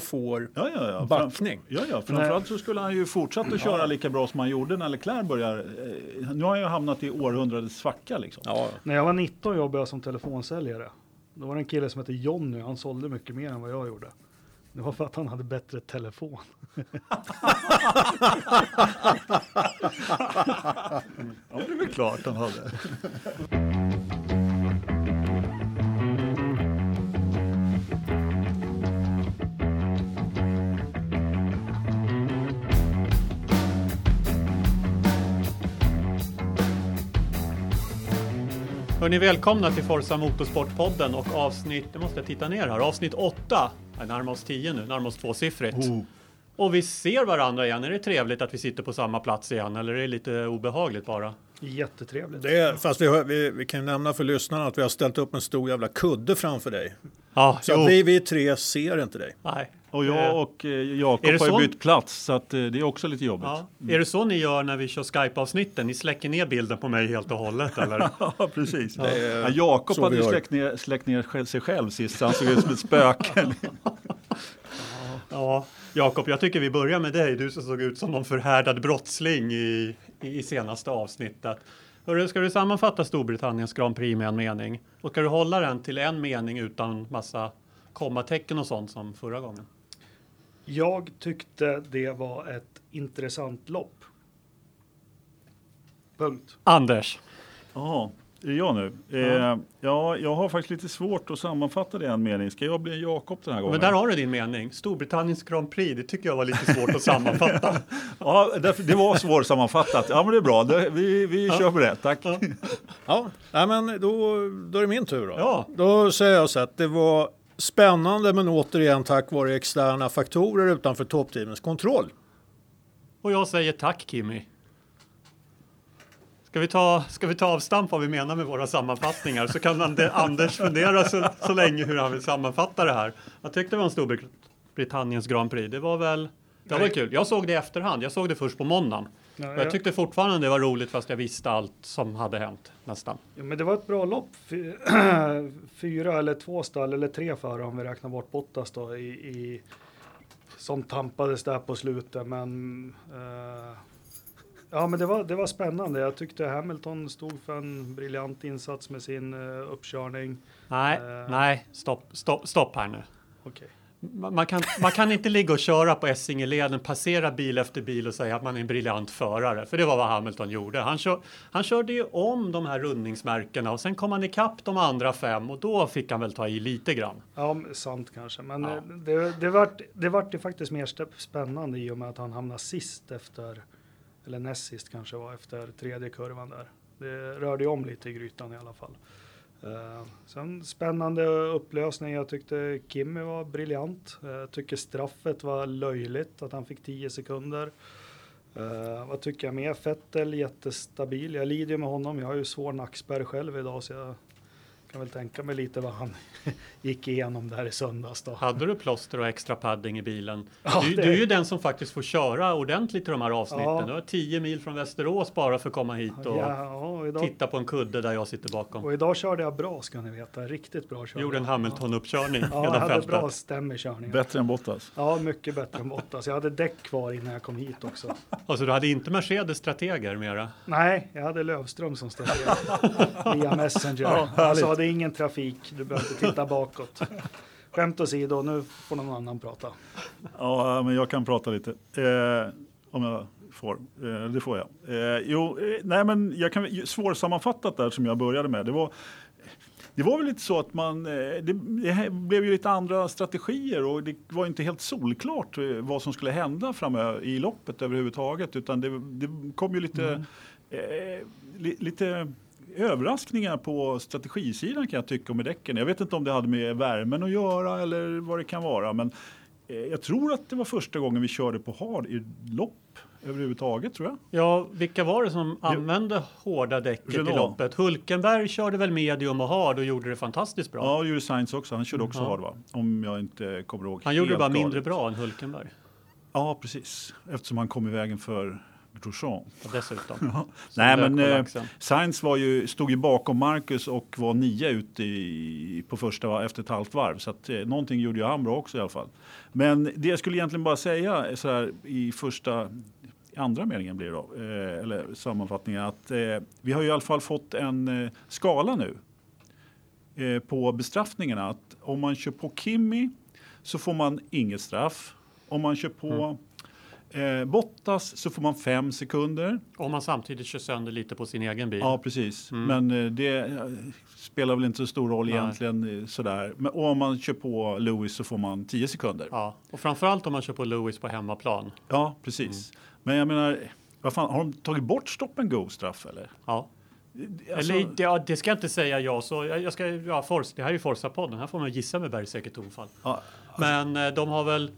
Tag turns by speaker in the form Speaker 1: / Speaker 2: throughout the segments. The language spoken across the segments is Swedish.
Speaker 1: får
Speaker 2: Ja, ja, ja.
Speaker 1: backning.
Speaker 2: Ja, ja. Framförallt så skulle han ju fortsätta att köra lika bra som han gjorde när Leclerc började. Eh, Nu har han ju hamnat i århundradets svacka liksom.
Speaker 1: Ja,
Speaker 3: När jag var 19 jobbade jag som telefonsäljare. Då var det en kille som hette Jonny, han sålde mycket mer än vad jag gjorde. Det var för att han hade bättre telefon.
Speaker 2: Ja, det är väl klart han hade.
Speaker 4: Hörni, välkomna till Forza Motorsport-podden och avsnitt, det måste jag titta ner här, avsnitt 8. Jag närmar oss 10 nu, närmar oss tvåsiffrigt.
Speaker 2: Oh.
Speaker 4: Och vi ser varandra igen. Är det trevligt att vi sitter på samma plats igen eller är det lite obehagligt bara?
Speaker 3: Jättetrevligt.
Speaker 1: det är, fast vi, har, vi, vi kan nämna för lyssnarna att vi har ställt upp en stor jävla kudde framför dig.
Speaker 4: Ja,
Speaker 1: Så vi, vi tre ser inte dig.
Speaker 4: Nej.
Speaker 2: Och
Speaker 4: Eh,
Speaker 2: jag och eh, Jakob har ju
Speaker 4: så?
Speaker 2: bytt plats så att, eh, det är också lite jobbigt.
Speaker 4: Ja. Är det så ni gör när vi kör Skype-avsnitten? Ni släcker ner bilden på mig helt och hållet eller?
Speaker 2: Ja, precis.
Speaker 1: Är
Speaker 2: Ja, Jakob hade ju släckt ner, släckt ner sig själv sist, så han såg ut som ett spöke.
Speaker 4: Ja, Jakob, jag tycker vi börjar med dig. Du som såg ut som någon förhärdad brottsling i, i, i senaste avsnittet. Hörru, ska du sammanfatta Storbritanniens Grand Prix med en mening? Och ska du hålla den till en mening utan massa kommatecken och sånt som förra gången?
Speaker 3: Jag tyckte det var ett intressant lopp. Punkt.
Speaker 4: Anders.
Speaker 2: Jaha, är det jag nu? Eh, ja, jag har faktiskt lite svårt att sammanfatta det i en mening. Ska jag bli en Jakob den här gången?
Speaker 4: Men där har du din mening. Storbritanniens Grand Prix, det tycker jag var lite svårt att sammanfatta.
Speaker 2: Ja, därför, det var svårsammanfattat. Ja, men det är bra. Det, vi vi kör på det. Tack.
Speaker 1: Ja, nej, men då, då är det min tur då.
Speaker 4: Ja.
Speaker 1: Då säger jag så att det var spännande men återigen tack vare externa faktorer utanför toppteamens kontroll.
Speaker 4: Och jag säger tack Kimmy. Ska vi, ta, ska vi ta avstamp vad vi menar med våra sammanfattningar så kan Ande- Anders fundera så, så länge hur han vill sammanfatta det här. Jag tyckte det var en Storbritanniens Grand Prix. Det var väl det var kul. Jag såg det i efterhand. Jag såg det först på måndagen.
Speaker 3: Ja,
Speaker 4: jag
Speaker 3: ja.
Speaker 4: tyckte fortfarande det var roligt fast jag visste allt som hade hänt nästan.
Speaker 3: Ja, men det var ett bra lopp. Fy- Fyra eller två stall eller tre före om vi räknar bort Bottas då i, i som tampades där på slutet. Men eh, ja, men det var, det var spännande. Jag tyckte Hamilton stod för en briljant insats med sin uh, uppkörning.
Speaker 4: Nej,
Speaker 3: Eh.
Speaker 4: nej, stopp, stopp, stopp här nu.
Speaker 3: Okej.
Speaker 4: Man man kan, man kan inte ligga och köra på Essingeleden, passera bil efter bil och säga att man är en briljant förare. För det var vad Hamilton gjorde. Han, kör, han körde ju om de här rundningsmärkena och sen kom han ikapp de andra fem och då fick han väl ta i lite grann.
Speaker 3: Ja, sant kanske. Men
Speaker 4: Ja.
Speaker 3: eh, det, det, vart, det vart ju faktiskt mer spännande i och med att han hamnade sist efter, eller näst sist kanske var, efter tredje kurvan där. Det rörde ju om lite i grytan i alla fall. Uh, sen spännande upplösning. Jag tyckte Kimmy var briljant. Uh, jag tycker straffet var löjligt att han fick 10 sekunder. Uh, vad tycker jag mer? Fettel jättestabil. Jag lider ju med honom. Jag har ju svår nackspärr själv idag så jag kan väl tänka mig lite vad han gick igenom där i söndags då.
Speaker 4: Hade du plåster och extra padding i bilen?
Speaker 3: Ja,
Speaker 4: du,
Speaker 3: det-
Speaker 4: du är ju den som faktiskt får köra ordentligt i de här avsnitten.
Speaker 3: Ja.
Speaker 4: Du har 10 mil från Västerås bara för att komma hit och
Speaker 3: Ja, och, idag,
Speaker 4: titta på en kudde där jag sitter bakom.
Speaker 3: och idag körde jag bra ska ni veta. Riktigt bra körde
Speaker 4: Gjorde en. Hamilton-uppkörning
Speaker 3: Ja, jag hade
Speaker 4: fältet.
Speaker 3: bra stäm i körningen.
Speaker 2: Bättre än Bottas.
Speaker 3: Ja, mycket bättre än Bottas. Jag hade däck kvar innan jag kom hit också.
Speaker 4: Alltså du hade inte Mercedes strateger mera?
Speaker 3: Nej, jag hade Lövström som strateg via Messenger. Han sa det är ingen trafik, du behöver inte titta bakåt. Skämt åsido, nu får någon annan prata.
Speaker 2: Ja, men jag kan prata lite. Eh, om jag får. Eh, det får jag. Eh, jo, eh, nej, men jag kan svårsammanfattat där som jag började med. Det var, det var väl lite så att man, eh, det, det blev ju lite andra strategier och det var inte helt solklart eh, vad som skulle hända framöver i loppet överhuvudtaget. Utan det, det kom ju lite, eh, li, lite överraskningar på strategisidan kan jag tycka med däcken. Jag vet inte om det hade med värmen att göra eller vad det kan vara. Men eh, jag tror att det var första gången vi körde på hard i lopp överhuvudtaget tror jag.
Speaker 4: Ja, vilka var det som använde hårda däcket i
Speaker 2: Renault.
Speaker 4: loppet? Hulkenberg körde väl medium och hard och gjorde det fantastiskt bra.
Speaker 2: Ja, det gjorde Sainz också. Han körde också
Speaker 4: Ja.
Speaker 2: hard va? Om jag inte kommer ihåg
Speaker 4: Han gjorde det bara
Speaker 2: galet.
Speaker 4: mindre bra än Hulkenberg.
Speaker 2: Ja, precis. Eftersom han kom i vägen för Grosjean.
Speaker 4: Och dessutom.
Speaker 2: Ja. Nej, men eh. Sainz var ju, stod ju bakom Marcus och var nia ute i, på första efter ett halvt varv. Så att, eh, någonting gjorde ju han bra också i alla fall. Men det jag skulle egentligen bara säga så här, i första, andra meningen blir det då, eh, eller sammanfattningen, att eh, vi har ju i alla fall fått en eh, skala nu eh, på bestraffningarna. Att om man kör på Kimi så får man inget straff. Om man kör på eh, Bottas så får man fem sekunder.
Speaker 4: Om man samtidigt kör sönder lite på sin egen bil.
Speaker 2: Ja, precis.
Speaker 4: Mm.
Speaker 2: Men eh, det eh, spelar väl inte så stor roll
Speaker 4: Nej.
Speaker 2: egentligen eh, sådär. Men och om man kör på Lewis så får man 10 sekunder. Ja,
Speaker 4: Ja. Och framförallt om man kör på Lewis på hemmaplan.
Speaker 2: precis.
Speaker 4: Mm.
Speaker 2: Men jag menar, vad fan, har de tagit bort stop and go straff eller?
Speaker 4: Ja.
Speaker 2: Alltså,
Speaker 4: Eller det, ja, det ska jag inte säga jag. Så jag, jag ska, ja, Forza, det här är ju Forza-podden. Här får man gissa med bergsäkert tonfall.
Speaker 2: ja,
Speaker 4: Men eh, de har väl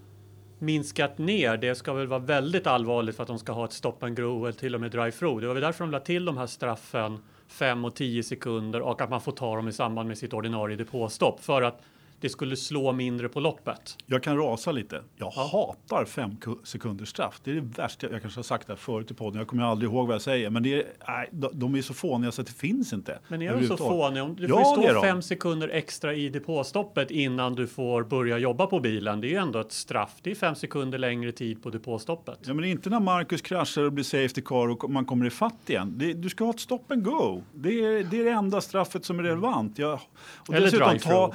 Speaker 4: minskat ner. Det ska väl vara väldigt allvarligt för att de ska ha ett stop and grow eller till och med drive-through. Det var väl därför de la till de här straffen 5 och 10 sekunder och att man får ta dem i samband med sitt ordinarie depåstopp för att det skulle slå mindre på loppet.
Speaker 2: jag kan rasa lite. Jag
Speaker 4: Ja.
Speaker 2: hatar fem ku- sekunders straff. Det är det värsta. Jag kanske har sagt det här förut i podden. Jag kommer aldrig ihåg vad jag säger. Men det är, nej, de, är så fåniga så att det finns inte.
Speaker 4: Men är de så fåniga? Du
Speaker 2: Ja,
Speaker 4: får ju stå fem sekunder extra i depåstoppet innan du får börja jobba på bilen. Det är ju ändå ett straff. Det är fem sekunder längre tid på depåstoppet.
Speaker 2: Ja, men inte när Marcus kraschar och blir safety car och man kommer i fatt igen. Det, du ska ha ett stop and go. Det är det, är det enda straffet som är relevant. Ja, och
Speaker 4: Eller
Speaker 2: dessutom
Speaker 4: drive-through.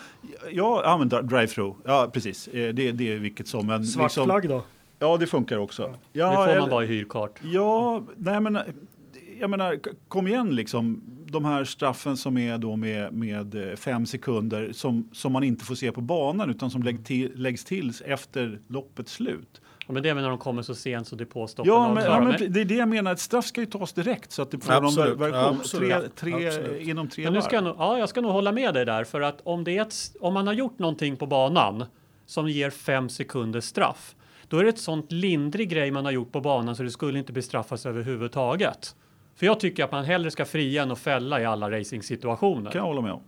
Speaker 2: Ja, ja men dri- drive-through. Ja, precis. Eh, Det, det är vilket som. Men
Speaker 3: Svart
Speaker 2: liksom-
Speaker 3: flagg då?
Speaker 2: Ja, det funkar också.
Speaker 4: det
Speaker 2: Ja,
Speaker 4: får
Speaker 2: eller-
Speaker 4: man bara i hyrkart.
Speaker 2: Ja, nej men jag menar, kom igen liksom. De här straffen som är då med, med eh, fem sekunder som, som man inte får se på banan utan som lägg till, läggs till efter loppets slut.
Speaker 4: Ja, men det är när de kommer så sent så depåstoppen
Speaker 2: Ja, men, ja,
Speaker 4: Men-
Speaker 2: det är det jag menar. Ett straff ska ju tas direkt så att det får
Speaker 1: Absolut,
Speaker 2: någon version. Tre, tre,
Speaker 1: Absolut.
Speaker 2: inom tre
Speaker 4: Men nu ska jag, nog, ja, jag ska nog hålla med dig där, för att om, det är ett, om man har gjort någonting på banan som ger fem sekunders straff, då är det ett sånt lindrig grej man har gjort på banan så det skulle inte bestraffas överhuvudtaget. För jag tycker att man hellre ska fria än att fälla i alla racingsituationer.
Speaker 2: kan jag hålla med om.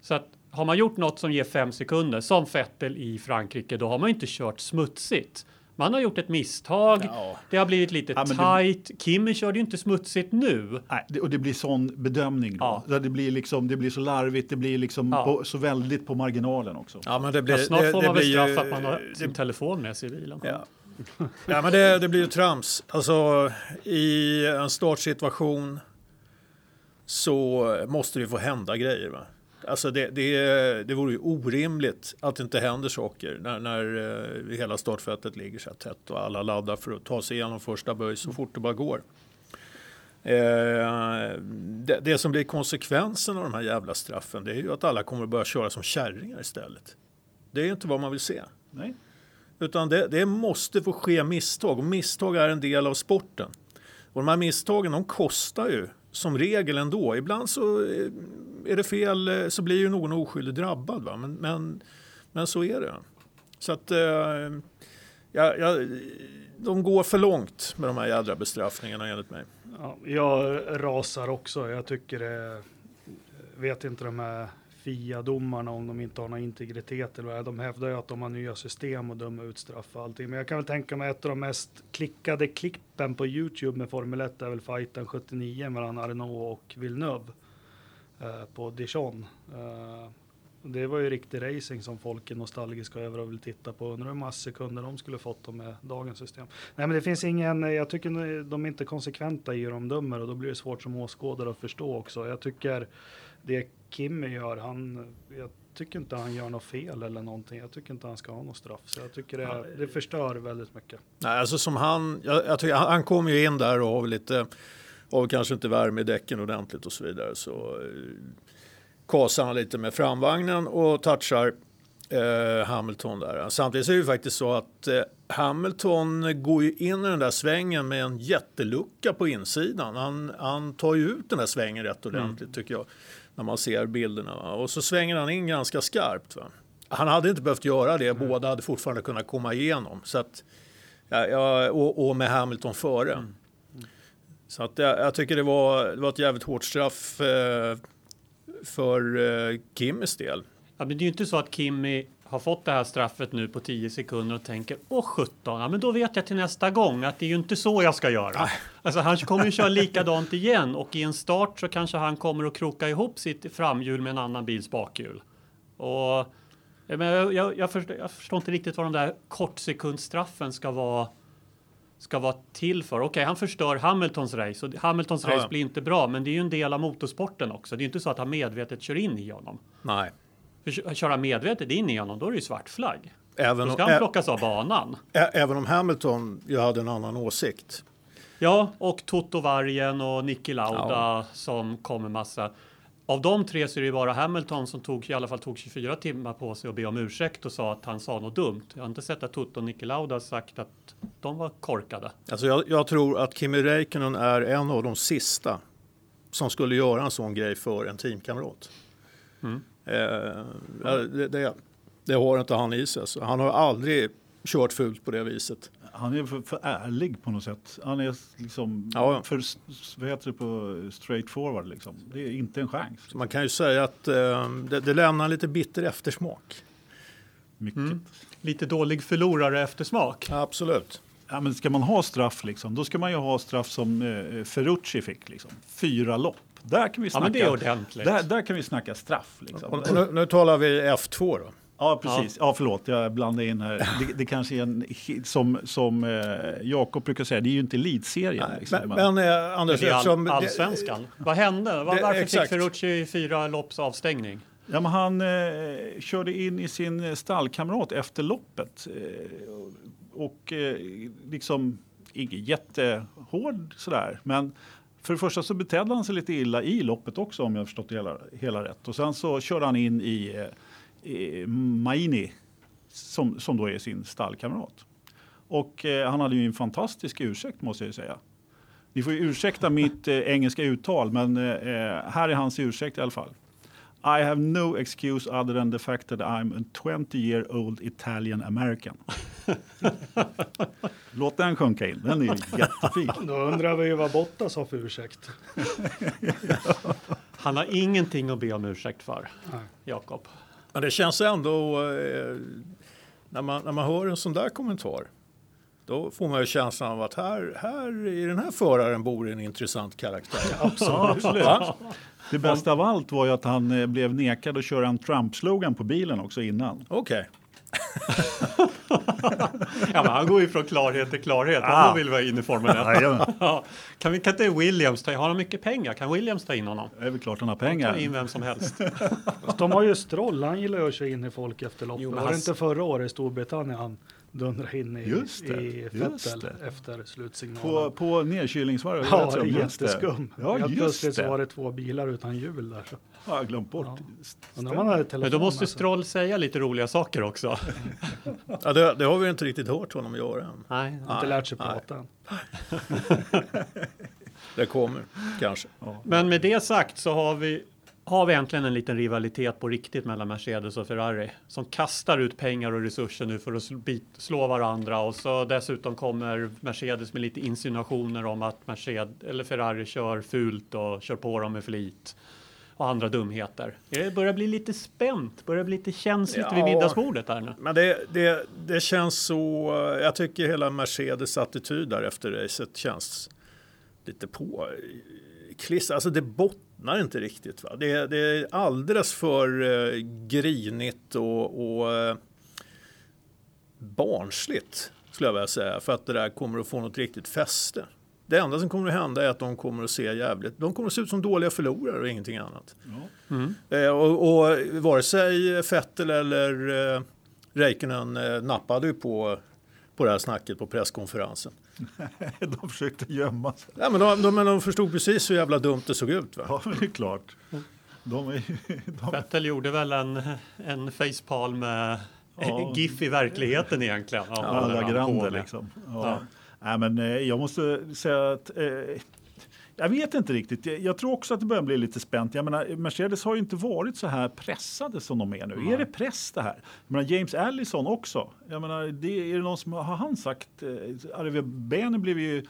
Speaker 4: Så att har man gjort något som ger fem sekunder, som Vettel i Frankrike, då har man inte kört smutsigt. Man har gjort ett misstag,
Speaker 2: Ja.
Speaker 4: det har blivit lite
Speaker 2: Ja, men det-
Speaker 4: tight. Kimi körde ju inte smutsigt nu.
Speaker 2: Nej, det, och det blir sån bedömning då.
Speaker 4: Ja.
Speaker 2: Det, blir liksom, det blir så larvigt, det blir liksom
Speaker 4: Ja.
Speaker 2: på, så väldigt på marginalen också.
Speaker 1: Ja, men det blir,
Speaker 4: Ja, snart får
Speaker 1: det
Speaker 4: man väl straff
Speaker 1: ju-
Speaker 4: att man har
Speaker 1: det-
Speaker 4: sin telefon med sig i bilen.
Speaker 1: Ja. ja, men det, det blir ju trams. Alltså i en startsituation så måste det ju få hända grejer. Va? Alltså det, det, det vore ju orimligt att det inte händer saker när, när eh, hela startfältet ligger så här tätt och alla laddar för att ta sig igenom första böj så fort det bara går. Eh, det, det som blir konsekvensen av de här jävla straffen det är ju att alla kommer att börja köra som kärringar istället. Det är ju inte vad man vill se.
Speaker 2: Nej.
Speaker 1: Utan det, det måste få ske misstag och misstag är en del av sporten. Och de här misstagen de kostar ju som regel ändå. Ibland så eh, är det fel eh, så blir ju någon oskyldig drabbad. Va? Men, men, men så är det. Så att eh, ja, ja, de går för långt med de här jädra bestraffningarna enligt mig.
Speaker 3: Ja, jag rasar också. Jag tycker det, vet inte de här FIA-domarna om de inte har någon integritet eller vad. De hävdar ju att de har nya system och döma ut straff och allting. Men jag kan väl tänka mig ett av de mest klickade klippen på Youtube med Formel 1 är väl fighten 79 mellan Arnault och Villeneuve eh, på Dijon. Eh, det var ju riktig racing som folk är nostalgiska över och vill titta på. Undrar hur många sekunder de skulle fått dem med dagens system. Nej, men det finns ingen, jag tycker de är inte konsekventa i hur de dömer och då blir det svårt som åskådare att förstå också. Jag tycker det Kimmy gör, han, jag tycker inte han gör något fel eller någonting. Jag tycker inte han ska ha något straff. Så jag tycker det, det förstör väldigt mycket.
Speaker 1: Nej, alltså som han, jag, jag tycker, han, han kom ju in där och har lite, har kanske inte värme i däcken ordentligt och så vidare. Så eh, kasar han lite med framvagnen och touchar eh, Hamilton där. Samtidigt så är det ju faktiskt så att eh, Hamilton går ju in i den där svängen med en jättelucka på insidan. Han, han tar ju ut den där svängen rätt ordentligt tycker jag. När man ser bilderna. Va? Och så svänger han in ganska skarpt. Va? Han hade inte behövt göra det. Båda hade fortfarande kunnat komma igenom. Så att, ja, och, och med Hamilton före. Så att jag, jag tycker det var, det var ett jävligt hårt straff eh, för eh, Kimmys del.
Speaker 4: Ja, men det är ju inte så att Kimi har fått det här straffet nu på 10 sekunder och tänker åh 17, ja, men då vet jag till nästa gång att det är ju inte så jag ska göra. Alltså han kommer ju köra likadant igen och i en start så kanske han kommer att kroka ihop sitt framhjul med en annan bils bakhjul. Och men jag, jag, jag, förstår, jag förstår inte riktigt vad de där kortsekundstraffen ska vara ska vara till för. Okej, okay, han förstör Hamiltons race och Hamiltons race ja, ja. blir inte bra, men det är ju en del av motorsporten också. Det är inte så att han medvetet kör in i honom.
Speaker 1: Nej.
Speaker 4: För köra medvetet in i honom, då är det ju svart flagg. Även då ska han plockas av banan.
Speaker 1: Även om Hamilton ju hade en annan åsikt.
Speaker 4: Ja, och Toto Vargen och Niki Lauda ja. som kommer massa. Av de tre så är det bara Hamilton som tog, i alla fall tog 24 timmar på sig att be om ursäkt och sa att han sa något dumt. Jag har inte sett att Toto och Niki Lauda sagt att de var korkade.
Speaker 1: Alltså jag, jag tror att Kimi Räikkönen är en av de sista som skulle göra en sån grej för en teamkamrat. Mm. Eh, det, det, det, har inte han i sig. Han har aldrig kört fult på det viset.
Speaker 2: Han är för, för ärlig på något sätt. Han är liksom ja. för vad heter det på straight forward liksom. Det är inte en chans.
Speaker 1: Så man kan ju säga att eh, det, det lämnar lite bitter eftersmak.
Speaker 2: Mycket. Mm.
Speaker 4: Lite dålig förlorare eftersmak.
Speaker 1: Ja, absolut.
Speaker 2: Ja, men ska man ha straff liksom, då ska man ju ha straff som eh, Ferrucci fick. Liksom. Fyra lopp. Där kan vi snacka,
Speaker 4: ja, det är ordentligt.
Speaker 2: Där, där kan vi snacka straff. Liksom.
Speaker 1: Nu, nu, talar vi F2 då.
Speaker 2: Ja, precis. Ja. ja, förlåt, jag blandade in här. Det, det kanske är en, som, som eh, Jakob brukar säga, det är ju inte elitserien. Liksom.
Speaker 1: Men, men eh, Anders,
Speaker 4: det är all, allsvenskan. Det, Vad hände? Var, varför exakt. fick Ferrucci fyra lopps avstängning?
Speaker 2: Ja, men han eh, körde in i sin stallkamrat efter loppet. Eh, och eh, liksom, inget jättehård sådär, men för det första så betedde han sig lite illa i loppet också om jag förstått det hela, hela rätt. Och sen så körde han in i, eh, Maini som, som då är sin stallkamrat. Och eh, han hade ju en fantastisk ursäkt måste jag säga. Ni får ju ursäkta mitt eh, engelska uttal men eh, här är hans ursäkt i alla fall. I have no excuse other than the fact that I'm a 20 year old Italian American. Låt den sjunka in, den är jättefin.
Speaker 3: Då undrar vi ju vad Bottas har för ursäkt.
Speaker 4: Han har ingenting att be om ursäkt för, Jakob.
Speaker 1: Men det känns ändå, eh, när, man, när man hör en sån där kommentar, då får man ju känslan av att här, här i den här föraren bor en intressant karaktär.
Speaker 2: absolut. absolut. Det bästa av allt var ju att han eh, blev nekad att köra en Trump-slogan på bilen också innan.
Speaker 1: Okej. Okay.
Speaker 4: ja, men han går ju från klarhet till klarhet. Han ah. vill vara inne i Formel 1. ja, kan, vi, kan inte Williams ta in, har han mycket pengar? Kan Williams ta in honom?
Speaker 2: Det är väl klart han har pengar.
Speaker 4: Ta in vem som helst.
Speaker 3: de har ju Stroll, han gillar ju att köra in i folk efter loppet. Var det inte förra året i Storbritannien han dundra in i, just det, i Vettel efter slutsignalen.
Speaker 2: På, på nedkylningsvarv?
Speaker 3: Ja, det är jätteskum. Ja, Helt plötsligt så var det två bilar utan hjul där. Så.
Speaker 2: Ja, jag glömt bort.
Speaker 3: Ja. Man hade
Speaker 4: Men då måste alltså. Stroll säga lite roliga saker också.
Speaker 1: ja, det, det, har vi inte riktigt hört honom göra än.
Speaker 3: Nej, har inte lärt sig prata än.
Speaker 1: det kommer, kanske.
Speaker 4: Ja. Men med det sagt så har vi har vi äntligen en liten rivalitet på riktigt mellan Mercedes och Ferrari som kastar ut pengar och resurser nu för att slå varandra och så dessutom kommer Mercedes med lite insinuationer om att Mercedes eller Ferrari kör fult och kör på dem med flit och andra dumheter. Det börjar bli lite spänt, börjar bli lite känsligt ja, vid middagsbordet här nu.
Speaker 1: Men det, det, det känns så, jag tycker hela Mercedes attityd där efter racet känns lite på kliss, alltså det bottnar inte riktigt. Va? Det, det är alldeles för eh, grinigt och, och eh, barnsligt skulle jag vilja säga för att det där kommer att få något riktigt fäste. Det enda som kommer att hända är att de kommer att se jävligt, de kommer att se ut som dåliga förlorare och ingenting annat. Ja. Mm. Eh, och, och vare sig Fettel eller eh, Räikkönen eh, nappade ju på, på det här snacket på presskonferensen.
Speaker 2: de försökte gömma sig.
Speaker 1: Ja, men de, de, men de förstod precis hur jävla dumt det såg ut. Va?
Speaker 2: Ja, det är klart.
Speaker 4: De är, de... Vettel gjorde väl en, en facepalm med ja. GIF i verkligheten egentligen.
Speaker 2: Ja, alla Grande liksom. Ja. Ja. Nej, men eh, jag måste säga att eh, jag vet inte riktigt. Jag tror också att det börjar bli lite spänt. Jag menar, Mercedes har ju inte varit så här pressade som de är nu. Mm. Är det press det här? Jag menar, James Allison också. Jag menar, det, är det någon som har han sagt? Eh, Arve Bene blev ju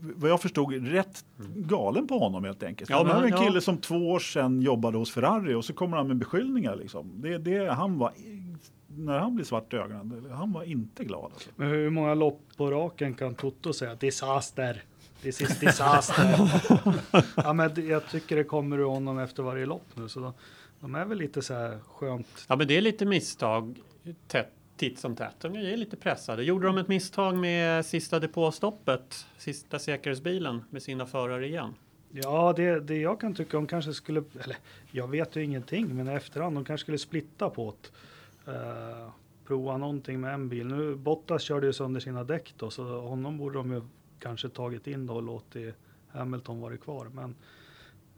Speaker 2: vad jag förstod rätt galen på honom helt enkelt. Ja, men, han är en kille ja. som två år sedan jobbade hos Ferrari och så kommer han med beskyllningar. Liksom. Det, det, han var när han blir svart i ögonen, han var inte glad. Alltså.
Speaker 3: Men hur många lopp på raken kan Toto säga disaster? This is disaster. ja, men jag tycker det kommer ur honom efter varje lopp nu, så de, de är väl lite så här skönt.
Speaker 4: Ja, men det är lite misstag tätt, titt som tätt. De är lite pressade. Gjorde de ett misstag med sista depåstoppet, sista säkerhetsbilen med sina förare igen?
Speaker 3: Ja, det, det jag kan tycka de kanske skulle, eller jag vet ju ingenting, men i efterhand de kanske skulle splitta på det. Uh, prova någonting med en bil. Nu Bottas körde ju sönder sina däck då, så honom borde de ju kanske tagit in då och låtit Hamilton vara kvar. Men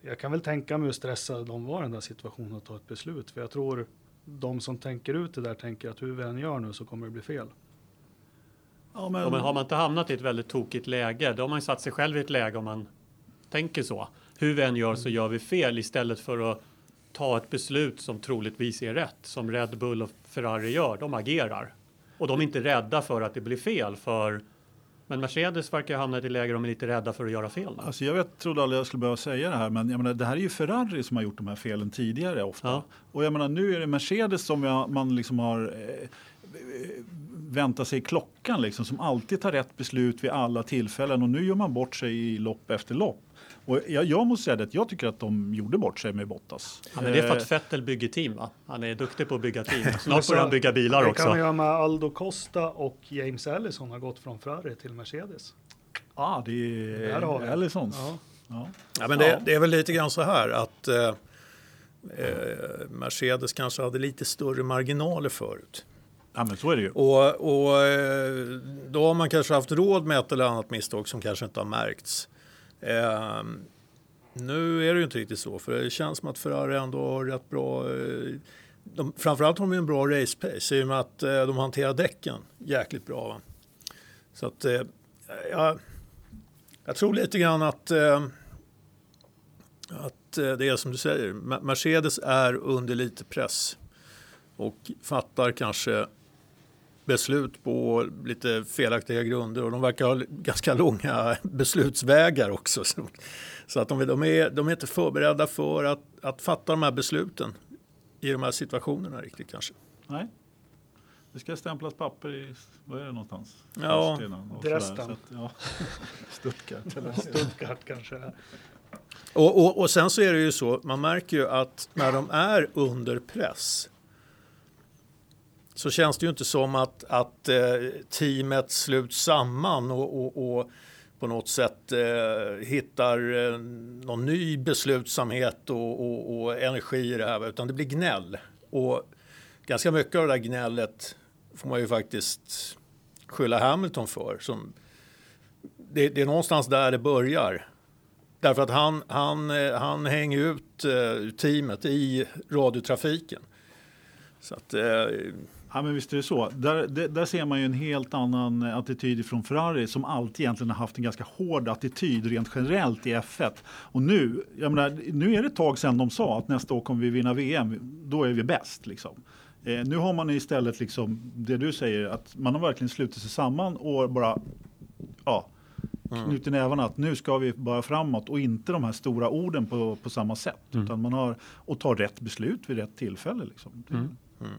Speaker 3: jag kan väl tänka mig hur stressade de var i den där situationen att ta ett beslut. För jag tror de som tänker ut det där tänker att hur vi än gör nu så kommer det bli fel.
Speaker 4: Ja, men... Ja, men har man inte hamnat i ett väldigt tokigt läge, då har man ju satt sig själv i ett läge om man tänker så. Hur vi än gör så gör vi fel istället för att ta ett beslut som troligtvis är rätt, som Red Bull och Ferrari gör. De agerar. Och de är inte rädda för att det blir fel, för men Mercedes verkar ha hamnat i läge de är lite rädda för att göra fel.
Speaker 2: Alltså jag vet, trodde aldrig jag skulle behöva säga det här, men jag menar, det här är ju Ferrari som har gjort de här felen tidigare ofta. Ja. Och jag menar, nu är det Mercedes som jag, man liksom har eh, vänta sig klockan liksom, som alltid tar rätt beslut vid alla tillfällen och nu gör man bort sig i lopp efter lopp. Och jag, jag måste säga att jag tycker att de gjorde bort sig med Bottas.
Speaker 4: Ja, men det är för att eh, Vettel bygger team va? Han är duktig på att bygga team. Snart börjar han bygga bilar också.
Speaker 3: Det kan göra med Aldo Costa och James Allison har gått från Ferrari till Mercedes.
Speaker 2: Ja, ah, det är Allisons.
Speaker 1: Ja. Ja. ja. men det, det, är väl lite grann så här att eh, eh, Mercedes kanske hade lite större marginaler förut.
Speaker 2: Ja, men så är det ju.
Speaker 1: Och, och eh, då har man kanske haft råd med ett eller annat misstag som kanske inte har märkts. Eh, nu är det ju inte riktigt så, för det känns som att Ferrari ändå har rätt bra eh, de, framförallt har de en bra race pace i och med att eh, de hanterar däcken jäkligt bra. Va? Så att eh, jag, jag tror lite grann att, eh, att eh, det är som du säger, Mercedes är under lite press och fattar kanske beslut på lite felaktiga grunder och de verkar ha ganska långa beslutsvägar också. Så att de, de, är, de är inte förberedda för att, att fatta de här besluten i de här situationerna riktigt kanske.
Speaker 2: Nej. Det ska stämplas papper i, vad är det någonstans?
Speaker 3: Ja, Dresden.
Speaker 2: Ja. Stuttgart.
Speaker 3: Eller Stuttgart kanske.
Speaker 1: Och, och, och sen så är det ju så, man märker ju att när de är under press så känns det ju inte som att, att eh, teamet sluts samman och, och, och på något sätt eh, hittar eh, någon ny beslutsamhet och, och, och, energi i det här, utan det blir gnäll. Och ganska mycket av det där gnället får man ju faktiskt skylla Hamilton för. Som, det, det är någonstans där det börjar. Därför att han, han, eh, han hänger ut eh, teamet i radiotrafiken. Så att, eh,
Speaker 2: Ja, men visst är det så. Där, där, där, ser man ju en helt annan attityd från Ferrari som alltid egentligen har haft en ganska hård attityd rent generellt i F1. Och nu, jag menar, nu är det ett tag sedan de sa att nästa år kommer vi vinna VM, då är vi bäst. Liksom. Eh, nu har man istället liksom det du säger, att man har verkligen slutit sig samman och bara ja, mm. knutit nävarna att nu ska vi bara framåt och inte de här stora orden på, på samma sätt. Mm. Utan man har, och tar rätt beslut vid rätt tillfälle. Liksom. Mm.
Speaker 1: Mm.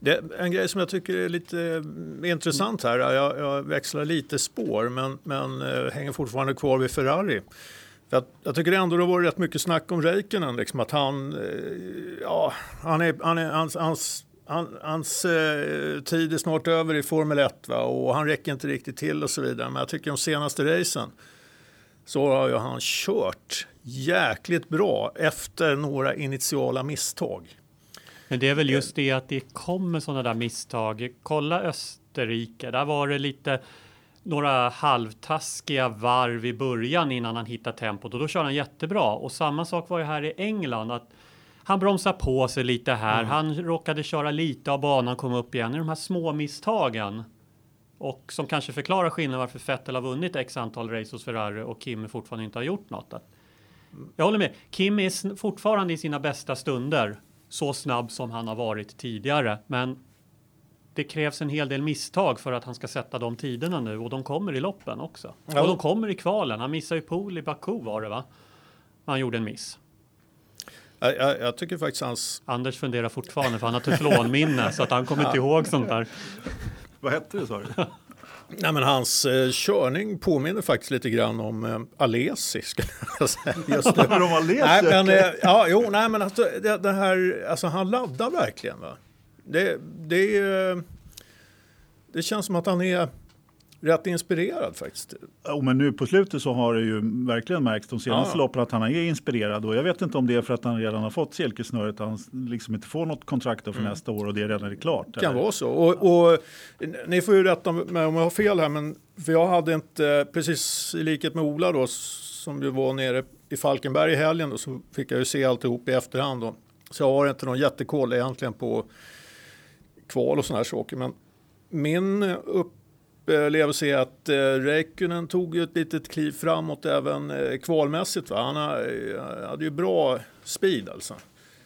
Speaker 1: Det, en grej som jag tycker är lite eh, intressant här, jag, jag, växlar lite spår men, men eh, hänger fortfarande kvar vid Ferrari. Jag, jag tycker ändå det var rätt mycket snack om Räikkönen, liksom att han, eh, ja, han är, han är, hans, hans, han, hans eh, tid är snart över i Formel 1 va? och han räcker inte riktigt till och så vidare. Men jag tycker de senaste racen så har ju han kört jäkligt bra efter några initiala misstag.
Speaker 4: Men det är väl just det att det kommer sådana där misstag. Kolla Österrike, där var det lite några halvtaskiga varv i början innan han hittade tempot och då kör han jättebra. Och samma sak var ju här i England. att han bromsade på sig lite här. Mm. Han råkade köra lite av banan, kom upp igen. I de här små misstagen och som kanske förklarar skillnaden varför Vettel har vunnit x antal race hos Ferrari och Kim fortfarande inte har gjort något. Jag håller med. Kim är fortfarande i sina bästa stunder så snabb som han har varit tidigare. Men det krävs en hel del misstag för att han ska sätta de tiderna nu och de kommer i loppen också. Ja. Och de kommer i kvalen. Han missade ju pool i Baku var det va? Han gjorde en miss.
Speaker 1: Jag, jag, jag tycker faktiskt hans...
Speaker 4: Anders funderar fortfarande för han har teflonminne så att han kommer inte ihåg sånt där.
Speaker 2: Vad hette det sa du?
Speaker 1: Nej, men hans eh, körning påminner faktiskt lite grann om eh, Alesi. Skulle jag säga, just nu.
Speaker 2: De har läst
Speaker 1: nej,
Speaker 2: det.
Speaker 1: men, eh, ja, jo, nej, men alltså, det, det här, alltså, han laddar verkligen. Va? Det, det, det känns som att han är rätt inspirerad faktiskt.
Speaker 2: Oh, men nu på slutet så har det ju verkligen märkts de senaste
Speaker 1: Ja.
Speaker 2: loppen att han är inspirerad. Och jag vet inte om det är för att han redan har fått silkesnöret. Han liksom inte får något kontrakt för nästa år och det redan är klart.
Speaker 1: Det kan
Speaker 2: eller?
Speaker 1: vara så. Och, och, ni får ju rätta mig om jag har fel här, men för jag hade inte, precis i likhet med Ola då, som ju var nere i Falkenberg i helgen då, så fick jag ju se alltihop i efterhand då. Så jag har inte någon jättekoll egentligen på kval och sådana här saker. Men min upplevelse är att eh, Räikkönen tog ju ett litet kliv framåt även eh, kvalmässigt. Va? Han har, eh, hade ju bra speed alltså.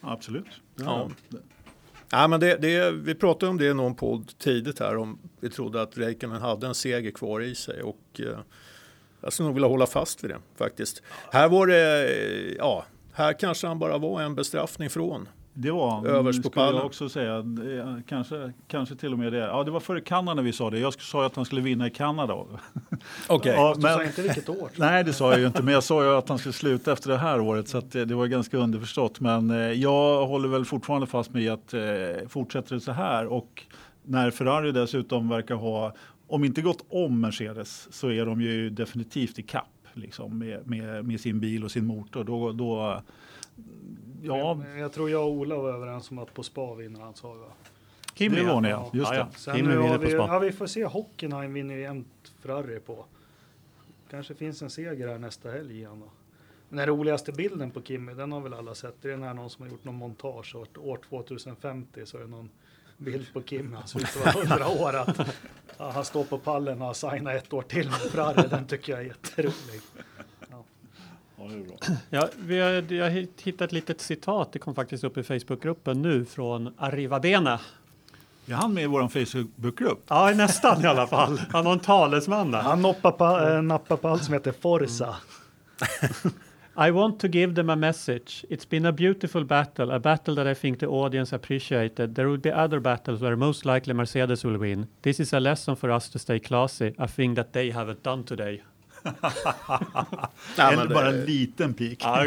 Speaker 2: Absolut.
Speaker 1: Ja. Ja, men det, det, vi pratade om det i någon podd tidigt här. Om vi trodde att Räikkönen hade en seger kvar i sig. Och, eh, jag skulle nog vilja hålla fast vid det faktiskt. Här var det, eh, ja, här kanske han bara var en bestraffning från.
Speaker 2: Det var han.
Speaker 1: Överst på
Speaker 2: skulle
Speaker 1: pallen.
Speaker 2: jag också säga. Kanske, kanske till och med det. Ja, det var före Kanada vi sa det. Jag sa ju att han skulle vinna i Kanada.
Speaker 1: Okej.
Speaker 2: Ja,
Speaker 3: Du sa
Speaker 2: men,
Speaker 3: inte vilket år.
Speaker 2: nej, det sa jag ju inte. Men jag sa ju att han skulle sluta efter det här året. Så att det, det var ganska underförstått. Men eh, jag håller väl fortfarande fast med att eh, fortsätter det så här och när Ferrari dessutom verkar ha, om inte gått om Mercedes, så är de ju definitivt i kapp liksom, med, med, med sin bil och sin motor. Då, då, ja,
Speaker 3: Men Jag tror jag och Ola var överens om att på spa vinner han sa vi. va?
Speaker 4: Kimmy,
Speaker 2: var ni
Speaker 3: Ja.
Speaker 2: Just
Speaker 4: Ja, ja.
Speaker 2: det.
Speaker 4: Kimmy vinner
Speaker 3: har
Speaker 4: på
Speaker 3: vi,
Speaker 4: spa.
Speaker 3: ja, vi får se. Hockenheim vinner ju jämt Ferrari på. Kanske finns en seger här nästa helg igen då. Men den roligaste bilden på Kimmy, den har väl alla sett. Det är när någon som har gjort någon montage. Och år 2050 så är det någon bild på Kimmy. Han ser ut att vara 100 år. Att, han står på pallen och har signat ett år till med Ferrari. Den tycker jag är jätterolig.
Speaker 2: Ja, det är bra.
Speaker 4: Ja, vi har, jag har hittat ett litet citat, det kom faktiskt upp i Facebookgruppen nu från Arriva Bene.
Speaker 2: Är han med i vår Facebookgrupp?
Speaker 4: Ja, nästan i alla fall. Han har en talesman där.
Speaker 3: Han noppar på, äh, nappar på allt som heter Forza.
Speaker 4: I want to give them a message. It's been a beautiful battle, a battle that I think the audience appreciated. There will be other battles where most likely Mercedes will win. This is a lesson for us to stay classy, a thing that they haven't done today.
Speaker 1: Nej,
Speaker 2: Eller
Speaker 1: men det-
Speaker 2: bara en liten pik.
Speaker 4: Ja,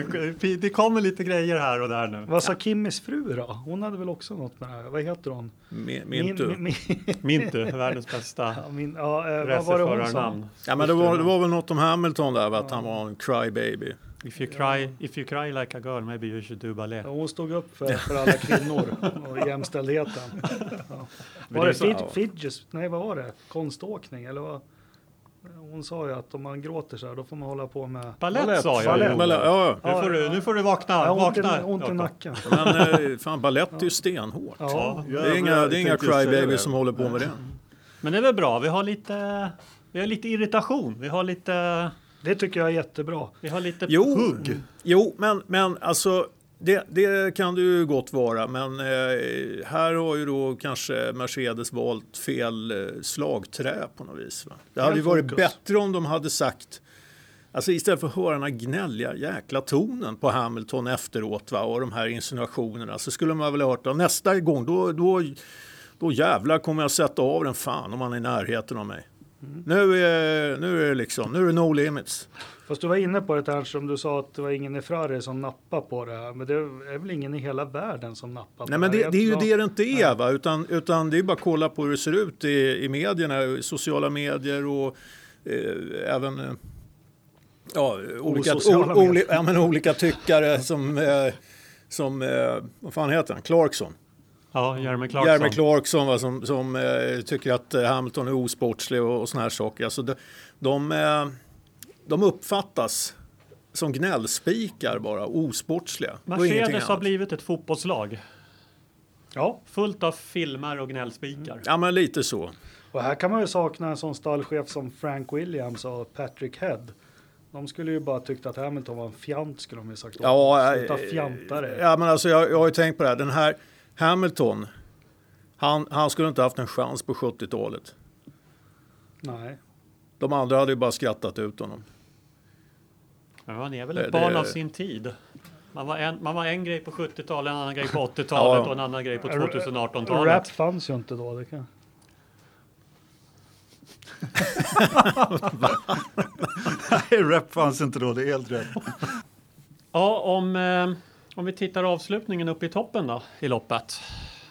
Speaker 4: det kommer lite grejer här och där nu.
Speaker 3: Vad sa Kimmys fru då? Hon hade väl också något med det här? Vad heter hon?
Speaker 1: Min, min tur.
Speaker 3: min,
Speaker 4: Mintu, världens bästa
Speaker 3: ja, min, ja, eh, vad var det hon sa?
Speaker 4: racerförarnamn.
Speaker 1: Ja, men det, var, det var väl något om Hamilton där, att han var en crybaby.
Speaker 4: If you cry, if you cry like a girl, maybe you should do ballet.
Speaker 3: Ja, hon stod upp för, för alla kvinnor och jämställdheten. Ja. Var det
Speaker 1: så-
Speaker 3: fid, fidges? Nej, vad var det? Konståkning eller vad? Hon sa ju att om man gråter så här, då får man hålla på med...
Speaker 4: Balett sa jag
Speaker 3: Balett.
Speaker 4: ju.
Speaker 1: Men, ja,
Speaker 4: Nu får du, nu får du vakna.
Speaker 3: Ja, ont, i,
Speaker 4: vakna.
Speaker 3: ont i nacken.
Speaker 1: men eh, fan, balett är ju stenhårt.
Speaker 3: Ja.
Speaker 1: Det är inga, det är inga
Speaker 2: det.
Speaker 1: som håller på med det.
Speaker 4: Men det är väl bra. Vi har lite, vi har lite irritation. Vi har lite,
Speaker 3: Det tycker jag är jättebra.
Speaker 4: vi har lite
Speaker 1: Jo,
Speaker 4: hugg.
Speaker 1: jo men, men alltså det, det kan det ju gott vara. Men eh, här har ju då kanske Mercedes valt fel eh, slagträ på något vis. Va? Det hade ju varit bättre om de hade sagt Alltså istället för att höra den här gnälliga jäkla tonen på Hamilton efteråt va, och de här insinuationerna så skulle man väl ha hört att nästa gång då, då, då jävlar kommer jag sätta av den fan om han är i närheten av mig. Nu, är, nu är det liksom, nu är det no limits.
Speaker 3: Fast du var inne på det här som du sa att det var ingen i Ferrari som nappar på det här. Men det är väl ingen i hela världen som nappar på
Speaker 1: Nej men
Speaker 3: det
Speaker 1: det, är ju det det inte är va? Utan, utan det är bara att kolla på hur det ser ut i, i medierna, i sociala medier och eh, även eh, ja, olika, o, oli, ja, men olika tyckare som, eh, som eh, vad fan heter han, Clarkson.
Speaker 4: Ja, Jeremy Clarkson.
Speaker 1: Jeremy Clarkson va, som, som eh, tycker att Hamilton är osportslig och, och såna här saker. Alltså de, de, eh, de uppfattas som gnällspikar bara, osportsliga.
Speaker 4: Mercedes har blivit ett fotbollslag.
Speaker 3: Ja,
Speaker 4: Fullt av filmer och gnällspikar.
Speaker 1: Ja men lite så.
Speaker 3: och här kan man ju sakna en sån stallchef som Frank Williams och Patrick Head. De skulle ju bara tyckt att Hamilton var en fjant skulle de ju sagt.
Speaker 1: Ja.
Speaker 3: Sluta
Speaker 1: eh,
Speaker 3: fjanta dig.
Speaker 1: ja men alltså jag, jag har ju tänkt på det här. Den här Hamilton, han, han skulle inte haft en chans på 70-talet.
Speaker 3: Nej.
Speaker 1: De andra hade ju bara skrattat ut honom.
Speaker 4: Ja, han är väl
Speaker 1: Det-
Speaker 4: ett barn
Speaker 1: det-
Speaker 4: av sin tid. Man var, en, man var en grej på 70-talet, en annan grej på 80-talet
Speaker 1: Ja.
Speaker 4: och en annan grej på
Speaker 3: Rap
Speaker 4: 2018-talet.
Speaker 3: fanns ju inte då. Det kan.
Speaker 2: Nej, rap fanns inte då, det är helt rätt.
Speaker 4: Ja, om, eh, om vi tittar avslutningen uppe i toppen då, i loppet.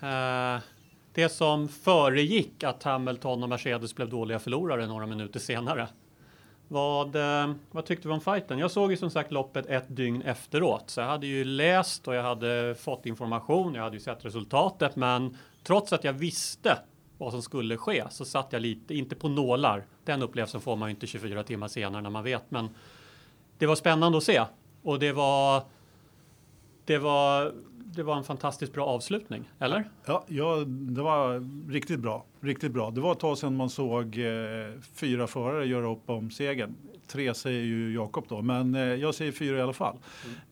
Speaker 4: Eh, det som föregick att Hamilton och Mercedes blev dåliga förlorare några minuter senare. Vad, eh, vad tyckte du om fighten? Jag såg ju som sagt loppet ett dygn efteråt, så jag hade ju läst och jag hade fått information. Jag hade ju sett resultatet, men trots att jag visste vad som skulle ske så satt jag lite, inte på nålar. Den upplevelsen får man ju inte 24 timmar senare när man vet, men det var spännande att se och det var. Det var. Det var en fantastiskt bra avslutning, eller?
Speaker 2: Ja, ja, det var riktigt bra. Riktigt bra. Det var ett tag sedan man såg eh, fyra förare göra upp om segern. Tre säger ju Jakob då, men eh, jag säger fyra i alla fall.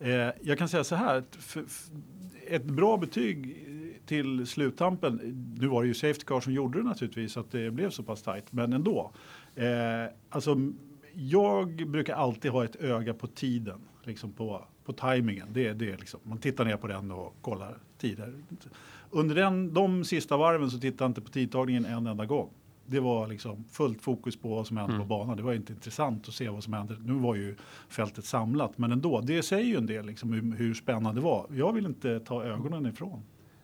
Speaker 2: Eh, jag kan säga så här, ett bra betyg till sluttampen. Nu var det ju Safety Car som gjorde det naturligtvis, att det blev så pass tajt, men ändå. Eh, alltså, jag brukar alltid ha ett öga på tiden, liksom på, på tajmingen. Det, det är liksom, man tittar ner på den och kollar tider. Under den, de sista varven så tittade jag inte på tidtagningen en enda gång. Det var liksom fullt fokus på vad som hände
Speaker 4: Mm.
Speaker 2: på banan. Det var inte intressant att se vad som hände. Nu var ju fältet samlat, men ändå. Det säger ju en del liksom, hur, hur spännande det var. Jag vill inte ta ögonen ifrån.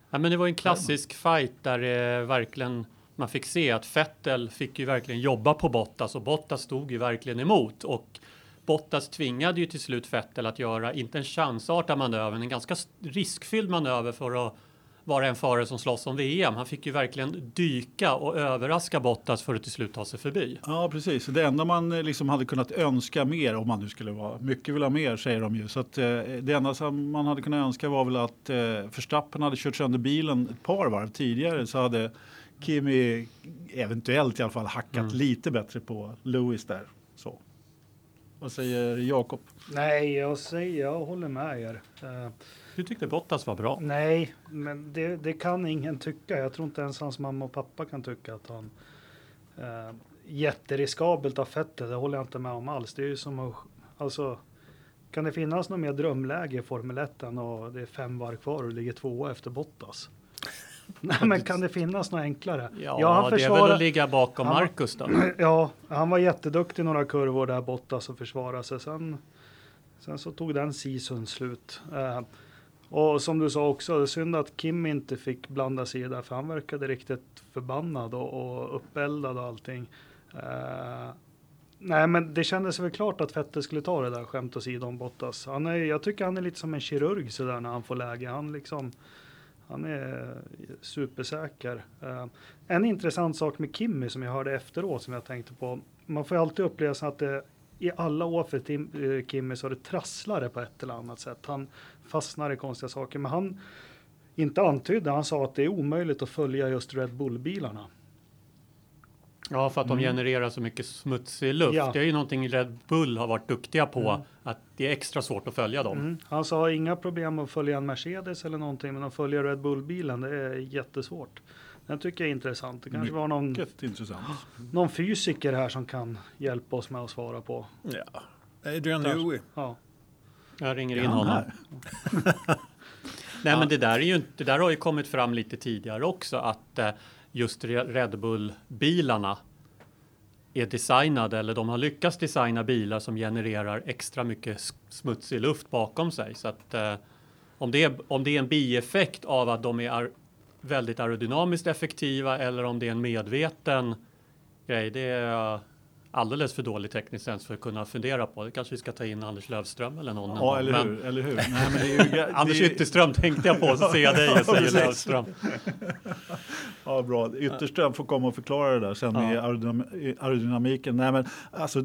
Speaker 4: Ja, men det var en klassisk fight där det verkligen man fick se att Vettel fick ju verkligen jobba på Bottas och Bottas stod ju verkligen emot och Bottas tvingade ju till slut Vettel att göra, inte en chansartad manöver, men en ganska riskfylld manöver för att vara en förare som slåss om VM. Han fick ju verkligen dyka och överraska Bottas för att till slut ta sig förbi.
Speaker 2: Ja, precis. Det enda man eh, liksom hade kunnat önska mer, om man nu skulle vara, mycket vill ha mer säger de ju. Så att, eh, det enda som man hade kunnat önska var väl att eh, Verstappen hade kört sönder bilen ett par varv tidigare så hade Kimi eventuellt i alla fall hackat
Speaker 4: Mm.
Speaker 2: lite bättre på Lewis där. Så. Vad säger Jakob?
Speaker 3: Nej, jag säger, jag håller med er. Eh,
Speaker 4: Du tyckte Bottas var bra.
Speaker 3: nej, men det, det kan ingen tycka. Jag tror inte ens hans mamma och pappa kan tycka att han eh, jätteriskabelt av fettet. Det håller jag inte med om alls. Det är ju som att, alltså, kan det finnas något mer drömläge i Formel 1 än och det är fem varv kvar och ligger tvåa efter Bottas? Nej, men kan det finnas något enklare?
Speaker 4: Ja,
Speaker 3: han
Speaker 4: det är väl
Speaker 3: försvarar-
Speaker 4: att ligga bakom
Speaker 3: han
Speaker 4: Marcus då.
Speaker 3: Ja, han var jätteduktig i några kurvor där Bottas och försvara sig. Sen, sen så tog den season slut. Eh, och som du sa också, det är synd att Kim inte fick blanda sig i det, för han verkade riktigt förbannad och, och uppeldad och allting. Eh, nej, men det kändes väl klart att Vettel skulle ta det där skämt åsido om Bottas. Han är, jag tycker han är lite som en kirurg sådär när han får läge. Han liksom han är supersäker. Eh, en intressant sak med Kimmy som jag hörde efteråt som jag tänkte på. Man får ju alltid uppleva att det i alla år för Tim, eh, Kimmy så har det trasslare på ett eller annat sätt. Han fastnar i konstiga saker. Men han inte antydde, han sa att det är omöjligt att följa just Red Bull-bilarna.
Speaker 4: Ja, för att de genererar så mycket smutsig luft.
Speaker 3: Ja.
Speaker 4: Det är ju någonting Red Bull har varit duktiga på,
Speaker 3: Mm.
Speaker 4: att det är extra svårt att följa dem.
Speaker 3: Mm. Han sa inga problem att följa en Mercedes eller någonting, men att följa Red Bull-bilen, det är jättesvårt. Den tycker jag är intressant. Det kanske var någon,
Speaker 2: intressant.
Speaker 3: någon fysiker här som kan hjälpa oss med att svara på.
Speaker 1: Ja. Adrian. Newey.
Speaker 3: Ja.
Speaker 4: Jag ringer in honom.
Speaker 2: här?
Speaker 4: Nej, men det där, är ju, inte- det där har ju kommit fram lite tidigare också, att eh, just Red Bull-bilarna är designade, eller de har lyckats designa bilar som genererar extra mycket smutsig luft bakom sig. Så att eh, om, det är, om det är en bieffekt av att de är ar- väldigt aerodynamiskt effektiva eller om det är en medveten grej, det är jag alldeles för dålig tekniskt sens för att kunna fundera på. Det kanske vi ska ta in Anders Lövström eller någon.
Speaker 2: Ja, eller
Speaker 4: Men-
Speaker 2: hur? Eller hur? Nej, men det är ju,
Speaker 4: Anders
Speaker 2: det
Speaker 4: Ytterström tänkte jag på, så ser jag dig och säger. Lövström.
Speaker 2: Ja, bra. Ytterström får komma och förklara det där sen
Speaker 4: Ja.
Speaker 2: aerodynam- aerodynamiken. Nej, men alltså,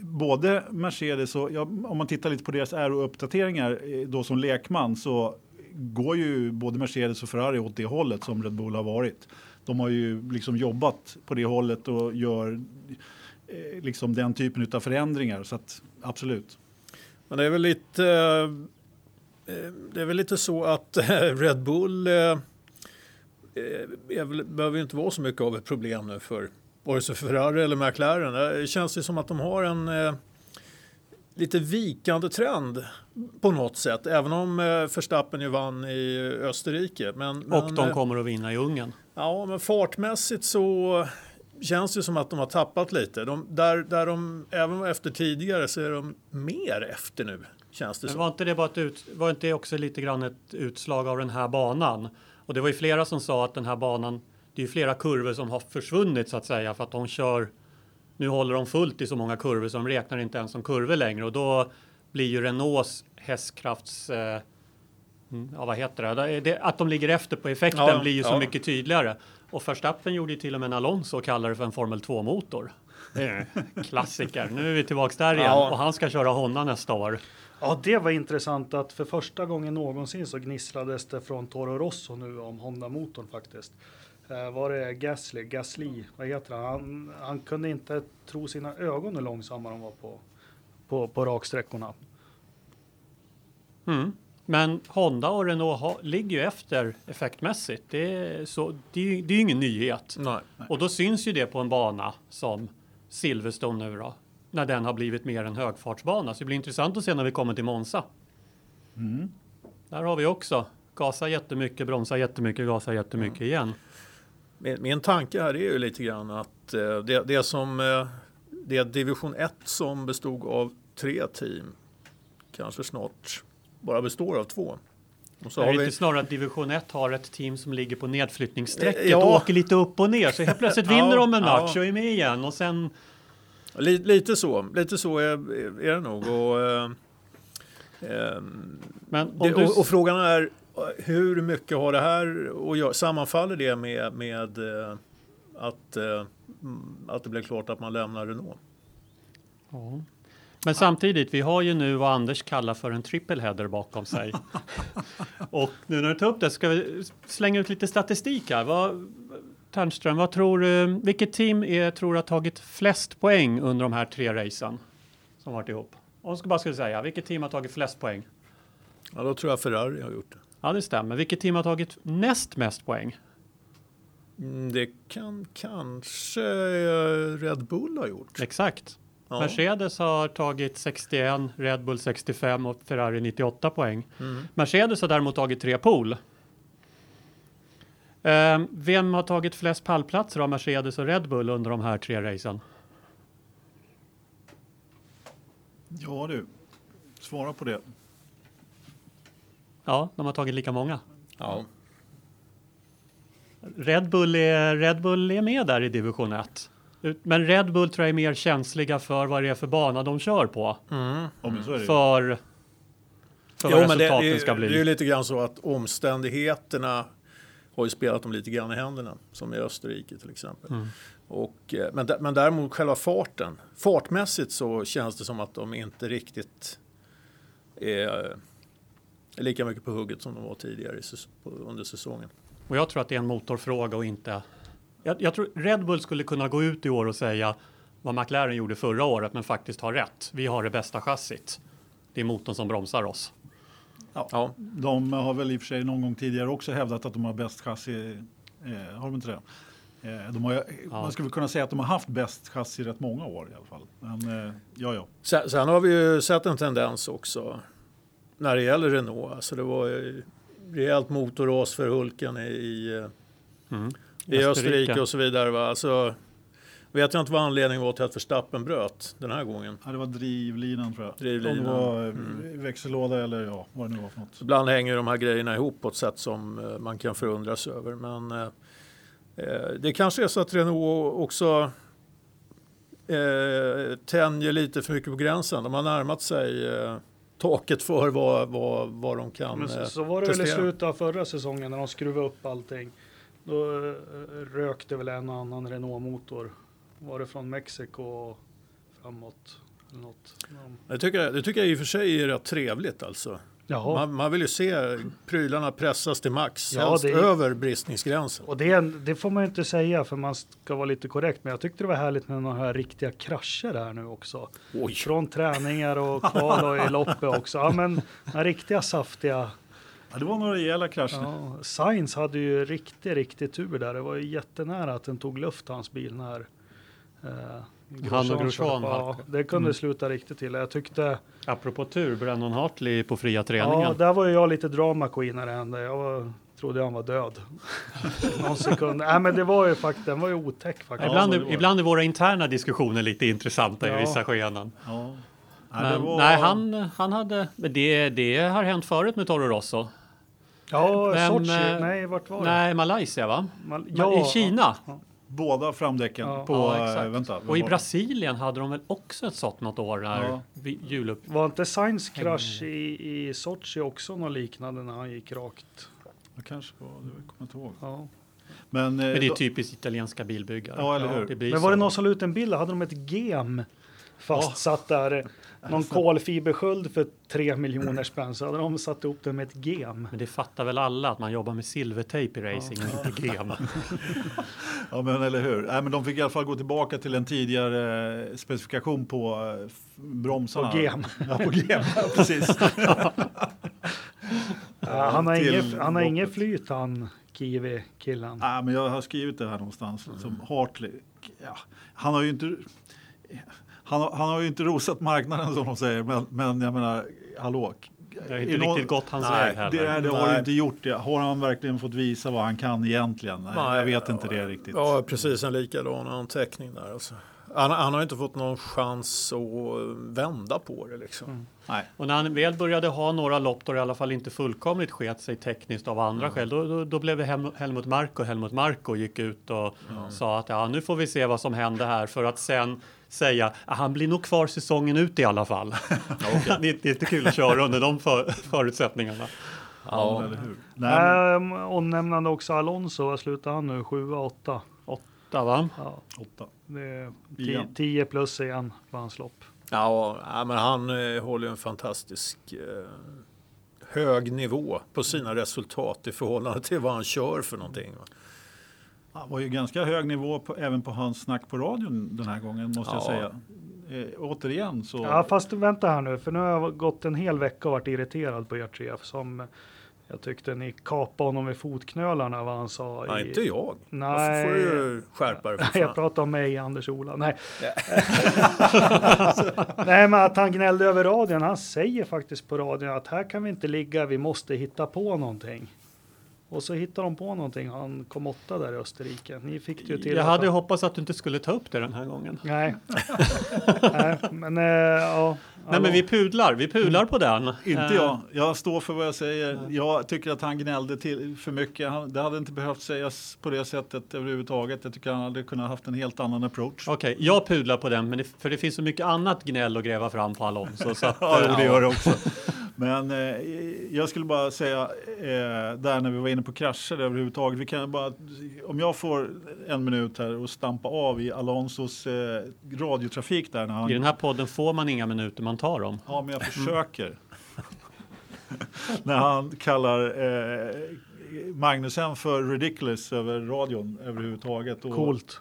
Speaker 2: både Mercedes och, ja, om man tittar lite på deras aero-uppdateringar eh, då som lekman så går ju både Mercedes och Ferrari åt det hållet som Red Bull har varit. De har ju liksom jobbat på det hållet och gör liksom den typen av förändringar. Så att absolut.
Speaker 1: Men det är väl lite, eh, det är väl lite så att eh, Red Bull eh, eh, är väl, behöver ju inte vara så mycket av ett problem nu för vare sig Ferrari eller McLaren. Det känns ju som att de har en, eh, lite vikande trend på något sätt. Även om eh, Verstappen ju vann i Österrike. Men,
Speaker 4: Och
Speaker 1: men,
Speaker 4: de
Speaker 1: eh,
Speaker 4: kommer att vinna i Ungern.
Speaker 1: Ja, men fartmässigt så känns det som att de har tappat lite. De, där, där de även var efter tidigare så är de mer efter nu. Känns det
Speaker 4: Men
Speaker 1: som.
Speaker 4: var inte det bara ett ut, var inte det också lite grann ett utslag av den här banan? Och det var ju flera som sa att den här banan, det är ju flera kurvor som har försvunnit så att säga för att de kör, nu håller de fullt i så många kurvor så de räknar inte ens som kurvor längre och då blir ju Renaults hästkrafts, eh, mm, ja vad heter det? det, det att de ligger efter på effekten
Speaker 1: Ja,
Speaker 4: blir ju så
Speaker 1: ja.
Speaker 4: mycket tydligare. Och Verstappen gjorde ju till och med en Alonso och kallade det för en Formel 2-motor. Det är en klassiker. Nu är vi tillbaks där igen
Speaker 1: Ja.
Speaker 4: och han ska köra Honda nästa år.
Speaker 3: Ja, det var intressant att för första gången någonsin så gnisslades det från Toro Rosso nu om Honda-motorn faktiskt. Eh, var det Gasly, Gasly, vad heter han? han? Han kunde inte tro sina ögon hur långsamma de var på, på, på raksträckorna.
Speaker 4: Mm. Men Honda och Renault ha, ligger ju efter effektmässigt. Det är, så, det är, det är ingen nyhet.
Speaker 1: Nej.
Speaker 4: Och då syns ju det på en bana som Silverstone nu då. När den har blivit mer en högfartsbana. Så det blir intressant att se när vi kommer till Monza. Där har vi också gasa jättemycket, bromsa jättemycket, gasa jättemycket igen.
Speaker 1: Min, min tanke här är ju lite grann att eh, det, det som eh, det division 1 som bestod av tre team kanske snart bara består av två. Och så
Speaker 4: det
Speaker 1: har
Speaker 4: är
Speaker 1: vi,
Speaker 4: inte snarare att division 1 har ett team som ligger på nedflyttningsstrecket
Speaker 1: Ja.
Speaker 4: och åker lite upp och ner. Så helt plötsligt
Speaker 1: Ja,
Speaker 4: vinner de en
Speaker 1: ja.
Speaker 4: match och är med igen och sen
Speaker 1: li, lite så, lite så är, är det nog. Och, eh, eh,
Speaker 4: Men
Speaker 1: det,
Speaker 4: du...
Speaker 1: och, och frågan är hur mycket har det här att göra? Sammanfaller det med, med eh, att, eh, att det blev klart att man lämnar Renault?
Speaker 4: Ja. Men samtidigt, vi har ju nu vad Anders kallar för en triple header bakom sig. och nu när du tar upp det ska vi slänga ut lite statistik här. Vad, Ternström, vad tror du, vilket team är, tror du har tagit flest poäng under de här tre racen som varit ihop? Om jag ska bara skulle säga, vilket team har tagit flest poäng?
Speaker 1: Ja, då tror jag Ferrari har gjort det.
Speaker 4: Ja, det stämmer. Vilket team har tagit näst mest poäng?
Speaker 1: Mm, Det kan kanske Red Bull ha gjort.
Speaker 4: Exakt.
Speaker 1: Ja.
Speaker 4: Mercedes har tagit 61, Red Bull 65 och Ferrari 98 poäng.
Speaker 1: Mm.
Speaker 4: Mercedes har däremot tagit tre pool. Ehm, vem har tagit flest pallplatser av Mercedes och Red Bull under de här tre racen?
Speaker 2: Ja du, svara på det.
Speaker 4: Ja, de har tagit lika många.
Speaker 1: Ja.
Speaker 4: Red Bull är, Red Bull är med där i division 1. Men Red Bull tror jag är mer känsliga för vad det är för bana de kör på.
Speaker 1: Mm.
Speaker 2: Ju.
Speaker 4: För, för
Speaker 1: Jo,
Speaker 4: vad
Speaker 1: men det,
Speaker 4: resultaten
Speaker 1: det,
Speaker 4: ska
Speaker 1: det är ju
Speaker 4: bli.
Speaker 1: lite grann så att omständigheterna har ju spelat dem lite grann i händerna. Som i Österrike till exempel.
Speaker 4: Mm.
Speaker 1: Och, eh, men, men däremot själva farten. Fartmässigt så känns det som att de inte riktigt är, är lika mycket på hugget som de var tidigare under säsongen.
Speaker 4: Och jag tror att det är en motorfråga och inte... Jag, jag tror Red Bull skulle kunna gå ut i år och säga vad McLaren gjorde förra året men faktiskt ha rätt. Vi har det bästa chassit. Det är motorn som bromsar oss.
Speaker 1: Ja.
Speaker 2: De har väl i och för sig någon gång tidigare också hävdat att de har bäst chassi. Eh, har de inte det? Eh, de har, ju- Man skulle kunna säga att de har haft bäst chassi i rätt många år i alla fall. Men eh, ja, ja.
Speaker 1: Sen, sen har vi ju sett en tendens också när det gäller Renault. Alltså det var ju rejält motorras för Hulken i, i, eh,
Speaker 4: Mm.
Speaker 1: I Österrike och så vidare. Va? Alltså, vet jag inte vad anledningen var till att Verstappen bröt den här gången.
Speaker 2: ja, det var drivlinan tror jag.
Speaker 1: Drivlinan.
Speaker 2: Om det var eh,
Speaker 1: Mm.
Speaker 2: växellåda eller ja, vad det nu var för något.
Speaker 1: Ibland hänger de här grejerna ihop på ett sätt som eh, man kan förundras över. Men eh, eh, det kanske är så att Renault också eh, tänjer lite för mycket på gränsen. De har närmat sig eh, taket för vad, vad, vad de kan
Speaker 3: Men så,
Speaker 1: eh,
Speaker 3: så var det väl i slutet av förra säsongen när de skruvade upp allting. Då eh, rök det väl en och annan Renault-motor. Var det från Mexiko framåt? Eller något.
Speaker 1: Det tycker, jag, det tycker jag i och för sig är rätt trevligt alltså. Man, man vill ju se prylarna pressas till max,
Speaker 3: Ja,
Speaker 1: helst
Speaker 3: är-
Speaker 1: över bristningsgränsen.
Speaker 3: Och det, det får man ju inte säga för man ska vara lite korrekt. Men jag tyckte det var härligt med några här riktiga krascher här nu också.
Speaker 1: Oj.
Speaker 3: Från träningar och kval och i loppet också. Ja men riktiga saftiga.
Speaker 2: Ja, det var några rejäla krascher.
Speaker 3: Ja, Sainz hade ju riktigt, riktigt tur där. Det var ju jättenära att den tog luft hans bil när Eh,
Speaker 4: Han och
Speaker 3: Grosjean
Speaker 4: Grosjean
Speaker 3: ja. Det kunde
Speaker 2: Mm.
Speaker 3: sluta riktigt illa. Jag tyckte,
Speaker 4: Apropå tur, Brennan Hartley på fria träningen.
Speaker 3: ja, där var ju jag lite drama queen när det hände. Jag var, trodde han var död. Någon sekund. Nej, men det var ju faktiskt, den var ju otäck faktiskt.
Speaker 4: ibland,
Speaker 2: men
Speaker 4: är, ibland är våra interna diskussioner lite intressanta
Speaker 3: Ja.
Speaker 4: i vissa skeenden.
Speaker 2: Ja. Nej,
Speaker 4: Men,
Speaker 2: det var-
Speaker 4: nej, han, han hade... men Det, det har hänt förut med Toro Rosso.
Speaker 3: Ja,
Speaker 4: Vem,
Speaker 3: Sochi.
Speaker 4: eh,
Speaker 3: Nej, vart var det?
Speaker 4: Nej, Malaysia va?
Speaker 3: Man,
Speaker 4: I Kina.
Speaker 2: Båda framdäcken
Speaker 3: Ja.
Speaker 2: på...
Speaker 4: Ja,
Speaker 2: eh, vänta,
Speaker 4: Och i Brasilien hade de väl också ett sånt något år när
Speaker 2: Ja.
Speaker 4: julupp...
Speaker 3: Var inte Sainz krasch i, i Sochi också något liknande när han gick rakt?
Speaker 2: Det kanske var, det kommer jag inte ihåg.
Speaker 3: Ja.
Speaker 2: Men, eh,
Speaker 4: Men det är
Speaker 2: då-
Speaker 4: typiskt italienska bilbyggare.
Speaker 2: Ja, eller hur?
Speaker 4: Det blir
Speaker 3: Men
Speaker 4: så.
Speaker 3: var det någon som la ut en bild? Hade de ett gem fastsatt där? Någon kolfibersköld för tre miljoner spänn så hade de satt ihop den med ett gem.
Speaker 4: Men det fattar väl alla att man jobbar med silvertejp i racing och inte gem.
Speaker 2: Ja, men eller hur. Nej, men de fick i alla fall gå tillbaka till en tidigare eh, specifikation på eh, bromsarna.
Speaker 3: På gem.
Speaker 2: Ja, på gem. Ja, precis.
Speaker 3: Ja, han har, inget, han har inget flyt han, Kiwi-killen.
Speaker 2: Nej, men jag har skrivit det här någonstans.
Speaker 3: Mm.
Speaker 2: Som Hartley. Ja, han har ju inte... Han har, han har ju inte rosat marknaden som de säger, men, men jag menar, hallå.
Speaker 4: Det har inte
Speaker 2: Är någon-
Speaker 4: riktigt gått hans
Speaker 1: Nej,
Speaker 4: väg heller.
Speaker 2: Det, det har
Speaker 1: Nej.
Speaker 2: inte gjort det. Har han verkligen fått visa vad han kan egentligen? Nej,
Speaker 1: Nej,
Speaker 2: jag vet inte det riktigt.
Speaker 1: Ja, precis en likadan anteckning där. Alltså. Han, han har inte fått någon chans att vända på det liksom.
Speaker 2: Nej.
Speaker 4: Och när han väl började ha några lopp då det i alla fall inte fullkomligt sket sig tekniskt av andra
Speaker 2: Mm.
Speaker 4: skäl, då, då, då blev det Hem- Helmut Marko. Helmut Marko gick ut och sa att ja, nu får vi se vad som händer här för att sen säga att han blir nog kvar säsongen ut i alla fall. det, är, det är inte kul att köra under de för, förutsättningarna.
Speaker 2: Ja, eller hur? Nej, men,
Speaker 3: Ähm, omnämnande också Alonso, vad slutar han nu? 7 8
Speaker 4: Åtta va?
Speaker 3: Ja,
Speaker 2: åtta.
Speaker 3: det är
Speaker 2: Igen.
Speaker 3: 10 plus igen på hans lopp.
Speaker 1: Ja, ja, men han eh, håller en fantastisk eh, hög nivå på sina resultat i förhållande till vad han kör för någonting. va.
Speaker 2: Det var ju ganska hög nivå på, även på hans snack på radion den här gången måste jag
Speaker 1: Ja.
Speaker 2: säga. Eh, återigen så...
Speaker 3: Ja, fast vänta här nu, för nu har jag gått en hel vecka och varit irriterad på er tre som jag tyckte ni kapade honom vid fotknölarna vad han sa.
Speaker 1: Nej,
Speaker 3: i...
Speaker 1: inte jag.
Speaker 3: Nej.
Speaker 1: Varför får du skärpa dig
Speaker 3: Jag pratar om mig, Anders-Ola. Nej. Nej, men att han gnällde över radion. Han säger faktiskt på radion att här kan vi inte ligga, vi måste hitta på någonting. Och så hittar de på någonting. Han kom åtta där i Österrike. Ni fick det ju till.
Speaker 4: Jag
Speaker 3: att
Speaker 4: hade
Speaker 3: han-
Speaker 4: hoppats att du inte skulle ta upp det den här gången.
Speaker 3: Nej. Nej, men äh, ja.
Speaker 4: Nej men vi pudlar, vi pudlar på den.
Speaker 2: Inte
Speaker 4: Eh,
Speaker 2: jag. Jag står för vad jag säger. Jag tycker att han gnällde till för mycket. Han, det hade inte behövt sägas på det sättet överhuvudtaget. Jag tycker han hade kunnat haft en helt annan approach.
Speaker 4: Okej, jag pudlar på den, men det, för det finns så mycket annat gnäll att gräva fram på Alonso. Så att,
Speaker 2: Ja, det gör det också. Men eh, jag skulle bara säga eh, där när vi var inne på krascher överhuvudtaget. Vi kan bara, om jag får en minut här och stampa av i Alonsos eh, radiotrafik där när han
Speaker 4: I den här podden får man inga minuter, man tar dem.
Speaker 2: Ja, men jag försöker. När han kallar eh, Magnusen för ridiculous över radion överhuvudtaget. Och,
Speaker 3: Coolt.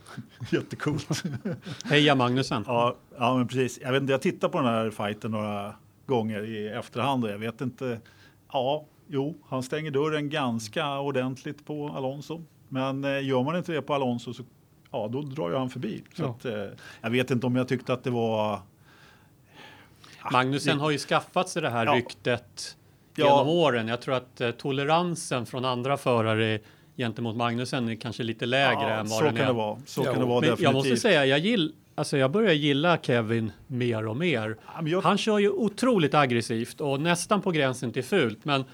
Speaker 2: Jättecoolt.
Speaker 4: Heja Magnusen!
Speaker 2: ja, ja, men precis. Jag, vet inte, jag tittar på den här fighten några gånger i efterhand och jag vet inte. Ja, jo, han stänger dörren ganska ordentligt på Alonso. Men eh, gör man inte det på Alonso så ja, då drar ju han förbi. Så
Speaker 3: Ja.
Speaker 2: att, eh, jag vet inte om jag tyckte att det var
Speaker 4: Magnusen har ju skaffat sig det här
Speaker 2: Ja.
Speaker 4: ryktet
Speaker 2: Ja.
Speaker 4: genom åren. Jag tror att eh, toleransen från andra förare gentemot Magnusen är kanske lite lägre
Speaker 2: Ja,
Speaker 4: än vad
Speaker 2: så
Speaker 4: den
Speaker 2: kan
Speaker 4: är.
Speaker 2: det vara. Så
Speaker 1: Ja,
Speaker 2: kan det vara
Speaker 4: Men
Speaker 2: definitivt.
Speaker 4: jag måste säga, jag, gill, alltså jag börjar gilla Kevin mer och mer.
Speaker 2: Jag-
Speaker 4: Han kör ju otroligt aggressivt och nästan på gränsen till fult. Men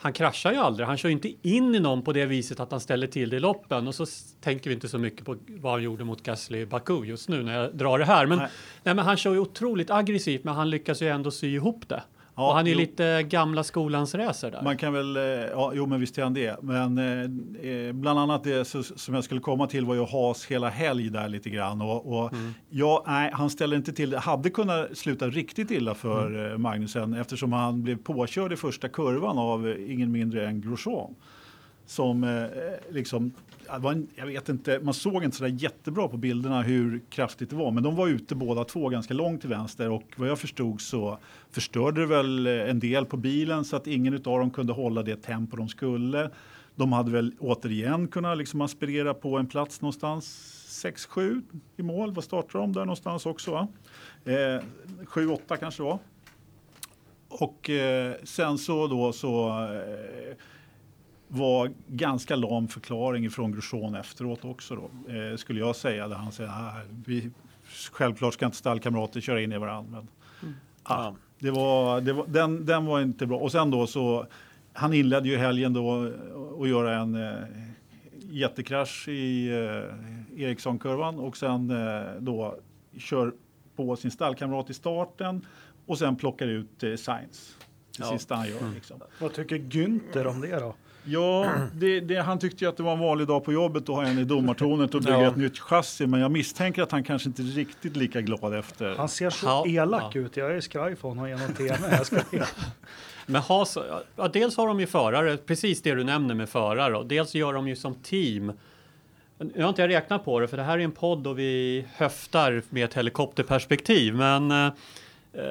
Speaker 4: han kraschar ju aldrig. Han kör inte in i någon på det viset att han ställer till det i loppen. Och så tänker vi inte så mycket på vad han gjorde mot Gasly Baku just nu när jag drar det här. Men,
Speaker 2: Nej.
Speaker 4: nej. men han kör ju otroligt aggressivt men han lyckas ju ändå sy ihop det.
Speaker 2: Ja,
Speaker 4: och han är
Speaker 2: jo.
Speaker 4: lite gamla skolans racer där.
Speaker 2: Man kan väl, eh, ja, jo men visst är han det. Men eh, eh, bland annat det så, som jag skulle komma till var ju Haas hela helg där lite grann. Och, och ja, nej, han ställer inte till det. Hade kunnat sluta riktigt illa för eh, Magnusen eftersom han blev påkörd i första kurvan av ingen mindre än Grosjean. Som eh, liksom, var en, jag vet inte, man såg inte sådär jättebra på bilderna hur kraftigt det var. Men de var ute båda två ganska långt till vänster och vad jag förstod så förstörde det väl eh, en del på bilen så att ingen av dem kunde hålla det tempo de skulle. De hade väl återigen kunnat liksom aspirera på en plats någonstans 6-7 i mål. Vad startar de där någonstans också? Va? Eh, 7-8 kanske det var. Och eh, sen så då så eh, var ganska lam förklaring från Grosjean efteråt också då, eh, skulle jag säga. Där han säger att vi självklart ska inte stallkamrater köra in i varandra. Men,
Speaker 1: Mm.
Speaker 2: ah, det var, det var, den, den var inte bra. Och sen då så, han inledde ju helgen då att göra en eh, jättekrasch i eh, Ericsson-kurvan och sen eh, då kör på sin stallkamrat i starten och sen plockar ut eh, Sainz. Det
Speaker 1: Ja.
Speaker 2: sista han gör. Liksom.
Speaker 3: Vad tycker Günther om det då?
Speaker 2: Ja, det, det, han tyckte ju att det var en vanlig dag på jobbet att ha en i domartornet och bygga
Speaker 1: Ja.
Speaker 2: ett nytt chassi. Men jag misstänker att han kanske inte är riktigt lika glad efter.
Speaker 3: Han ser så
Speaker 4: Ja,
Speaker 3: elak
Speaker 4: ja.
Speaker 3: ut. Jag är skraj för honom genom tv.
Speaker 4: Men Haas, ja, dels har de ju förare, precis det du nämner med förare, och dels gör de ju som team. Nu har inte jag räknat på det, för det här är en podd och vi höftar med ett helikopterperspektiv, men eh,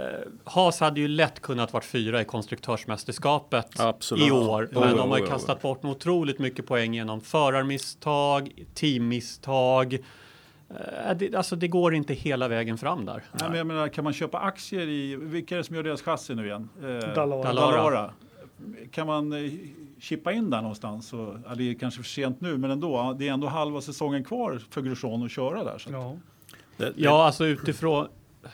Speaker 4: Haas hade ju lätt kunnat varit fyra i konstruktörsmästerskapet
Speaker 1: Absolut.
Speaker 4: i år,
Speaker 1: Jo,
Speaker 4: men
Speaker 1: jo,
Speaker 4: de har ju
Speaker 1: jo.
Speaker 4: kastat bort otroligt mycket poäng genom förarmisstag, teammisstag. Eh, det, alltså det går inte hela vägen fram där.
Speaker 2: Nej, men jag menar, kan man köpa aktier i, vilka är det som gör deras chassi nu igen? Eh,
Speaker 3: Dallara.
Speaker 2: Dallara. Kan man eh, chippa in där någonstans? Och, ja, det är kanske för sent nu, men ändå. Det är ändå halva säsongen kvar för Grosjean att köra där. Så. att-
Speaker 3: Ja.
Speaker 1: Det, det,
Speaker 4: Ja, alltså utifrån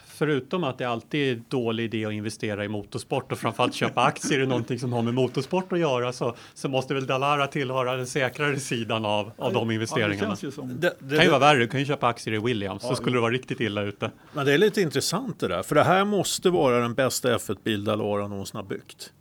Speaker 4: Förutom att det alltid är dålig idé att investera i motorsport och framförallt köpa aktier i någonting som har med motorsport att göra så, så måste väl Dallara tillhöra den säkrare sidan av, av de
Speaker 2: Ja, det
Speaker 4: investeringarna.
Speaker 2: känns ju som...
Speaker 1: det,
Speaker 4: Det kan ju vara värre, du kan ju köpa aktier i Williams så
Speaker 2: Ja,
Speaker 4: skulle du vara riktigt illa ute.
Speaker 1: Men det är lite intressant det där. För det här måste vara den bästa F1-bil Dallara någonsin har byggt.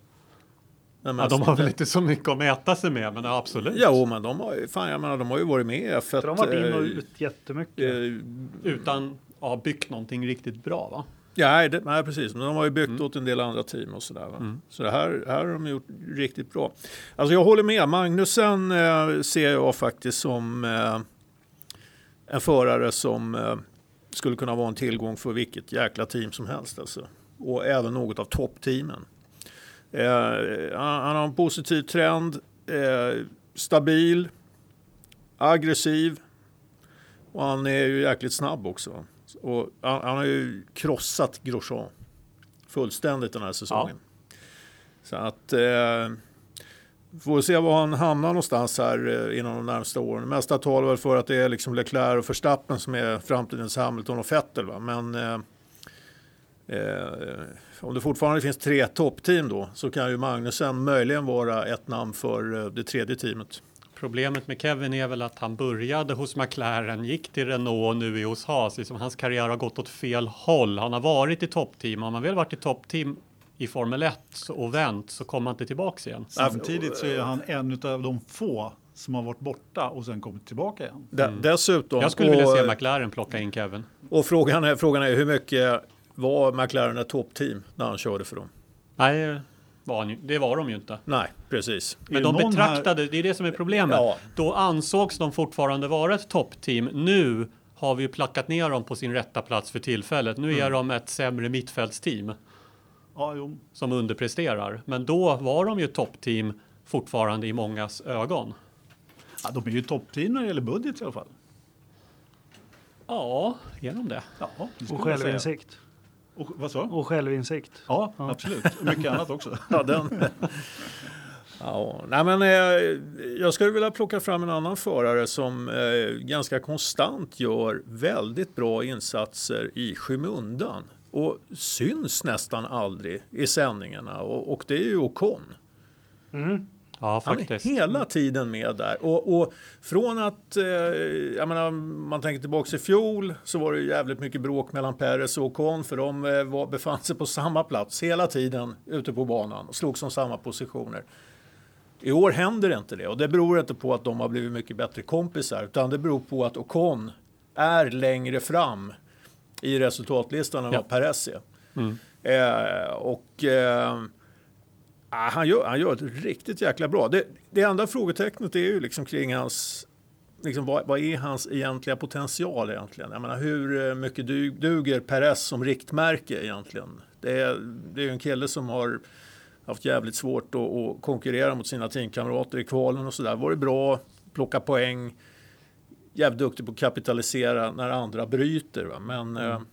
Speaker 1: Den
Speaker 4: Ja, de har väl inte så mycket att mäta sig med, men ja, absolut.
Speaker 1: Jo, men de har, fan, jag menar, de har ju varit med i F1.
Speaker 3: För de har varit in och
Speaker 1: eh,
Speaker 3: ut jättemycket.
Speaker 1: eh,
Speaker 4: Utan att ha byggt någonting riktigt bra va?
Speaker 1: Ja, det, nej, precis. Men de har ju byggt
Speaker 4: Mm.
Speaker 1: åt en del andra team och sådär. Va? Så det här, här har de gjort riktigt bra. Alltså jag håller med. Magnusen eh, ser jag faktiskt som eh, en förare som eh, skulle kunna vara en tillgång för vilket jäkla team som helst. Alltså. Och även något av toppteamen. Eh, han, han har en positiv trend. Eh, stabil. Aggressiv. Och han är ju jäkligt snabb också. Och han, han har ju krossat Grosjean fullständigt den här säsongen. Så att eh, får se var han hamnar någonstans här eh, inom de närmsta åren. Mesta talar väl för att det är liksom Leclerc och Verstappen som är framtidens Hamilton och Vettel. Va? Men eh, eh, om det fortfarande finns tre toppteam då så kan ju Magnusen möjligen vara ett namn för eh, det tredje teamet.
Speaker 4: Problemet med Kevin är väl att han började hos McLaren, gick till Renault och nu är hos Haas. Liksom hans karriär har gått åt fel håll. Han har varit i toppteam. Har man väl varit i toppteam i Formel 1 och vänt så kommer han inte tillbaks igen.
Speaker 2: Samtidigt så är han en av de få som har varit borta och sen kommit tillbaka igen.
Speaker 1: De, Dessutom,
Speaker 4: Jag skulle vilja
Speaker 1: och,
Speaker 4: se McLaren plocka in Kevin.
Speaker 1: och frågan, är, frågan är hur mycket var McLaren ett toppteam när han körde för dem?
Speaker 4: Nej, var det var de ju inte.
Speaker 1: Nej, precis.
Speaker 2: Är
Speaker 4: Men de betraktade, det är det som är problemet.
Speaker 1: Ja.
Speaker 4: Då ansågs de fortfarande vara ett toppteam. Nu har vi ju plackat ner dem på sin rätta plats för tillfället. Nu är de ett sämre mittfältsteam
Speaker 2: Ja, jo.
Speaker 4: som underpresterar. Men då var de ju toppteam fortfarande i mångas ögon.
Speaker 2: Ja, de är ju toppteam när det gäller budget i alla fall.
Speaker 4: Ja, genom det.
Speaker 2: Ja, det
Speaker 3: Och självinsikt.
Speaker 2: Och, vad sa
Speaker 3: Och självinsikt.
Speaker 2: Ja, absolut. Och mycket annat också.
Speaker 1: Ja, den. ja, nej, men, eh, jag skulle vilja plocka fram en annan förare som eh, ganska konstant gör väldigt bra insatser i skymundan och syns nästan aldrig i sändningarna och, och det är ju Ocon.
Speaker 3: Mm.
Speaker 4: Ja,
Speaker 1: Han är hela tiden med där. Och, och från att, eh, jag menar, man tänker tillbaka i fjol så var det jävligt mycket bråk mellan Perez och Ocon för de eh, var, befann sig på samma plats hela tiden ute på banan och slogs om samma positioner. I år händer inte det och det beror inte på att de har blivit mycket bättre kompisar utan det beror på att Ocon är längre fram i resultatlistan än
Speaker 4: Ja.
Speaker 1: vad Perez är.
Speaker 4: Mm.
Speaker 1: Eh, och eh, ah, han, gör, han gör det riktigt jäkla bra. Det, det enda frågetecknet är ju liksom kring hans Liksom, vad, vad är hans egentliga potential egentligen? Jag menar, hur eh, mycket du, duger Perez som riktmärke egentligen? Det är, det är ju en kille som har haft jävligt svårt att, att konkurrera mot sina teamkamrater i kvalen och sådär. Varit bra, plocka poäng. jävligt duktig på att kapitalisera när andra bryter. Va? Men eh, mm.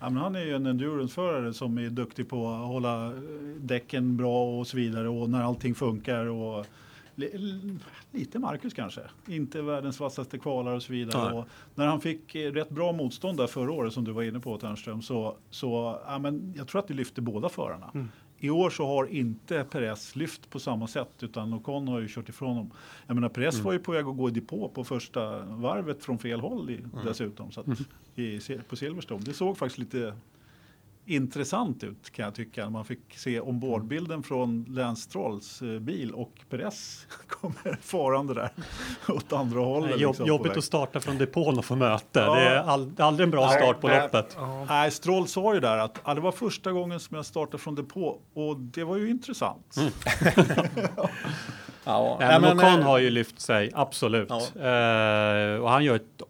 Speaker 2: Ja, men han är ju en endurance-förare som är duktig på att hålla däcken bra och så vidare och när allting funkar. Och li, li- lite Marcus kanske, inte världens vassaste kvalare och så vidare. Och när han fick eh, rätt bra motstånd där förra året som du var inne på Ternström så, så ja, men jag tror att det lyfte båda förarna. I år så har inte Perez lyft på samma sätt utan Ocon har ju kört ifrån honom. Jag menar Perez var ju på väg att gå i depå på första varvet från fel håll i, dessutom. Så att, i, på Silverstone. Det såg faktiskt lite intressant ut kan jag tycka. när Man fick se ombordbilden från Lance Strolls eh, bil och Perez kommer farande där åt andra hållet.
Speaker 4: Jobb,
Speaker 2: liksom,
Speaker 4: jobbigt att starta från depån och få möte.
Speaker 2: Ja.
Speaker 4: Det är all, aldrig en bra start på
Speaker 2: nej.
Speaker 4: loppet.
Speaker 2: Nej, Stroll sa ju där att ja, det var första gången som jag startade från depå och det var ju intressant.
Speaker 4: Mm.
Speaker 1: ja,
Speaker 4: Nej, men
Speaker 1: nej,
Speaker 4: Ocon
Speaker 1: eh,
Speaker 4: har ju lyft sig, absolut.
Speaker 1: Ja.
Speaker 4: Eh, och han gör ett,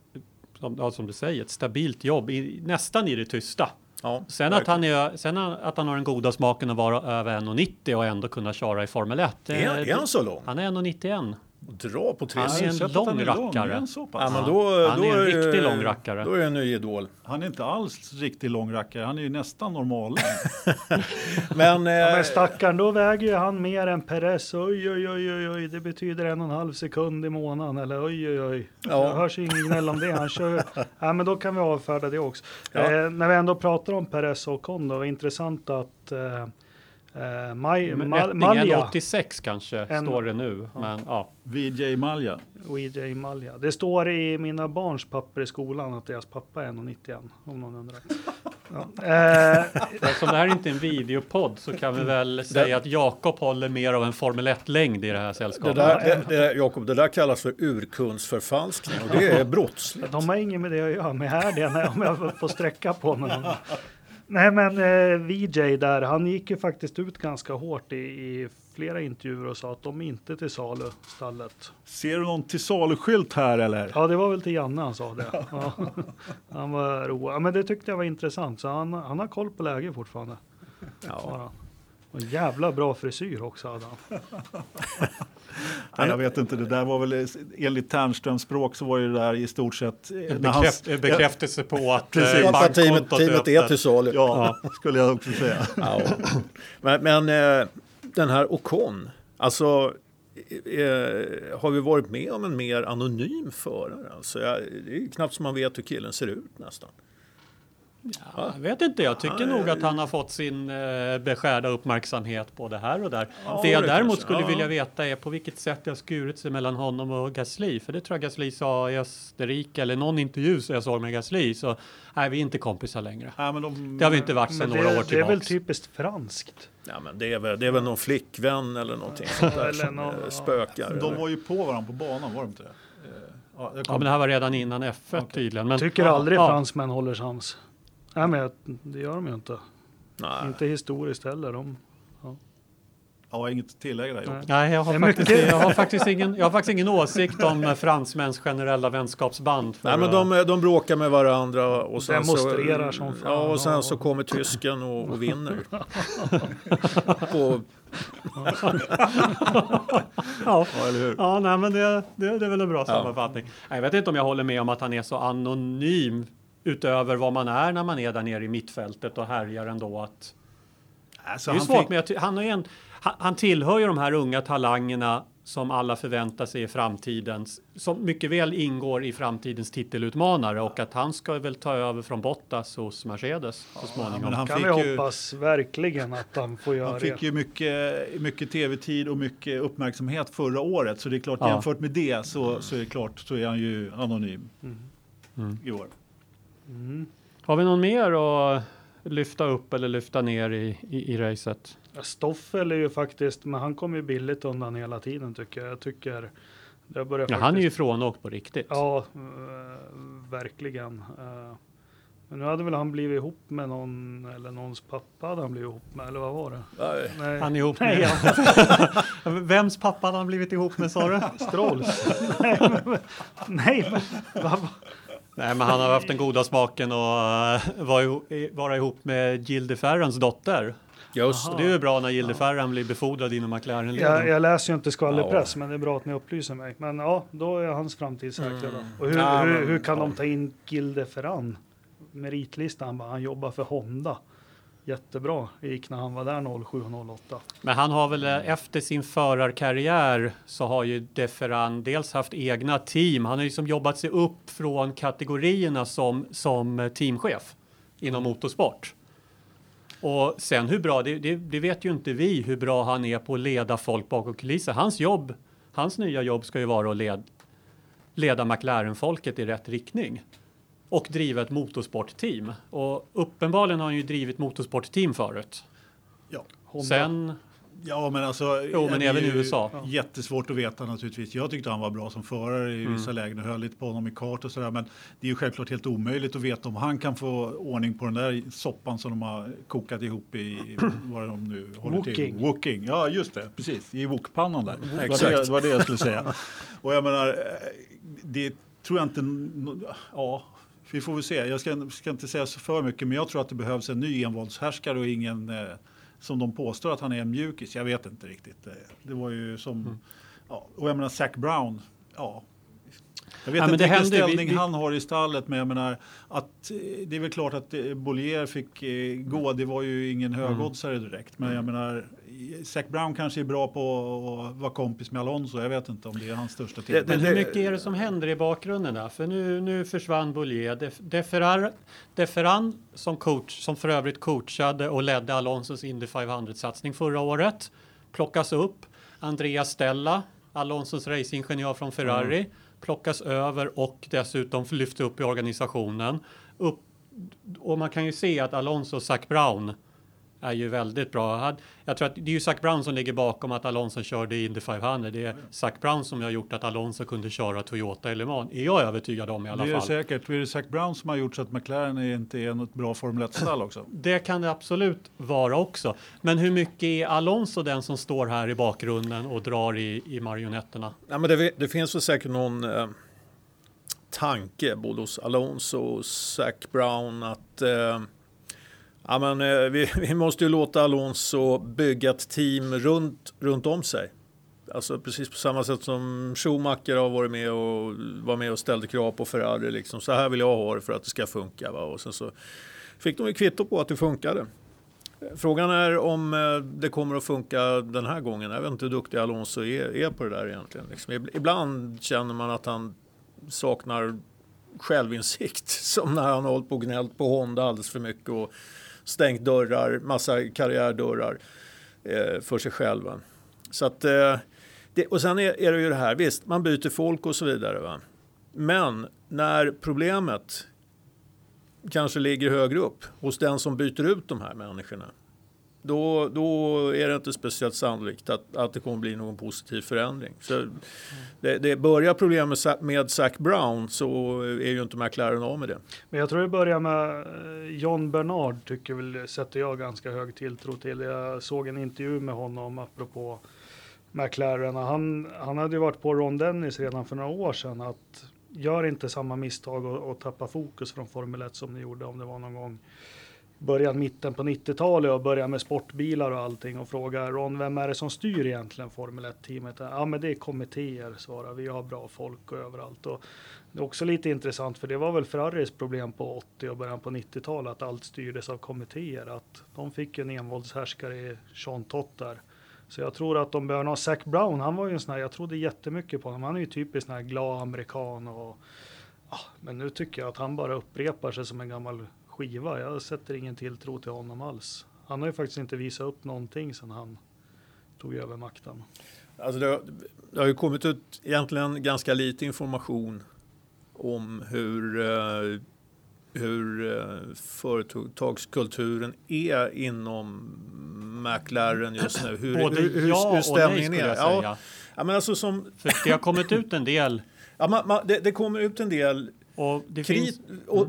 Speaker 4: som, ja, som du säger, ett stabilt jobb, i, nästan i det tysta.
Speaker 1: Ja,
Speaker 4: Sen att, han är, sen att han har den goda smaken att vara över 1,90 och ändå kunna köra i Formel 1. det-
Speaker 1: är, är han så lång?
Speaker 4: Han är 1,91.
Speaker 1: Dra på tre
Speaker 4: Han
Speaker 2: Jag
Speaker 4: är en lång
Speaker 2: han är lång.
Speaker 4: rackare.
Speaker 2: Han så pass?
Speaker 1: Ja, men
Speaker 4: Ja,
Speaker 1: då,
Speaker 4: han
Speaker 1: då
Speaker 4: är en
Speaker 1: det-
Speaker 4: riktig lång rackare.
Speaker 1: Då är det en ny idol.
Speaker 2: Han är inte alls riktigt lång rackare, han är ju nästan normal.
Speaker 1: Men, eh,
Speaker 3: Ja, men stackarn, då väger ju han mer än Perez. Oj, oj, oj, oj, oj, det betyder en och en halv sekund i månaden. Eller oj, oj, oj.
Speaker 1: Ja.
Speaker 3: Det hörs ingen gnäll om det. Han kör ja, men då kan vi avfärda det också.
Speaker 1: Ja.
Speaker 3: Eh, när vi ändå pratar om Perez och Ocon då, intressant att eh, eh, Maj, Mal, Malja,
Speaker 4: 86 kanske
Speaker 3: En-
Speaker 4: står det nu. Men ja,
Speaker 2: VJ Malja.
Speaker 3: OJ Malja. Det står i mina barns papper i skolan att deras pappa är 1,91 om någon undrar. Ja. Eh,
Speaker 4: eftersom det här inte är en videopodd så kan vi väl säga att Jakob håller mer av en Formel 1-längd i det här
Speaker 1: det
Speaker 4: sällskapet.
Speaker 1: där, det, det, Jakob, det där kallas för urkundsförfalskning och det är brottsligt.
Speaker 3: De har inget med det att göra, men här det när- om jag får sträcka på mig. Nej men eh, VJ där, han gick ju faktiskt ut ganska hårt i, i flera intervjuer och sa att de är inte till salu, stallet.
Speaker 2: Ser du någon till salu-skylt här eller?
Speaker 3: Ja, det var väl till Janne han sa det. Ja. Han var rolig. Ja, men det tyckte jag var intressant, så han, han har koll på läget fortfarande. Han. Och jävla bra frisyr också hade han.
Speaker 2: Nej, jag vet inte, det där var väl enligt Ternströms språk så var det där i stort sett... eh,
Speaker 4: En bekräft, en bekräftelse på att
Speaker 2: Precis.
Speaker 4: eh,
Speaker 1: Att teamet, teamet är till salu.
Speaker 2: Ja, skulle jag också säga.
Speaker 1: Ja. Men, men eh, den här Ocon, alltså eh, har vi varit med om en mer anonym förare? Alltså, jag, det är knappt som man vet hur killen ser ut nästan.
Speaker 4: Ja, jag vet inte, jag tycker nog att han har fått sin eh, beskärda uppmärksamhet både här och där. det jag
Speaker 1: det
Speaker 4: däremot
Speaker 1: kanske.
Speaker 4: skulle
Speaker 1: Ja.
Speaker 4: vilja veta är på vilket sätt det har skurit sig mellan honom och Gasly. För det tror jag Gasly sa i Österrike, eller någon intervju som jag såg med Gasly. Så nej, vi är inte kompisar längre.
Speaker 2: Nej, men de,
Speaker 4: Det har vi inte varit sedan några år
Speaker 3: det, det är väl typiskt franskt.
Speaker 1: Ja, men det, är väl, det är väl någon flickvän eller någonting sånt där
Speaker 3: eller
Speaker 1: som
Speaker 3: någon-
Speaker 1: eh,
Speaker 3: ja.
Speaker 1: spökar.
Speaker 2: de
Speaker 1: eller?
Speaker 2: var ju på varandra på banan, var de inte det? Eh, Ja,
Speaker 4: Ja, men det här var redan innan F1 tydligen. Men,
Speaker 3: Tycker
Speaker 4: ja,
Speaker 3: aldrig
Speaker 4: ja.
Speaker 3: fransmän håller sams. Nej, men jag- det gör de ju inte.
Speaker 1: Nej.
Speaker 3: Inte historiskt heller. De,
Speaker 2: ja, inget att tillägga där.
Speaker 4: Nej, jag har, faktiskt, jag, har faktiskt ingen, jag har faktiskt ingen åsikt om fransmäns generella vänskapsband. för
Speaker 1: Nej, men de, de bråkar med varandra och sen
Speaker 3: Demonstrerar
Speaker 1: så,
Speaker 3: som fan.
Speaker 1: Ja, och sen
Speaker 3: Ja.
Speaker 1: så kommer tysken och, och vinner. på,
Speaker 4: ja.
Speaker 2: Ja, eller hur?
Speaker 4: Ja, nej, men det, det, det är väl en bra sammanfattning. Nej, Jag vet inte om jag håller med om att han är så anonym utöver vad man är när man är där nere i mittfältet och härjar ändå. Att,
Speaker 2: Alltså,
Speaker 4: det är
Speaker 2: han
Speaker 4: svårt,
Speaker 2: fick,
Speaker 4: men jag han, är en, han, han tillhör ju de här unga talangerna som alla förväntar sig i framtidens, som mycket väl ingår i framtidens titelutmanare och att han ska väl ta över från Bottas hos Mercedes så småningom.
Speaker 2: men han
Speaker 3: kan
Speaker 2: fick
Speaker 3: vi
Speaker 2: ju-
Speaker 3: hoppas verkligen att han får göra
Speaker 2: han fick
Speaker 3: det.
Speaker 2: ju mycket, mycket tv-tid och mycket uppmärksamhet förra året. Så det är klart,
Speaker 4: Ja.
Speaker 2: jämfört med det så, så är det klart så är han ju anonym
Speaker 4: Mm.
Speaker 2: i år.
Speaker 4: Har vi någon mer att lyfta upp eller lyfta ner i, i, i racet?
Speaker 3: Stoffel är ju faktiskt, men han kommer ju billigt undan hela tiden tycker jag. Jag tycker det börjar
Speaker 4: Ja,
Speaker 3: faktiskt,
Speaker 4: han är ju frånåkt på riktigt.
Speaker 3: Ja, eh, verkligen. Eh, men nu hade väl han blivit ihop med någon, eller någons pappa hade han blivit ihop med, eller vad var det?
Speaker 1: nej,
Speaker 3: Nej,
Speaker 4: Han är ihop
Speaker 3: Nej,
Speaker 4: med...
Speaker 3: ja,
Speaker 4: Vems pappa hade han blivit ihop med sa du?
Speaker 3: Strolls. nej, men, nej, men vad,
Speaker 4: Nej, men han har haft den goda smaken och uh, vara, ihop, vara ihop med Gilde Ferrens dotter.
Speaker 1: Just
Speaker 4: Och det är ju bra när Gilde Ferran blir befordrad inom McLaren.
Speaker 3: Jag, jag läser ju inte skvallerpress, men det är bra att ni upplyser mig. Men ja, då är hans framtid säkrad.
Speaker 1: Mm.
Speaker 3: då. Och hur,
Speaker 1: Ja,
Speaker 3: hur,
Speaker 1: men-
Speaker 3: hur kan
Speaker 1: ja.
Speaker 3: de ta in Gilde Ferran? Meritlistan, han, bara, han jobbar för Honda. Jättebra, gick när han var där 07 och 08.
Speaker 4: Men han har väl eh, efter sin förarkarriär så har ju Deferan dels haft egna team. Han har ju som jobbat sig upp från kategorierna som, som eh, teamchef inom motorsport. Och sen hur bra, det, det, det vet ju inte vi hur bra han är på att leda folk bakom kulisser. Hans jobb, hans nya jobb ska ju vara att led, leda McLaren-folket i rätt riktning. Och driva ett motorsportteam. Och uppenbarligen har han ju drivit motorsportteam förut.
Speaker 2: Ja.
Speaker 3: Honda.
Speaker 4: Sen
Speaker 2: Ja, men alltså.
Speaker 4: Jo, men även i
Speaker 2: ju
Speaker 4: USA.
Speaker 2: Jättesvårt att veta naturligtvis. Jag tyckte han var bra som förare i vissa lägen och höll lite på honom i kart och sådär. Men det är ju självklart helt omöjligt att veta om han kan få ordning på den där soppan som de har kokat ihop i, vad de nu håller till?
Speaker 3: Woking.
Speaker 2: Woking. Ja, just det. Precis. I wokpannan där. Det var det,
Speaker 1: Exakt.
Speaker 2: det var det jag skulle säga. Och jag menar, eh, det tror jag inte... Ja, vi får väl se. Jag ska, ska inte säga så för mycket, men jag tror att det behövs en ny envåldshärskare och ingen eh, som de påstår att han är en mjukis. Jag vet inte riktigt. Eh, Det var ju som...
Speaker 4: Mm.
Speaker 2: Ja, och jag menar Zac Brown. Ja. Jag vet
Speaker 4: Ja,
Speaker 2: inte vilken
Speaker 4: händer- vi-
Speaker 2: ställning
Speaker 4: vi-
Speaker 2: han har i stallet, men jag menar att eh, det är väl klart att eh, Bollier fick eh, gå. Det var ju ingen
Speaker 4: Mm.
Speaker 2: högoddsare direkt, men jag menar Zac Brown kanske är bra på att vara kompis med Alonso. Jag vet inte om det är hans största tillgång.
Speaker 4: Men hur mycket är det som händer i bakgrunden där? För nu, nu försvann Bollier. De, Deferar, Deferan som coach, som för övrigt coachade och ledde Alonsos Indy 500-satsning förra året, plockas upp. Andreas Stella, Alonsos racingingenjör från Ferrari, plockas över och dessutom lyfts upp i organisationen. Upp, och man kan ju se att Alonso och Zac Brown är ju väldigt bra. Jag tror att det är ju Zac Brown som ligger bakom att Alonso körde i Indy 500. Det är Zac Brown som har gjort att Alonso kunde köra Toyota i Le Mans. Är jag övertygad om i alla
Speaker 2: Det är
Speaker 4: fall.
Speaker 2: säkert. Det är Zac Brown som har gjort så att McLaren är inte är något bra Formel 1-stall också.
Speaker 4: Det kan det absolut vara också. Men hur mycket är Alonso den som står här i bakgrunden och drar i, i marionetterna?
Speaker 1: Ja, men det, det finns väl säkert någon eh, tanke både hos Alonso och Zac Brown att eh, ja, men, eh, vi, vi måste ju låta Alonso bygga ett team runt, runt om sig. Alltså precis på samma sätt som Schumacher har varit med och var med och ställde krav på Ferrari. Liksom. Så här vill jag ha det för att det ska funka. Va? Och sen så fick de ju kvitto på att det funkade. Frågan är om eh, det kommer att funka den här gången. Jag vet inte hur duktig Alonso är, är på det där egentligen. Liksom. Ibland känner man att han saknar självinsikt. Som när han har hållit på och gnällt på Honda alldeles för mycket och stängt dörrar, massa karriärdörrar eh, för sig själva. Så att, eh, det, och sen är, är det ju det här, visst man byter folk och så vidare. Va? Men när problemet kanske ligger högre upp hos den som byter ut de här människorna. Då, då är det inte speciellt sannolikt att, att det kommer bli någon positiv förändring. Så det, det börjar problem med, med Zac Brown så är ju inte McLaren av med det.
Speaker 3: Men jag tror det börjar med eh, John Bernard tycker väl, sätter jag ganska hög tilltro till. Jag såg en intervju med honom apropå McLaren. Han, han hade ju varit på Ron Dennis redan för några år sedan att gör inte samma misstag och, och tappa fokus från Formel 1 som ni gjorde om det var någon gång början mitten på 90-talet och börja med sportbilar och allting och frågar Ron, vem är det som styr egentligen Formel 1-teamet? Ja, men det är kommittéer, svarar vi. har bra folk och överallt. Och det är också lite intressant, för det var väl Ferraris problem på 80 och början på 90-talet, att allt styrdes av kommittéer. Att de fick en envåldshärskare i Sean Tott där. Så jag tror att de behöver ha Zac Brown, han var ju en sån här, jag trodde jättemycket på honom. Han är ju typiskt sån här glad amerikan och ja, men nu tycker jag att han bara upprepar sig som en gammal skiva. Jag sätter ingen tilltro till honom alls. Han har ju faktiskt inte visat upp någonting sedan han tog över makten.
Speaker 1: Alltså det, det har ju kommit ut egentligen ganska lite information om hur, eh, hur eh, företagskulturen är inom McLaren just nu. Hur,
Speaker 4: Både
Speaker 1: hur, hur,
Speaker 4: ja
Speaker 1: hur
Speaker 4: och nej
Speaker 1: stämningen
Speaker 4: skulle
Speaker 1: är.
Speaker 4: jag säga.
Speaker 1: Ja, ja, men alltså som,
Speaker 4: För det har kommit ut en del
Speaker 1: ja, man, man, det, det kommer ut en del
Speaker 4: och det
Speaker 1: Krit,
Speaker 4: finns...
Speaker 1: och,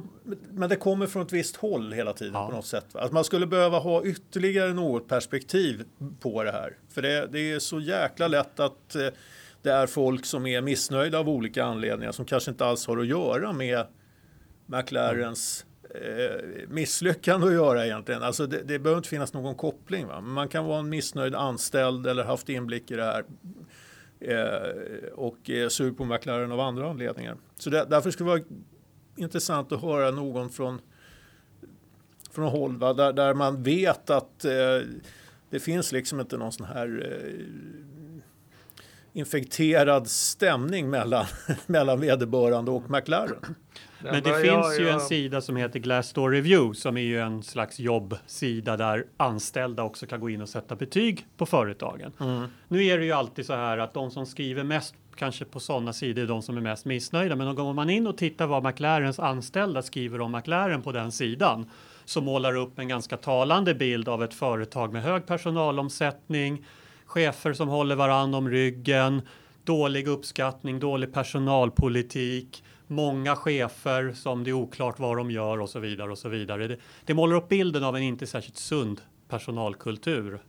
Speaker 1: Men det kommer från ett visst håll hela tiden
Speaker 4: Ja.
Speaker 1: på något sätt. Att man skulle behöva ha ytterligare något perspektiv på det här. För det, det är så jäkla lätt att eh, det är folk som är missnöjda av olika anledningar som kanske inte alls har att göra med McLarens eh, misslyckande att göra egentligen. Alltså det, det behöver inte finnas någon koppling. Va? Man kan vara en missnöjd anställd eller haft inblick i det här Eh, och är sur på McLaren av andra anledningar. Så där, därför skulle det vara intressant att höra någon från, från håll va? Där, där man vet att eh, det finns liksom inte någon sån här eh, infekterad stämning mellan, mellan vederbörande och McLaren.
Speaker 4: Men det
Speaker 3: Ja,
Speaker 4: finns
Speaker 3: ja,
Speaker 4: ju
Speaker 3: ja.
Speaker 4: en sida som heter Glassdoor Review som är ju en slags jobbsida där anställda också kan gå in och sätta betyg på företagen. Nu är det ju alltid så här att de som skriver mest kanske på sådana sidor är de som är mest missnöjda. Men om man in och tittar vad McLarens anställda skriver om McLaren på den sidan så målar upp en ganska talande bild av ett företag med hög personalomsättning, chefer som håller varandra om ryggen, dålig uppskattning, dålig personalpolitik, många chefer som det är oklart vad de gör och så vidare och så vidare. Det, det målar upp bilden av en inte särskilt sund personalkultur.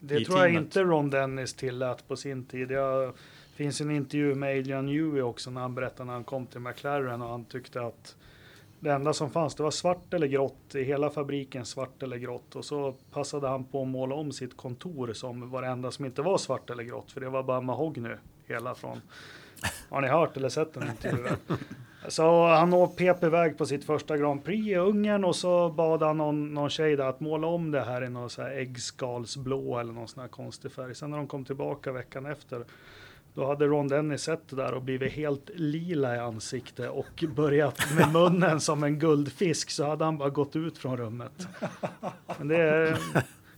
Speaker 3: Det
Speaker 4: i
Speaker 3: tror jag
Speaker 4: teamet.
Speaker 3: inte Ron Dennis tillät på sin tid. Det finns en intervju med Adrian Newey också när han berättade när han kom till McLaren och han tyckte att det enda som fanns det var svart eller grått i hela fabriken svart eller grått och så passade han på att måla om sitt kontor som var det enda som inte var svart eller grått för det var bara mahogny hela från. Har ni hört eller sett den intervjun? Så han pep iväg på sitt första Grand Prix i Ungern och så bad han någon, någon tjej där att måla om det här i någon så här äggskalsblå eller någon sån här konstig färg. Sen när de kom tillbaka veckan efter då hade Ron Dennis sett det där och blivit helt lila i ansikte och börjat med munnen som en guldfisk så hade han bara gått ut från rummet. Men det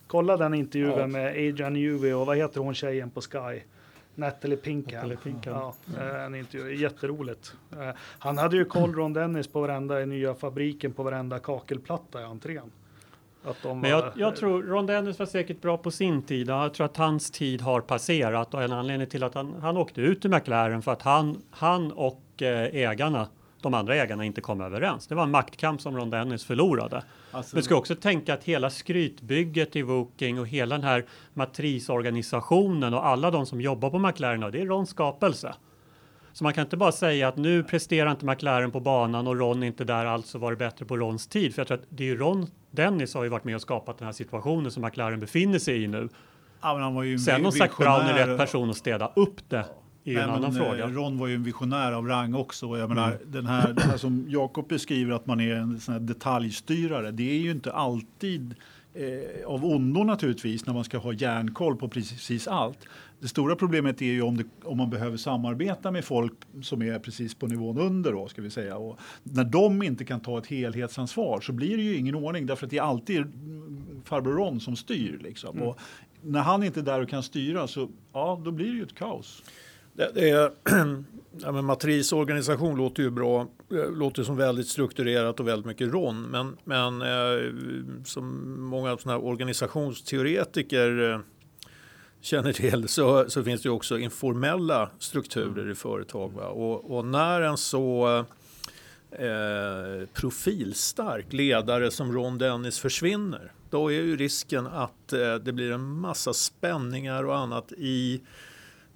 Speaker 3: kolla den intervjun med Adrian Newey och vad heter hon tjejen på Sky? Natalie Pinkham.
Speaker 4: Natalie Pinkham.
Speaker 3: Ja, eh, en intervju. Jätteroligt. Eh, Han hade ju koll Ron Dennis på varenda i nya fabriken på varenda kakelplatta i entrén.
Speaker 4: Men
Speaker 3: var,
Speaker 4: jag, jag tror Ron Dennis var säkert bra på sin tid. Jag tror att hans tid har passerat och en anledning till att han, han åkte ut ur McLaren för att han, han och eh, ägarna, de andra ägarna inte kom överens. Det var en maktkamp som Ron Dennis förlorade.
Speaker 2: Alltså,
Speaker 4: Men du ska också tänka att hela skrytbygget i Woking och hela den här matrisorganisationen och alla de som jobbar på McLaren, det är Rons skapelse. Så man kan inte bara säga att nu presterar inte McLaren på banan och Ron är inte där, alltså var det bättre på Rons tid. För jag tror att det är Ron Dennis har ju varit med och skapat den här situationen som McLaren befinner sig i nu.
Speaker 2: ja,
Speaker 4: Sen om Zac. Brown är rätt person att städa upp det är ju en
Speaker 2: Nej,
Speaker 4: annan
Speaker 2: eh,
Speaker 4: fråga. Mm.
Speaker 2: Ron var ju en visionär av rang också. Jag menar, den här, det här som Jakob beskriver att man är en sån detaljstyrare. Det är ju inte alltid eh, av ondo naturligtvis när man ska ha järnkoll på precis allt. Det stora problemet är ju om, det, om man behöver samarbeta med folk som är precis på nivån under. Då, ska vi säga. Och när de inte kan ta ett helhetsansvar så blir det ju ingen ordning därför att det är alltid mm, farbror Ron som styr. Liksom. Och när han inte är där och kan styra så ja, då blir det ju ett kaos.
Speaker 1: Det, det är, ja, men matrisorganisation låter ju bra, låter som väldigt strukturerat och väldigt mycket RON. Men, men eh, som många såna här organisationsteoretiker eh, känner till så, så finns det ju också informella strukturer i företag. Va? Och, och när en så eh, profilstark ledare som Ron Dennis försvinner, då är ju risken att eh, det blir en massa spänningar och annat i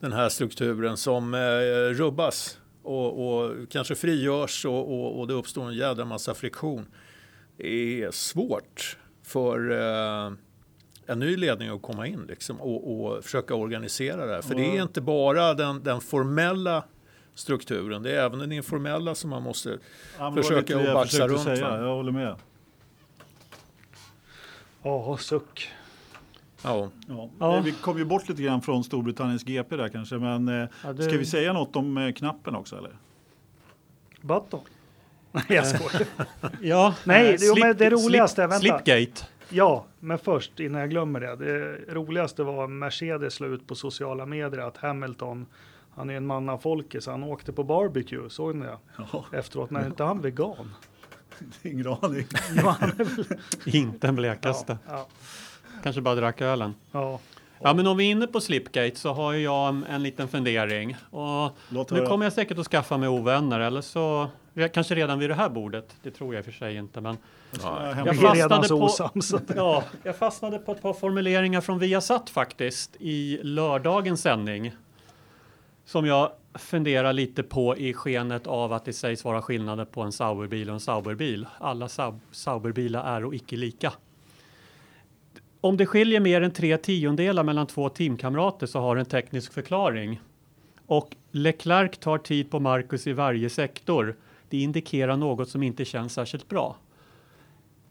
Speaker 1: den här strukturen som eh, rubbas och, och kanske frigörs och, och, och det uppstår en jädra massa friktion. Det är svårt för eh, en ny ledning att komma in liksom, och, och försöka organisera det här. För det är inte bara den, den formella strukturen, det är även den informella som man måste
Speaker 2: Ja,
Speaker 1: försöka att baxa runt.
Speaker 2: Säga.
Speaker 1: va?
Speaker 2: Jag håller med.
Speaker 3: Ja, suck.
Speaker 1: Ja.
Speaker 2: Ja.
Speaker 4: Ja.
Speaker 2: Vi kom ju bort lite grann från Storbritanniens GP där kanske. Men eh,
Speaker 4: Ja, det-
Speaker 2: ska vi säga något om eh, knappen också eller?
Speaker 3: Button. Nej, jag skojar.
Speaker 4: Ja,
Speaker 3: Nej,
Speaker 4: eh,
Speaker 3: jo, men det roligaste, vänta.
Speaker 4: Slipgate.
Speaker 3: Ja, men först innan jag glömmer det. Det roligaste var Mercedes slog ut på sociala medier att Hamilton, han är en man av folket, så han åkte på barbecue. Såg ni det?
Speaker 2: Ja,
Speaker 3: Efteråt, när inte han vegan.
Speaker 2: ingen aning.
Speaker 4: Inte den blekaste.
Speaker 3: ja,
Speaker 4: Kanske bara drack ölen.
Speaker 3: ja,
Speaker 4: Ja, men om vi är inne på Slipgate så har ju jag en, en liten fundering. Och
Speaker 2: Låt
Speaker 4: nu
Speaker 2: höra.
Speaker 4: kommer jag säkert att skaffa mig ovänner eller så re- kanske redan vid det här bordet. Det tror jag i och för sig inte, men
Speaker 2: Ja,
Speaker 4: Jag
Speaker 3: är
Speaker 4: fastnade på- ja, jag fastnade på ett par formuleringar från Viasat faktiskt i lördagens sändning som jag fundera lite på i skenet av att det sägs vara skillnader på en Sauberbil och en Sauberbil. Alla Sauberbilar är och icke lika. Om det skiljer mer än tre tiondelar mellan två teamkamrater så har en teknisk förklaring. Och Leclerc tar tid på Marcus i varje sektor. Det indikerar något som inte känns särskilt bra.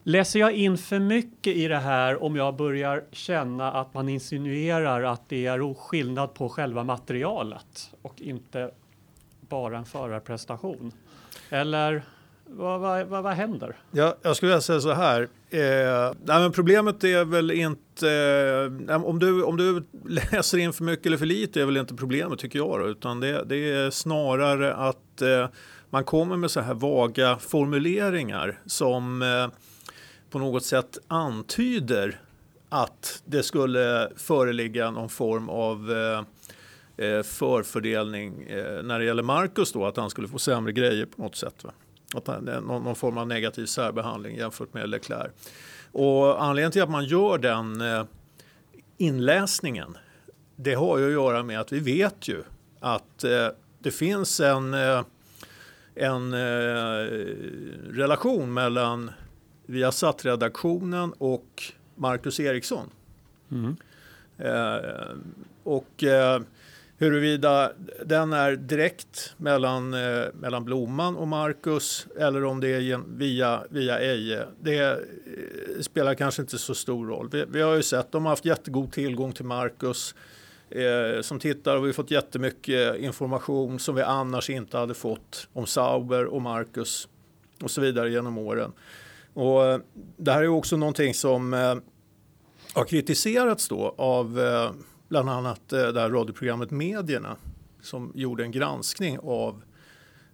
Speaker 4: Läser jag in för mycket i det här om jag börjar känna att man insinuerar att det är skillnad på själva materialet och inte bara en förarprestation? Eller vad, vad, vad, vad händer?
Speaker 1: Ja, jag skulle vilja säga så här. Eh, nej, men problemet är väl inte... Eh, om, du, om du läser in för mycket eller för lite är väl inte problemet tycker jag. Då, utan det, det är snarare att eh, man kommer med så här vaga formuleringar som eh, på något sätt antyder att det skulle föreligga någon form av eh, eh förfördelning eh, när det gäller Marcus då, att han skulle få sämre grejer på något sätt. Va? Att han, någon, någon form av negativ särbehandling jämfört med Leclerc. Och anledningen till att man gör den eh, inläsningen det har ju att göra med att vi vet ju att eh, det finns en, eh, en relation mellan Viasat-redaktionen och Marcus Eriksson. Mm. Eh, och eh, huruvida den är direkt mellan, eh, mellan Blomman och Marcus eller om det är via, via Eje, det eh, spelar kanske inte så stor roll. Vi, vi, har ju sett, de har haft jättegod tillgång till Marcus. Eh, som tittar och vi fått jättemycket information som vi annars inte hade fått om Sauber och Marcus och så vidare genom åren. Och eh, det här är också någonting som eh, har kritiserats då av eh, bland annat eh, det här radioprogrammet Medierna som gjorde en granskning av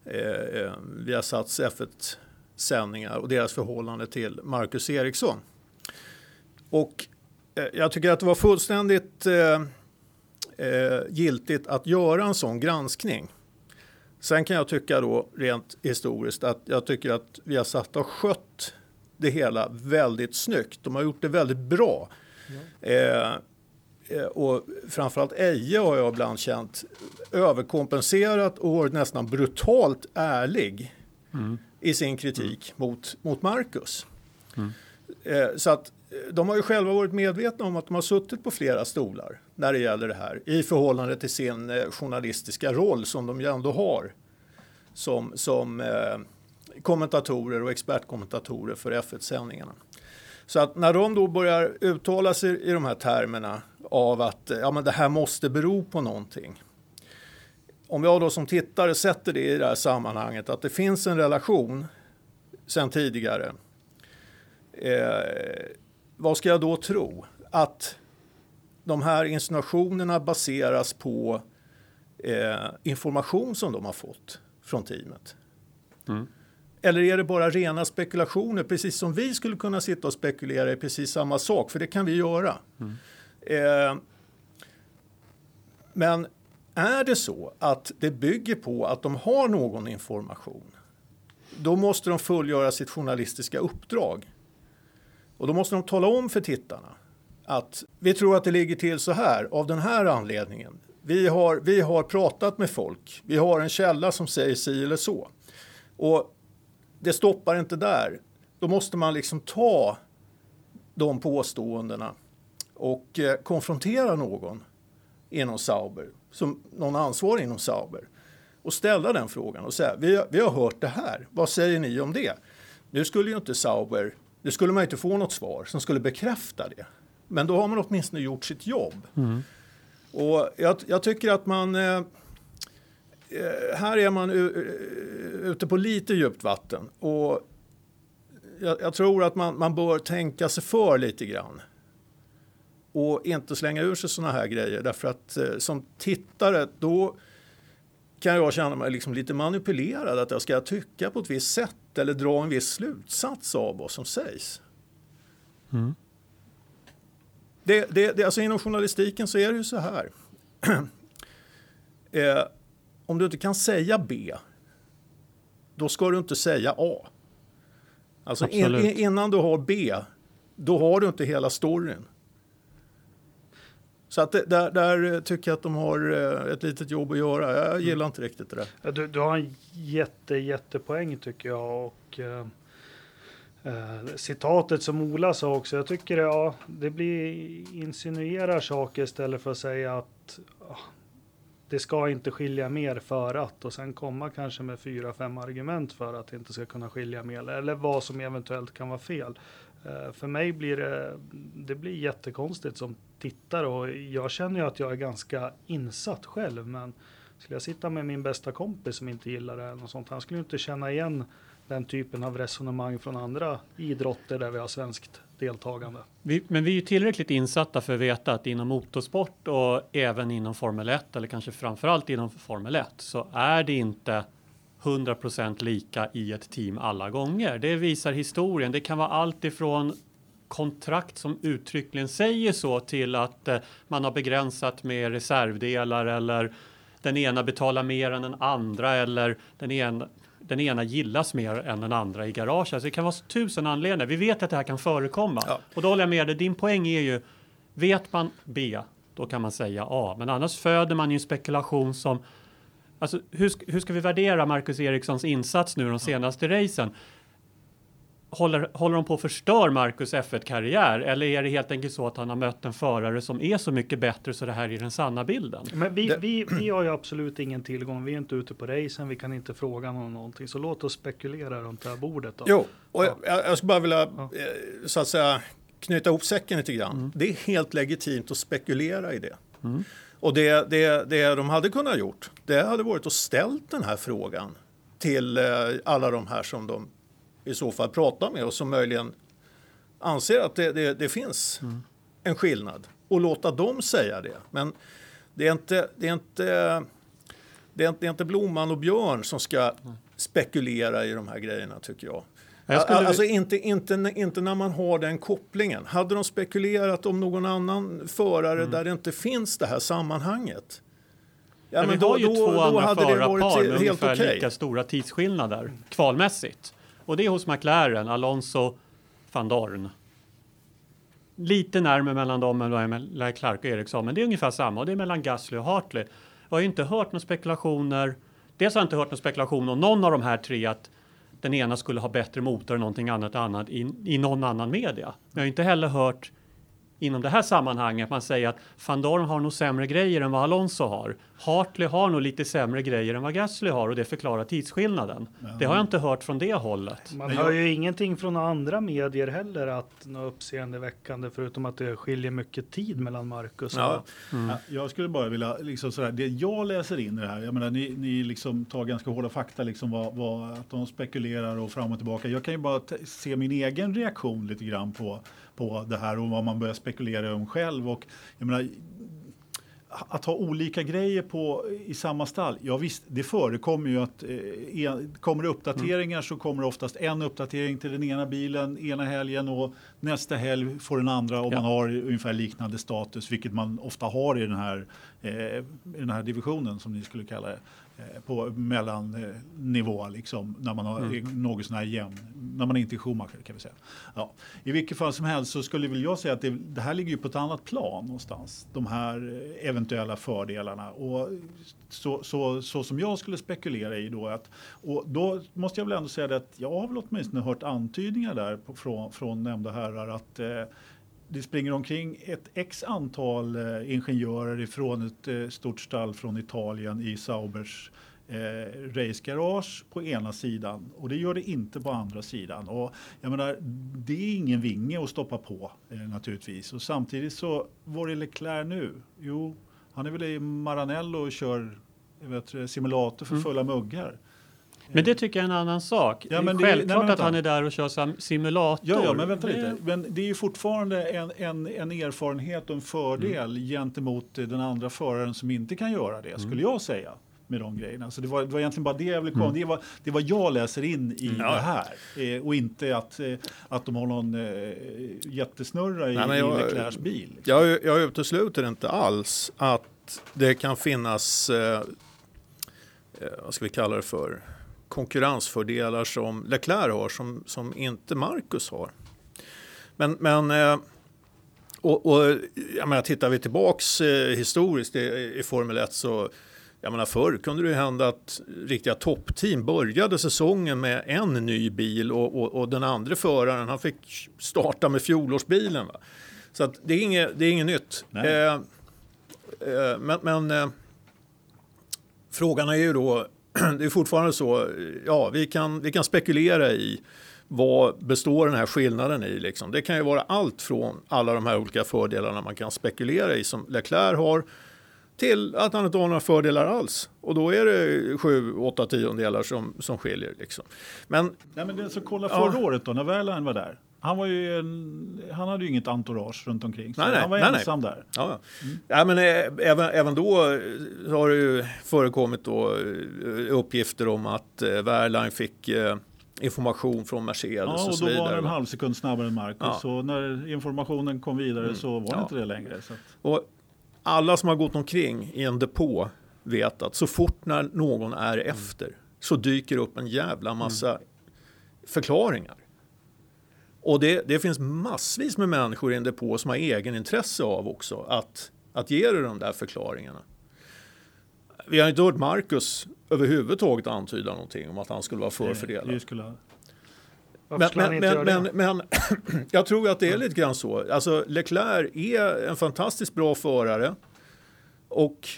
Speaker 1: eh, Viasats F1-sändningar och deras förhållande till Marcus Eriksson. Och eh, jag tycker att det var fullständigt eh, eh, giltigt att göra en sån granskning. Sen kan jag tycka då rent historiskt att jag tycker att Viasat har skött det hela väldigt snyggt. De har gjort det väldigt bra. Ja. Eh, eh, och framförallt Eje har jag ibland känt överkompenserat och varit nästan brutalt ärlig mm. i sin kritik mm. mot, mot Marcus. Mm. Eh, så att eh, de har ju själva varit medvetna om att de har suttit på flera stolar när det gäller det här i förhållande till sin eh, journalistiska roll som de ju ändå har som, som eh, kommentatorer och expertkommentatorer för F1-sändningarna. Så att när de då börjar uttala sig i de här termerna av att eh, ja, men det här måste bero på någonting. Om jag då som tittare sätter det i det här sammanhanget att det finns en relation sen tidigare. Eh, vad ska jag då tro? Att de här insinuationerna baseras på eh, information som de har fått från teamet. Mm. Eller är det bara rena spekulationer, precis som vi skulle kunna sitta och spekulera i precis samma sak, för det kan vi göra. Mm. Eh, men är det så att det bygger på att de har någon information, då måste de fullgöra sitt journalistiska uppdrag. Och då måste de tala om för tittarna att vi tror att det ligger till så här av den här anledningen. Vi har, vi har pratat med folk, vi har en källa som säger si eller så. Och det stoppar inte där. Då måste man liksom ta de påståendena och eh, konfrontera någon inom Sauber, som någon ansvarig inom Sauber och ställa den frågan och säga vi har, vi har hört det här, vad säger ni om det? Nu skulle ju inte Sauber, nu skulle man inte få något svar som skulle bekräfta det. Men då har man åtminstone gjort sitt jobb. Mm. Och jag, jag, tycker att man Eh, här är man ute på lite djupt vatten och jag, jag tror att man, man, bör tänka sig för lite grann och inte slänga ur sig sådana här grejer därför att eh, som tittare då kan jag känna mig liksom lite manipulerad att jag ska tycka på ett visst sätt eller dra en viss slutsats av vad som sägs. Mm. Det, det, det, alltså inom journalistiken så är det ju så här. eh, om du inte kan säga B, då ska du inte säga A. Alltså in, innan du har B, då har du inte hela storyn. Så att det, där, där tycker jag att de har eh, ett litet jobb att göra. Jag gillar inte riktigt det där.
Speaker 3: Du, du har en jätte, jättepoäng tycker jag. Och, eh, eh, citatet som Ola sa också, jag tycker det, ja, det blir insinuerar saker istället för att säga att ah, det ska inte skilja mer för att och sen komma kanske med fyra, fem argument för att det inte ska kunna skilja mer eller vad som eventuellt kan vara fel. Eh, för mig blir det, det blir jättekonstigt som tittare och jag känner ju att jag är ganska insatt själv men skulle jag sitta med min bästa kompis som inte gillar det eller något sånt, han skulle inte känna igen den typen av resonemang från andra idrotter där vi har svenskt deltagande.
Speaker 4: Vi, men vi är ju tillräckligt insatta för att veta att inom motorsport och även inom Formel 1 eller kanske framförallt inom Formel 1 så är det inte 100% lika i ett team alla gånger. Det visar historien. Det kan vara allt ifrån kontrakt som uttryckligen säger så till att eh, man har begränsat med reservdelar eller den ena betalar mer än den andra eller den ena, den ena gillas mer än den andra i garaget. Alltså det kan vara tusen anledningar. Vi vet att det här kan förekomma.
Speaker 1: Ja.
Speaker 4: Och då håller jag med dig. Din poäng är ju, vet man B, då kan man säga A. Men annars föder man ju en spekulation som Alltså, hur, hur ska vi värdera Marcus Erikssons insats nu de senaste racen? Håller, håller de på att förstör Marcus F1-karriär eller är det helt enkelt så att han har mött en förare som är så mycket bättre så det här är den sanna bilden?
Speaker 3: Men vi, vi, vi har ju absolut ingen tillgång. Vi är inte ute på racen. Vi kan inte fråga någon någonting. Så låt oss spekulera runt det här bordet. Då.
Speaker 1: Jo, och jag, jag skulle bara vilja
Speaker 3: Ja.
Speaker 1: eh, så att säga knyta ihop säcken lite grann. Det är helt legitimt att spekulera i det. Och det, det, det de hade kunnat gjort, det hade varit att ställt den här frågan till eh, alla de här som de i så fall pratar med och som möjligen anser att det, det, det finns en skillnad och låta dem säga det. Men det är inte, det är inte, det är inte, det är inte Blomman och Björn som ska spekulera i de här grejerna tycker jag.
Speaker 4: Jag skulle-
Speaker 1: Alltså inte, inte, inte när man har den kopplingen. Hade de spekulerat om någon annan förare där det inte finns det här sammanhanget? Ja,
Speaker 4: Men vi har ju två andra
Speaker 1: hade det varit
Speaker 4: förarpar med
Speaker 1: helt
Speaker 4: ungefär
Speaker 1: okej.
Speaker 4: lika stora tidsskillnader kvalmässigt. Och det är hos McLaren, Alonso, van Dorn. Lite närmare mellan dem än vad är Leclerc och Eriksson, men det är ungefär samma. Och det är mellan Gasly och Hartley. Jag har ju inte hört några spekulationer. Dels har jag inte hört någon spekulation om någon av de här tre att den ena skulle ha bättre motor än någonting annat annat i, i någon annan media. Men jag har inte heller hört inom det här sammanhanget man säger att van Dorn har nog sämre grejer än vad Alonso har. Hartley har nog lite sämre grejer än vad Gasly har och det förklarar tidsskillnaden. Det har jag inte hört från det hållet.
Speaker 3: Man hör ju ingenting från andra medier heller att något uppseendeväckande förutom att det skiljer mycket tid mellan Marcus och
Speaker 1: Ja.
Speaker 2: Ja, jag skulle bara vilja, liksom sådär, det jag läser in i det här, jag menar ni, ni liksom tar ganska hårda fakta, liksom vad, vad, att de spekulerar och fram och tillbaka. Jag kan ju bara se min egen reaktion lite grann på, på det här och vad man börjar spekulera om själv. Och, jag menar, att ha olika grejer på, i samma stall, ja visst, det förekommer ju att eh, kommer det uppdateringar så kommer det oftast en uppdatering till den ena bilen ena helgen och nästa helg får den andra om
Speaker 4: Ja.
Speaker 2: man har ungefär liknande status, vilket man ofta har i den här, eh, i den här divisionen som ni skulle kalla det. Eh, På mellannivå, liksom, när man har
Speaker 4: Mm.
Speaker 2: något sån här jämn, när man inte är Schumacher kan vi säga. Ja. I vilket fall som helst så skulle väl jag säga att det, det här ligger ju på ett annat plan någonstans. De här eh, eventuella fördelarna. Och så, så, så som jag skulle spekulera i då att, och då måste jag väl ändå säga det att jag har väl åtminstone hört antydningar där på, från, från nämnda herrar att eh, det springer omkring ett x antal eh, ingenjörer ifrån ett eh, stort stall från Italien i Saubers eh, racegarage på ena sidan och det gör det inte på andra sidan. Och jag menar, det är ingen vinge att stoppa på eh, naturligtvis. Och samtidigt så, var är Leclerc nu? Jo, han är väl i Maranello och kör vet, simulator för fulla muggar.
Speaker 4: Men det tycker jag är en annan sak.
Speaker 2: Ja, men det är- nej,
Speaker 4: självklart
Speaker 2: men
Speaker 4: att han är där och kör simulator.
Speaker 2: Ja, ja, men vänta lite. Men det är ju fortfarande en, en, en erfarenhet och en fördel
Speaker 4: Mm.
Speaker 2: gentemot eh, den andra föraren som inte kan göra det,
Speaker 4: Mm.
Speaker 2: skulle jag säga. Med de grejerna. Så det var, det var egentligen bara det jag ville komma.
Speaker 4: Mm.
Speaker 2: Det, var, det var jag läser in i
Speaker 1: Ja.
Speaker 2: det här. Eh, och inte att, eh, att de har någon eh, jättesnurra i,
Speaker 1: Nej, jag-
Speaker 2: Leclercs bil.
Speaker 1: Jag, jag utesluter inte alls att det kan finnas, eh, eh, vad ska vi kalla det för, konkurrensfördelar som Leclerc har som, som inte Marcus har. Men, men eh, och, och jag menar, tittar vi tillbaks eh, historiskt i, i Formel 1 så jag menar förr kunde det hända att riktiga toppteam började säsongen med en ny bil och, och, och den andra föraren han fick starta med fjolårsbilen. Va? Så att det, är inget, det är inget nytt. Eh, eh, men, men eh, frågan är ju då, det är fortfarande så, ja vi kan, vi kan spekulera i vad består den här skillnaden i? Liksom? Det kan ju vara allt från alla de här olika fördelarna man kan spekulera i som Leclerc har till att han inte har några fördelar alls. Och då är det sju, åtta tiondelar som, som skiljer. Liksom. Men,
Speaker 2: Nej, men det, så kolla förra ja. året då, när Wehrlein var där. Han, var ju en, han hade ju inget entourage runt omkring. Så nej, han var nej, ensam där.
Speaker 1: Ja, mm. ja, men äh, även, även då har det ju förekommit då, eh, uppgifter om att äh, Wehrlein fick äh, information från Mercedes ja, och,
Speaker 2: och
Speaker 1: så vidare.
Speaker 2: då var han en halv sekund snabbare än Marcus. Ja. Så när informationen kom vidare mm. så var det inte det längre. Så att...
Speaker 1: och alla som har gått omkring i en depå vet att så fort när någon är mm. efter så dyker upp en jävla massa mm. förklaringar. Och det, det, finns massvis med människor i en depå som har egen intresse av också att, att ge dig de där förklaringarna. Vi har inte hört Marcus överhuvudtaget antyda någonting om att han skulle vara förfördelad.
Speaker 2: Skulle...
Speaker 1: Men, men, men, men, men jag tror att det är lite grann så. Alltså Leclerc är en fantastiskt bra förare och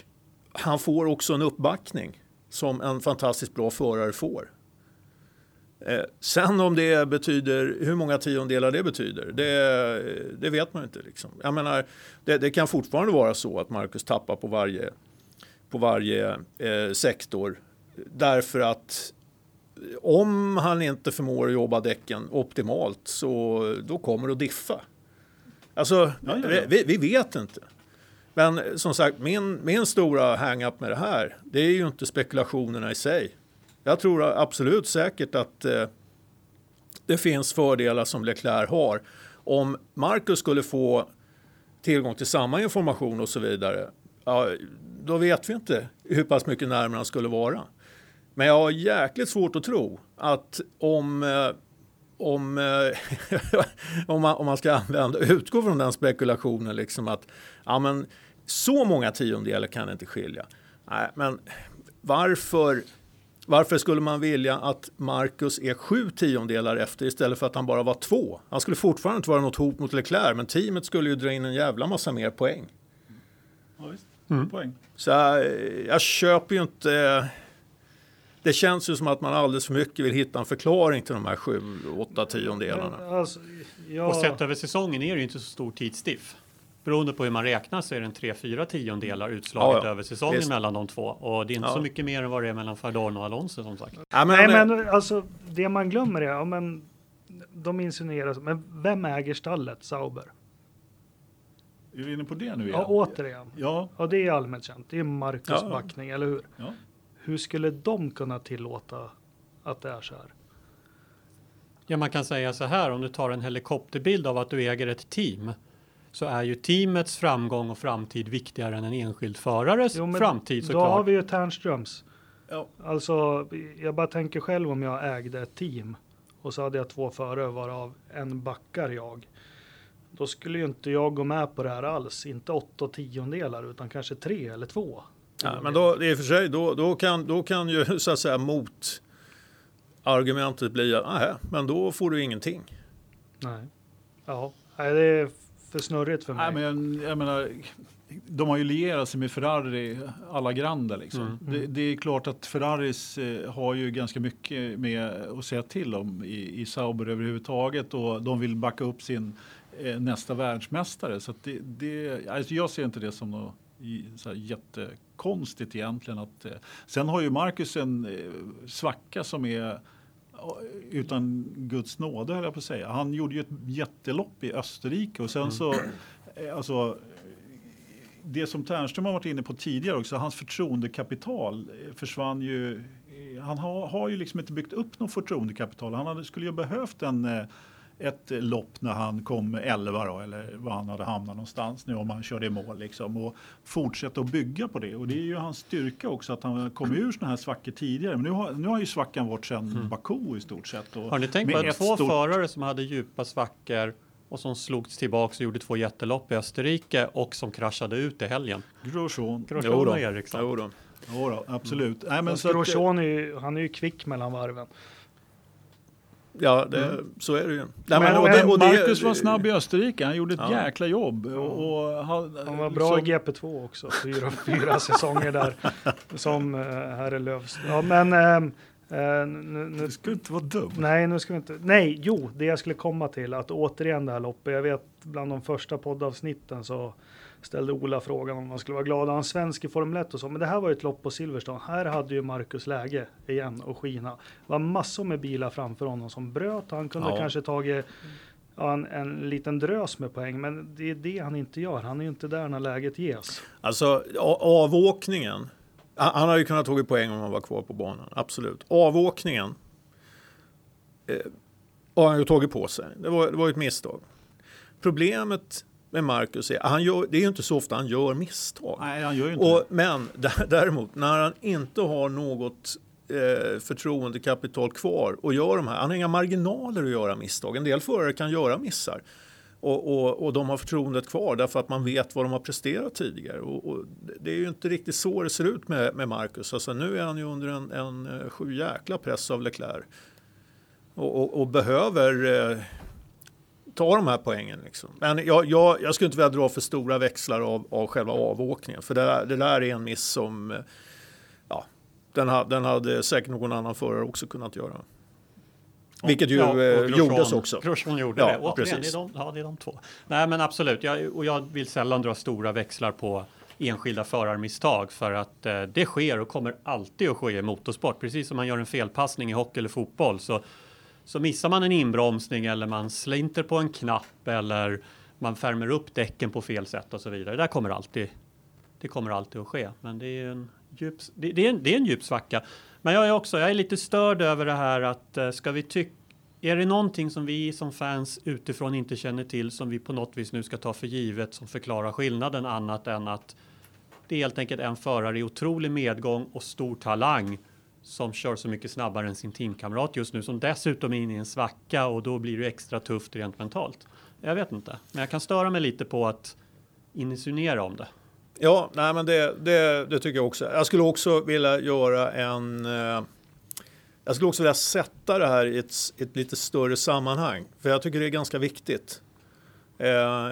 Speaker 1: han får också en uppbackning som en fantastiskt bra förare får. Eh, sen om det betyder, hur många tiondelar det betyder, det, det vet man inte. Liksom. Jag menar, det, det, kan fortfarande vara så att Marcus tappar på varje, på varje eh, sektor därför att om han inte förmår jobba däcken optimalt så då kommer det att diffa. Alltså, ja, ja, ja. Vi, vi, vet inte. Men som sagt, min, min stora hang-up med det här, det är ju inte spekulationerna i sig. Jag tror absolut säkert att eh, det finns fördelar som Leclerc har. Om Marcus skulle få tillgång till samma information och så vidare, ja, då vet vi inte hur pass mycket närmare han skulle vara. Men jag har jäkligt svårt att tro att om, eh, om, eh, om, man, om man ska använda, utgå från den spekulationen liksom att ja, men, så många tiondelar kan det inte skilja. Nej, men varför, varför skulle man vilja att Marcus är sju tiondelar efter istället för att han bara var två? Han skulle fortfarande inte vara något hot mot Leclerc, men teamet skulle ju dra in en jävla massa mer poäng.
Speaker 2: Ja, visst. Mm. Poäng.
Speaker 1: Så jag, jag köper ju inte det känns ju som att man alldeles för mycket vill hitta en förklaring till de här sju, åtta tiondelarna.
Speaker 4: Alltså, ja. Och sett över säsongen är det ju inte så stor tidsdiff. Beroende på hur man räknar så är det en tre, fyra tiondelar utslaget ja, ja. över säsongen Visst. mellan de två. Och det är inte ja. så mycket mer än vad det är mellan Fardon och Alonso som sagt.
Speaker 3: Ja, men, Nej, men alltså det man glömmer är, ja, men de insinuerar, men vem äger stallet Sauber?
Speaker 2: Är vi inne på det nu
Speaker 3: igen? Ja, återigen. Ja. ja det är allmänt känt. Det är Marcus ja. backning, eller hur? Ja hur skulle de kunna tillåta att det är så här?
Speaker 4: Ja, man kan säga så här om du tar en helikopterbild av att du äger ett team så är ju teamets framgång och framtid viktigare än en enskild förares jo, framtid
Speaker 3: såklart. Då har vi ju Ternströms. Ja. Alltså, jag bara tänker själv om jag ägde ett team och så hade jag två förare varav en backar jag. Då skulle ju inte jag gå med på det här alls, inte åtta tiondelar utan kanske tre eller två.
Speaker 1: Ja, men då, i och för sig, då, då, kan, då kan ju så att säga mot argumentet bli att men då får du ingenting.
Speaker 3: Nej, ja, Nej, det är för snurrigt för mig.
Speaker 2: Nej, men jag menar, de har ju lierat sig med Ferrari alla grande. Liksom. Mm. Det, det, är klart att Ferraris eh, har ju ganska mycket med att säga till om i, i Sauber överhuvudtaget och de vill backa upp sin eh, nästa världsmästare. Så det, det, alltså jag ser inte det som något så här jättekonstigt egentligen. Att, eh, sen har ju Marcus en eh, svacka som är eh, utan Guds nåde höll jag på att säga. Han gjorde ju ett jättelopp i Österrike och sen mm. så, alltså det som Ternström har varit inne på tidigare också, hans förtroendekapital försvann ju. Han har, har ju liksom inte byggt upp något förtroendekapital. Han hade, skulle ju behövt en ett lopp när han kom 11 då, eller var han hade hamnat någonstans nu om han körde i mål liksom och fortsätta att bygga på det och det är ju hans styrka också att han kom ur sådana här svackor tidigare men nu har, nu har ju svackan varit sedan mm. Baku i stort sett.
Speaker 4: har ni tänkt på att två stort... förare som hade djupa svackor och som slogs tillbaks och gjorde två jättelopp i Österrike och som kraschade ut i helgen.
Speaker 2: Grosjean.
Speaker 4: Grosjean och Eriksson.
Speaker 1: Jo då.
Speaker 2: Jo då, absolut. Nej, men
Speaker 3: Men
Speaker 2: så att-
Speaker 3: Grosjean är ju, han är ju kvick mellan varven.
Speaker 1: Ja, det, så är det ju. Nej,
Speaker 3: Men-
Speaker 1: och det, och det,
Speaker 2: Marcus var snabb i Österrike. Han gjorde ett
Speaker 1: Ja.
Speaker 2: jäkla jobb. Och, och han,
Speaker 3: Han var bra
Speaker 2: så-
Speaker 3: i GP2 också. Fyra, fyra säsonger där som uh, herre Löfs. Ja, men eh, nu, nu,
Speaker 2: Du ska inte vara dum.
Speaker 3: nej, nu ska vi inte. Nej, jo, det jag skulle komma till att återigen det här loppet. Jag vet bland de första poddavsnitten så ställde Ola frågan om man skulle vara glad att ha en svensk i Formel 1 och så. Men det här var ju ett lopp på Silverstone. Här hade ju Marcus läge igen och skina. Det var massor med bilar framför honom som bröt. Han kunde
Speaker 1: Ja.
Speaker 3: kanske tagit ja, en, en liten drös med poäng. Men det är det han inte gör. Han är ju inte där när läget ges.
Speaker 1: Alltså avåkningen. Han han hade ju kunnat tagit poäng om han var kvar på banan. Absolut. Avåkningen. Eh, har han ju tagit på sig. Det var, det var ett misstag. Problemet med Marcus är han gör, det är ju inte så ofta han gör misstag.
Speaker 2: Nej, han gör inte
Speaker 1: Och, men däremot när han inte har något eh, förtroendekapital kvar och gör de här, han har inga marginaler att göra misstag. En del förare kan göra missar. Och, och, och de har förtroendet kvar därför att man vet vad de har presterat tidigare. Och, och det är ju inte riktigt så det ser ut med, med Marcus. Alltså, nu är han ju under en, en eh, sju jäkla press av Leclerc. Och behöver eh, ta de här poängen. Liksom. Men jag, jag, jag skulle inte vilja dra för stora växlar av, av själva avåkningen. För det, där- det där är en miss som eh, ja, den, ha, den hade säkert någon annan förare också kunnat göra. Vilket ju
Speaker 4: Ja,
Speaker 1: eh, gjordes också.
Speaker 4: Grosjean gjorde
Speaker 1: Ja,
Speaker 4: det. Återigen, det, är de, ja, det är de två. Nej, men absolut. Jag, och jag vill sällan dra stora växlar på enskilda förarmisstag för att eh, det sker och kommer alltid att ske i motorsport. Precis som man gör en felpassning i hockey eller fotboll så, så missar man en inbromsning eller man slinter på en knapp eller man färmer upp däcken på fel sätt och så vidare. Det där kommer alltid, det kommer alltid att ske. Men det är en djup, det, det är en, det är en djup svacka. Men jag är också, jag är lite störd över det här att eh, ska vi tycka är det någonting som vi som fans utifrån inte känner till som vi på något vis nu ska ta för givet som förklarar skillnaden annat än att det är helt enkelt en förare i otrolig medgång och stor talang som kör så mycket snabbare än sin teamkamrat just nu som dessutom är inne i en svacka och då blir det extra tufft rent mentalt. Jag vet inte, men jag kan störa mig lite på att insinuera om det.
Speaker 1: Ja, nej, men det, det, det tycker jag också. Jag skulle också vilja göra en... Eh, jag skulle också vilja sätta det här i ett, ett lite större sammanhang. För jag tycker det är ganska viktigt. Eh,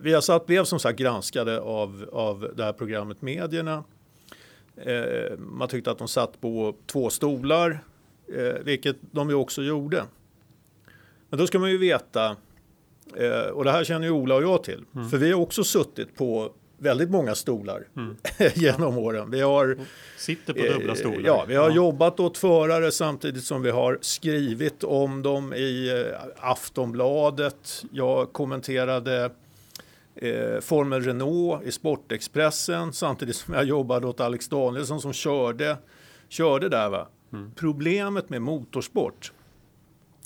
Speaker 1: vi har satt blev som sagt granskade av, av det här programmet Medierna. Eh, man tyckte att de satt på två stolar, eh, vilket de ju också gjorde. Men då ska man ju veta, eh, och det här känner ju Ola och jag till, för vi har också suttit på väldigt många stolar genom åren. Vi har,
Speaker 4: Sitter på dubbla stolar.
Speaker 1: Ja, vi har jobbat åt förare samtidigt som vi har skrivit om dem i Aftonbladet. Jag kommenterade eh, Formel Renault i Sportexpressen samtidigt som jag jobbade åt Alex Danielsson som körde, körde där. Va? Problemet med motorsport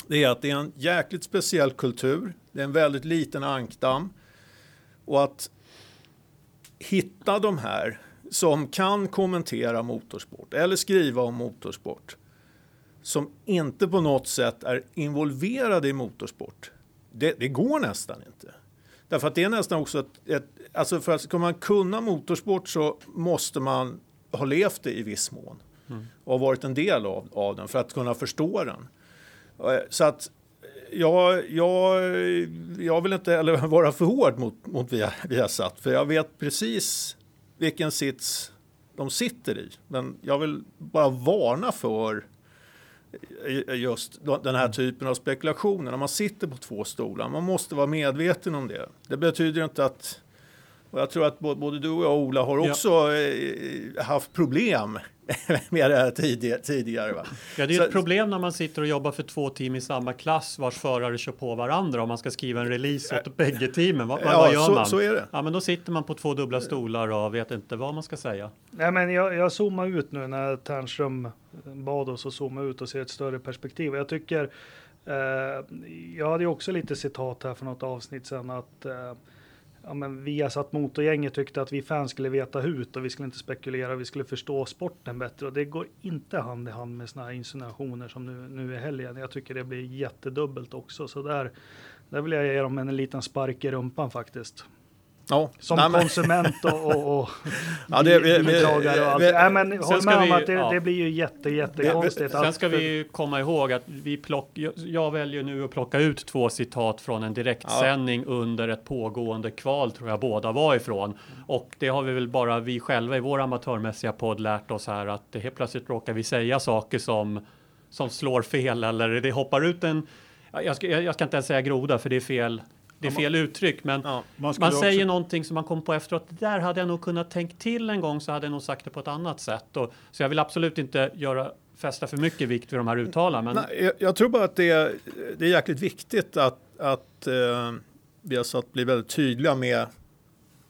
Speaker 1: det är att det är en jäkligt speciell kultur. Det är en väldigt liten ankdamm. Och att hitta de här som kan kommentera motorsport eller skriva om motorsport som inte på något sätt är involverade i motorsport. Det, det går nästan inte. Därför att det är nästan också ett, ett alltså för att ska man kunna motorsport så måste man ha levt det i viss mån och varit en del av, av den för att kunna förstå den. Eh, Så att jag, jag, jag vill inte heller vara för hård mot, mot via, Viasat för jag vet precis vilken sits de sitter i. Men jag vill bara varna för eh, just den här typen av spekulationer. När man sitter på två stolar, man måste vara medveten om det. Det betyder inte att och jag tror att både du och jag, Ola, har
Speaker 4: Ja.
Speaker 1: också eh, haft problem här tidigare. tidigare va?
Speaker 4: Ja, det är
Speaker 1: Så-
Speaker 4: ett problem när man sitter och jobbar för två team i samma klass vars förare kör på varandra om man ska skriva en release åt bägge teamen. Vad,
Speaker 1: Ja,
Speaker 4: vad gör
Speaker 1: så-
Speaker 4: man?
Speaker 1: så är det.
Speaker 4: Ja, men då sitter man på två dubbla stolar och vet inte vad man ska säga.
Speaker 3: Nej, men jag, jag zoomar ut nu när Ternström bad oss att zooma ut och se ett större perspektiv. Jag tycker, eh, jag hade ju också lite citat här för något avsnitt sedan att eh, ja, men vi har satt motorgänget tyckte att vi fans skulle veta hut och vi skulle inte spekulera, vi skulle förstå sporten bättre och det går inte hand i hand med sådana här insinuationer som nu, nu i helgen. Jag tycker det blir jättedubbelt också så där, Där vill jag ge dem en liten spark i rumpan faktiskt.
Speaker 1: Ja,
Speaker 3: Som
Speaker 1: nej, men-
Speaker 3: konsument och, och, och
Speaker 1: Ja, det- vi- vi-
Speaker 3: bidragare och allt.
Speaker 1: vi-
Speaker 3: Nej, men håll
Speaker 4: ska
Speaker 3: med om
Speaker 4: vi-
Speaker 3: att det,
Speaker 4: ja.
Speaker 3: det blir ju jätte, jättekonstigt.
Speaker 4: Sen
Speaker 3: att-
Speaker 4: ska
Speaker 3: för-
Speaker 4: vi ju komma ihåg att vi plock, jag, jag väljer nu att plocka ut två citat från en direktsändning under ett pågående kval tror jag båda var ifrån. Och det har vi väl bara vi själva i vår amatörmässiga podd lärt oss här att det helt plötsligt råkar vi säga saker som, som slår fel eller det hoppar ut en, ja, jag ska, jag ska inte ens säga groda för det är fel, det är fel uttryck men
Speaker 1: Ja.
Speaker 2: Man,
Speaker 4: man säger
Speaker 2: också,
Speaker 4: någonting som man kom på efteråt. Det där hade jag nog kunnat tänkt till en gång så hade jag nog sagt det på ett annat sätt. Och, så jag vill absolut inte göra, fästa för mycket vikt vid de här uttalandena. Men
Speaker 1: Nej, jag, jag tror bara att det är, det är jäkligt viktigt att, att eh, vi har satt bli väldigt tydliga med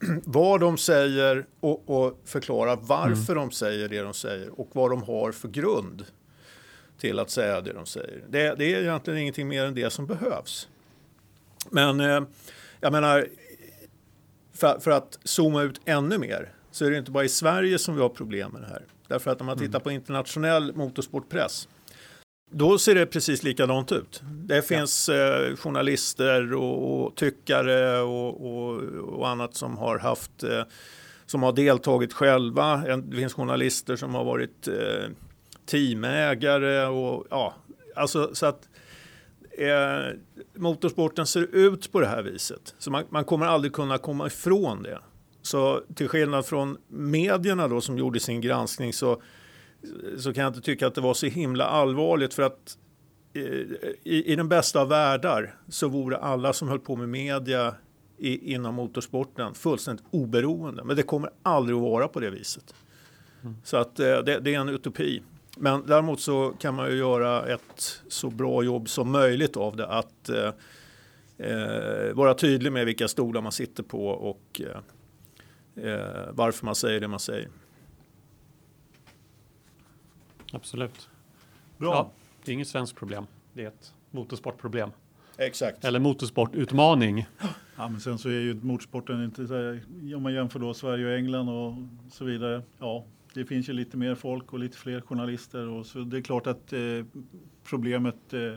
Speaker 1: vad de säger och, och förklara varför de säger det de säger och vad de har för grund till att säga det de säger. Det, det är egentligen ingenting mer än det som behövs. Men eh, jag menar, för, för att zooma ut ännu mer så är det inte bara i Sverige som vi har problem med det här. Därför att om man tittar på internationell motorsportpress då ser det precis likadant ut. Det finns eh, journalister och, och tyckare och, och, och annat som har haft eh, som har deltagit själva. Det finns journalister som har varit eh, teamägare och ja, alltså så att eh, motorsporten ser ut på det här viset. Så man, man kommer aldrig kunna komma ifrån det. Så till skillnad från medierna då som gjorde sin granskning så, så kan jag inte tycka att det var så himla allvarligt för att eh, i, i den bästa av världar så vore alla som höll på med media i, inom motorsporten fullständigt oberoende. Men det kommer aldrig att vara på det viset. Så att eh, det, det är en utopi. Men däremot så kan man ju göra ett så bra jobb som möjligt av det. Att eh, eh, vara tydlig med vilka stolar man sitter på och eh, eh, varför man säger det man säger.
Speaker 4: absolut.
Speaker 2: bra.
Speaker 4: Ja, det är inget svenskt problem. Det är ett motorsportproblem.
Speaker 1: Exakt.
Speaker 4: Eller motorsportutmaning.
Speaker 2: Ja, men sen så är ju motorsporten inte så här, om man jämför då Sverige och England och så vidare. Ja, det finns ju lite mer folk och lite fler journalister och så det är klart att eh, problemet eh,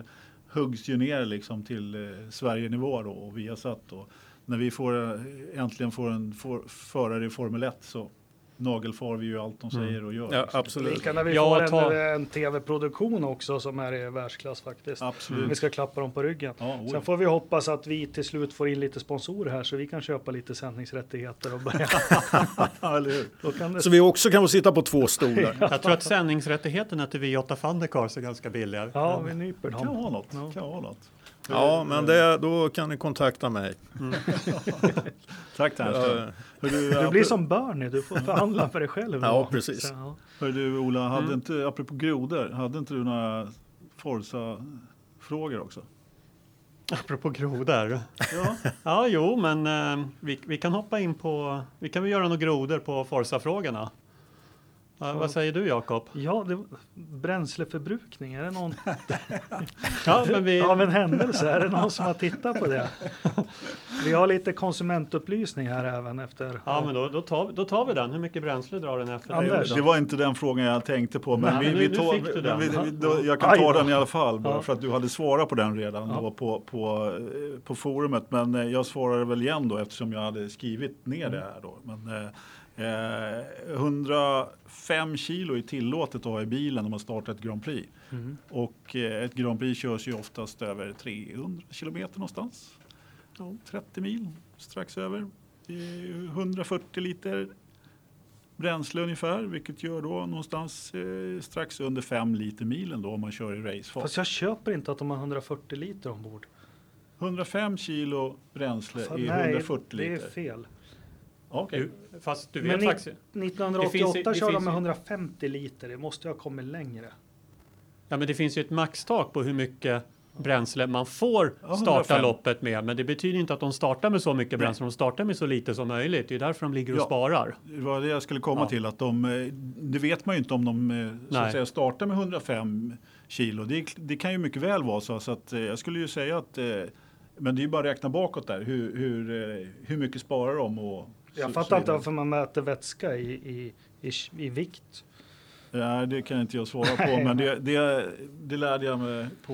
Speaker 2: huggs ju ner liksom till eh, Sverige-nivå då och vi har satt och när vi får eh, äntligen får en får, förare i Formel 1 så nagelfar vi ju allt de säger och gör.
Speaker 1: Ja, absolut.
Speaker 3: Lika när vi
Speaker 4: Ja,
Speaker 3: får
Speaker 4: ta-
Speaker 3: en, en tv-produktion också som är i världsklass faktiskt.
Speaker 2: Absolut.
Speaker 3: Vi ska klappa dem på ryggen.
Speaker 2: Ja.
Speaker 3: Sen får vi hoppas att vi till slut får in lite sponsorer här så vi kan köpa lite sändningsrättigheter och börja. Det
Speaker 1: Så vi också kan få sitta på två stolar.
Speaker 4: Jag tror att sändningsrättigheterna till V8 Thundercars är ganska billiga.
Speaker 3: Ja, vi nyper
Speaker 2: Det kan
Speaker 3: dem.
Speaker 2: vara något.
Speaker 3: Ja.
Speaker 2: Kan vara något.
Speaker 1: Ja, men det, då kan ni kontakta mig.
Speaker 2: Tack Ternström.
Speaker 3: Du
Speaker 2: du,
Speaker 3: blir som Bernie, du får förhandla för dig själv.
Speaker 1: Ja,
Speaker 3: då.
Speaker 1: precis.
Speaker 3: Så, ja.
Speaker 2: Hör du Ola, hade
Speaker 3: Mm.
Speaker 2: inte, apropå grodor, hade inte du några Forza-frågor också?
Speaker 4: Apropå grodor.
Speaker 2: Ja,
Speaker 4: Ja, jo, men eh, vi, vi kan hoppa in på, vi kan väl göra några grodor på Forza-frågorna. Ja, vad säger du Jakob?
Speaker 3: Ja, det, bränsleförbrukning, är det någon?
Speaker 4: ja, men vi...
Speaker 3: Av en händelse, är det någon som har tittat på det? Vi har lite konsumentupplysning här även efter.
Speaker 4: Ja, men då, då, tar, då tar vi den. Hur mycket bränsle drar den efter
Speaker 3: Anders,
Speaker 2: Det var inte den frågan jag tänkte på, men, jag kan ta den i alla fall bara
Speaker 3: ja.
Speaker 2: för att du hade svarat på den redan
Speaker 3: ja.
Speaker 2: då, på, på, eh, på forumet. Men eh, jag svarar väl igen då eftersom jag hade skrivit ner mm. det här då. Men, eh, eh 100 5 kilo är tillåtet att ha i bilen om man startar ett Grand Prix.
Speaker 3: Mm.
Speaker 2: Och eh, ett Grand Prix körs ju oftast över 300 kilometer någonstans. Ja, 30 mil, strax över. 140 liter bränsle ungefär, vilket gör då någonstans eh, strax under 5 liter milen då om man kör i racefart.
Speaker 3: Fast jag köper inte att de har 140 liter ombord.
Speaker 2: 105 kilo bränsle
Speaker 3: Fan,
Speaker 2: är
Speaker 3: nej,
Speaker 2: 140 liter.
Speaker 3: Nej, Det är fel.
Speaker 2: Okej.
Speaker 4: Du, fast du
Speaker 3: Men
Speaker 4: vet faktiskt.
Speaker 3: 1988
Speaker 4: Det finns- det
Speaker 3: körde de med
Speaker 4: ju-
Speaker 3: 150 liter. Det måste ju ha kommit längre.
Speaker 4: Ja, men det finns ju ett maxtak på hur mycket bränsle man får
Speaker 2: Ja,
Speaker 4: starta
Speaker 2: 105.
Speaker 4: loppet med. Men det betyder inte att de startar med så mycket bränsle. De startar med så lite som möjligt. Det är därför de ligger och
Speaker 2: Ja.
Speaker 4: sparar.
Speaker 2: Det var det jag skulle komma
Speaker 4: Ja.
Speaker 2: till. Att de, eh, det vet man ju inte om de eh, så
Speaker 4: Nej.
Speaker 2: att säga, startar med 105 kilo. Det, det kan ju mycket väl vara så. så att, eh, jag skulle ju säga att men det är ju bara att räkna bakåt där. Hur, hur, hur mycket sparar de? Och
Speaker 3: Jag fattar inte varför man mäter vätska i, i, i, i vikt.
Speaker 2: Nej, det kan inte jag svara på. men det, det, det lärde jag mig på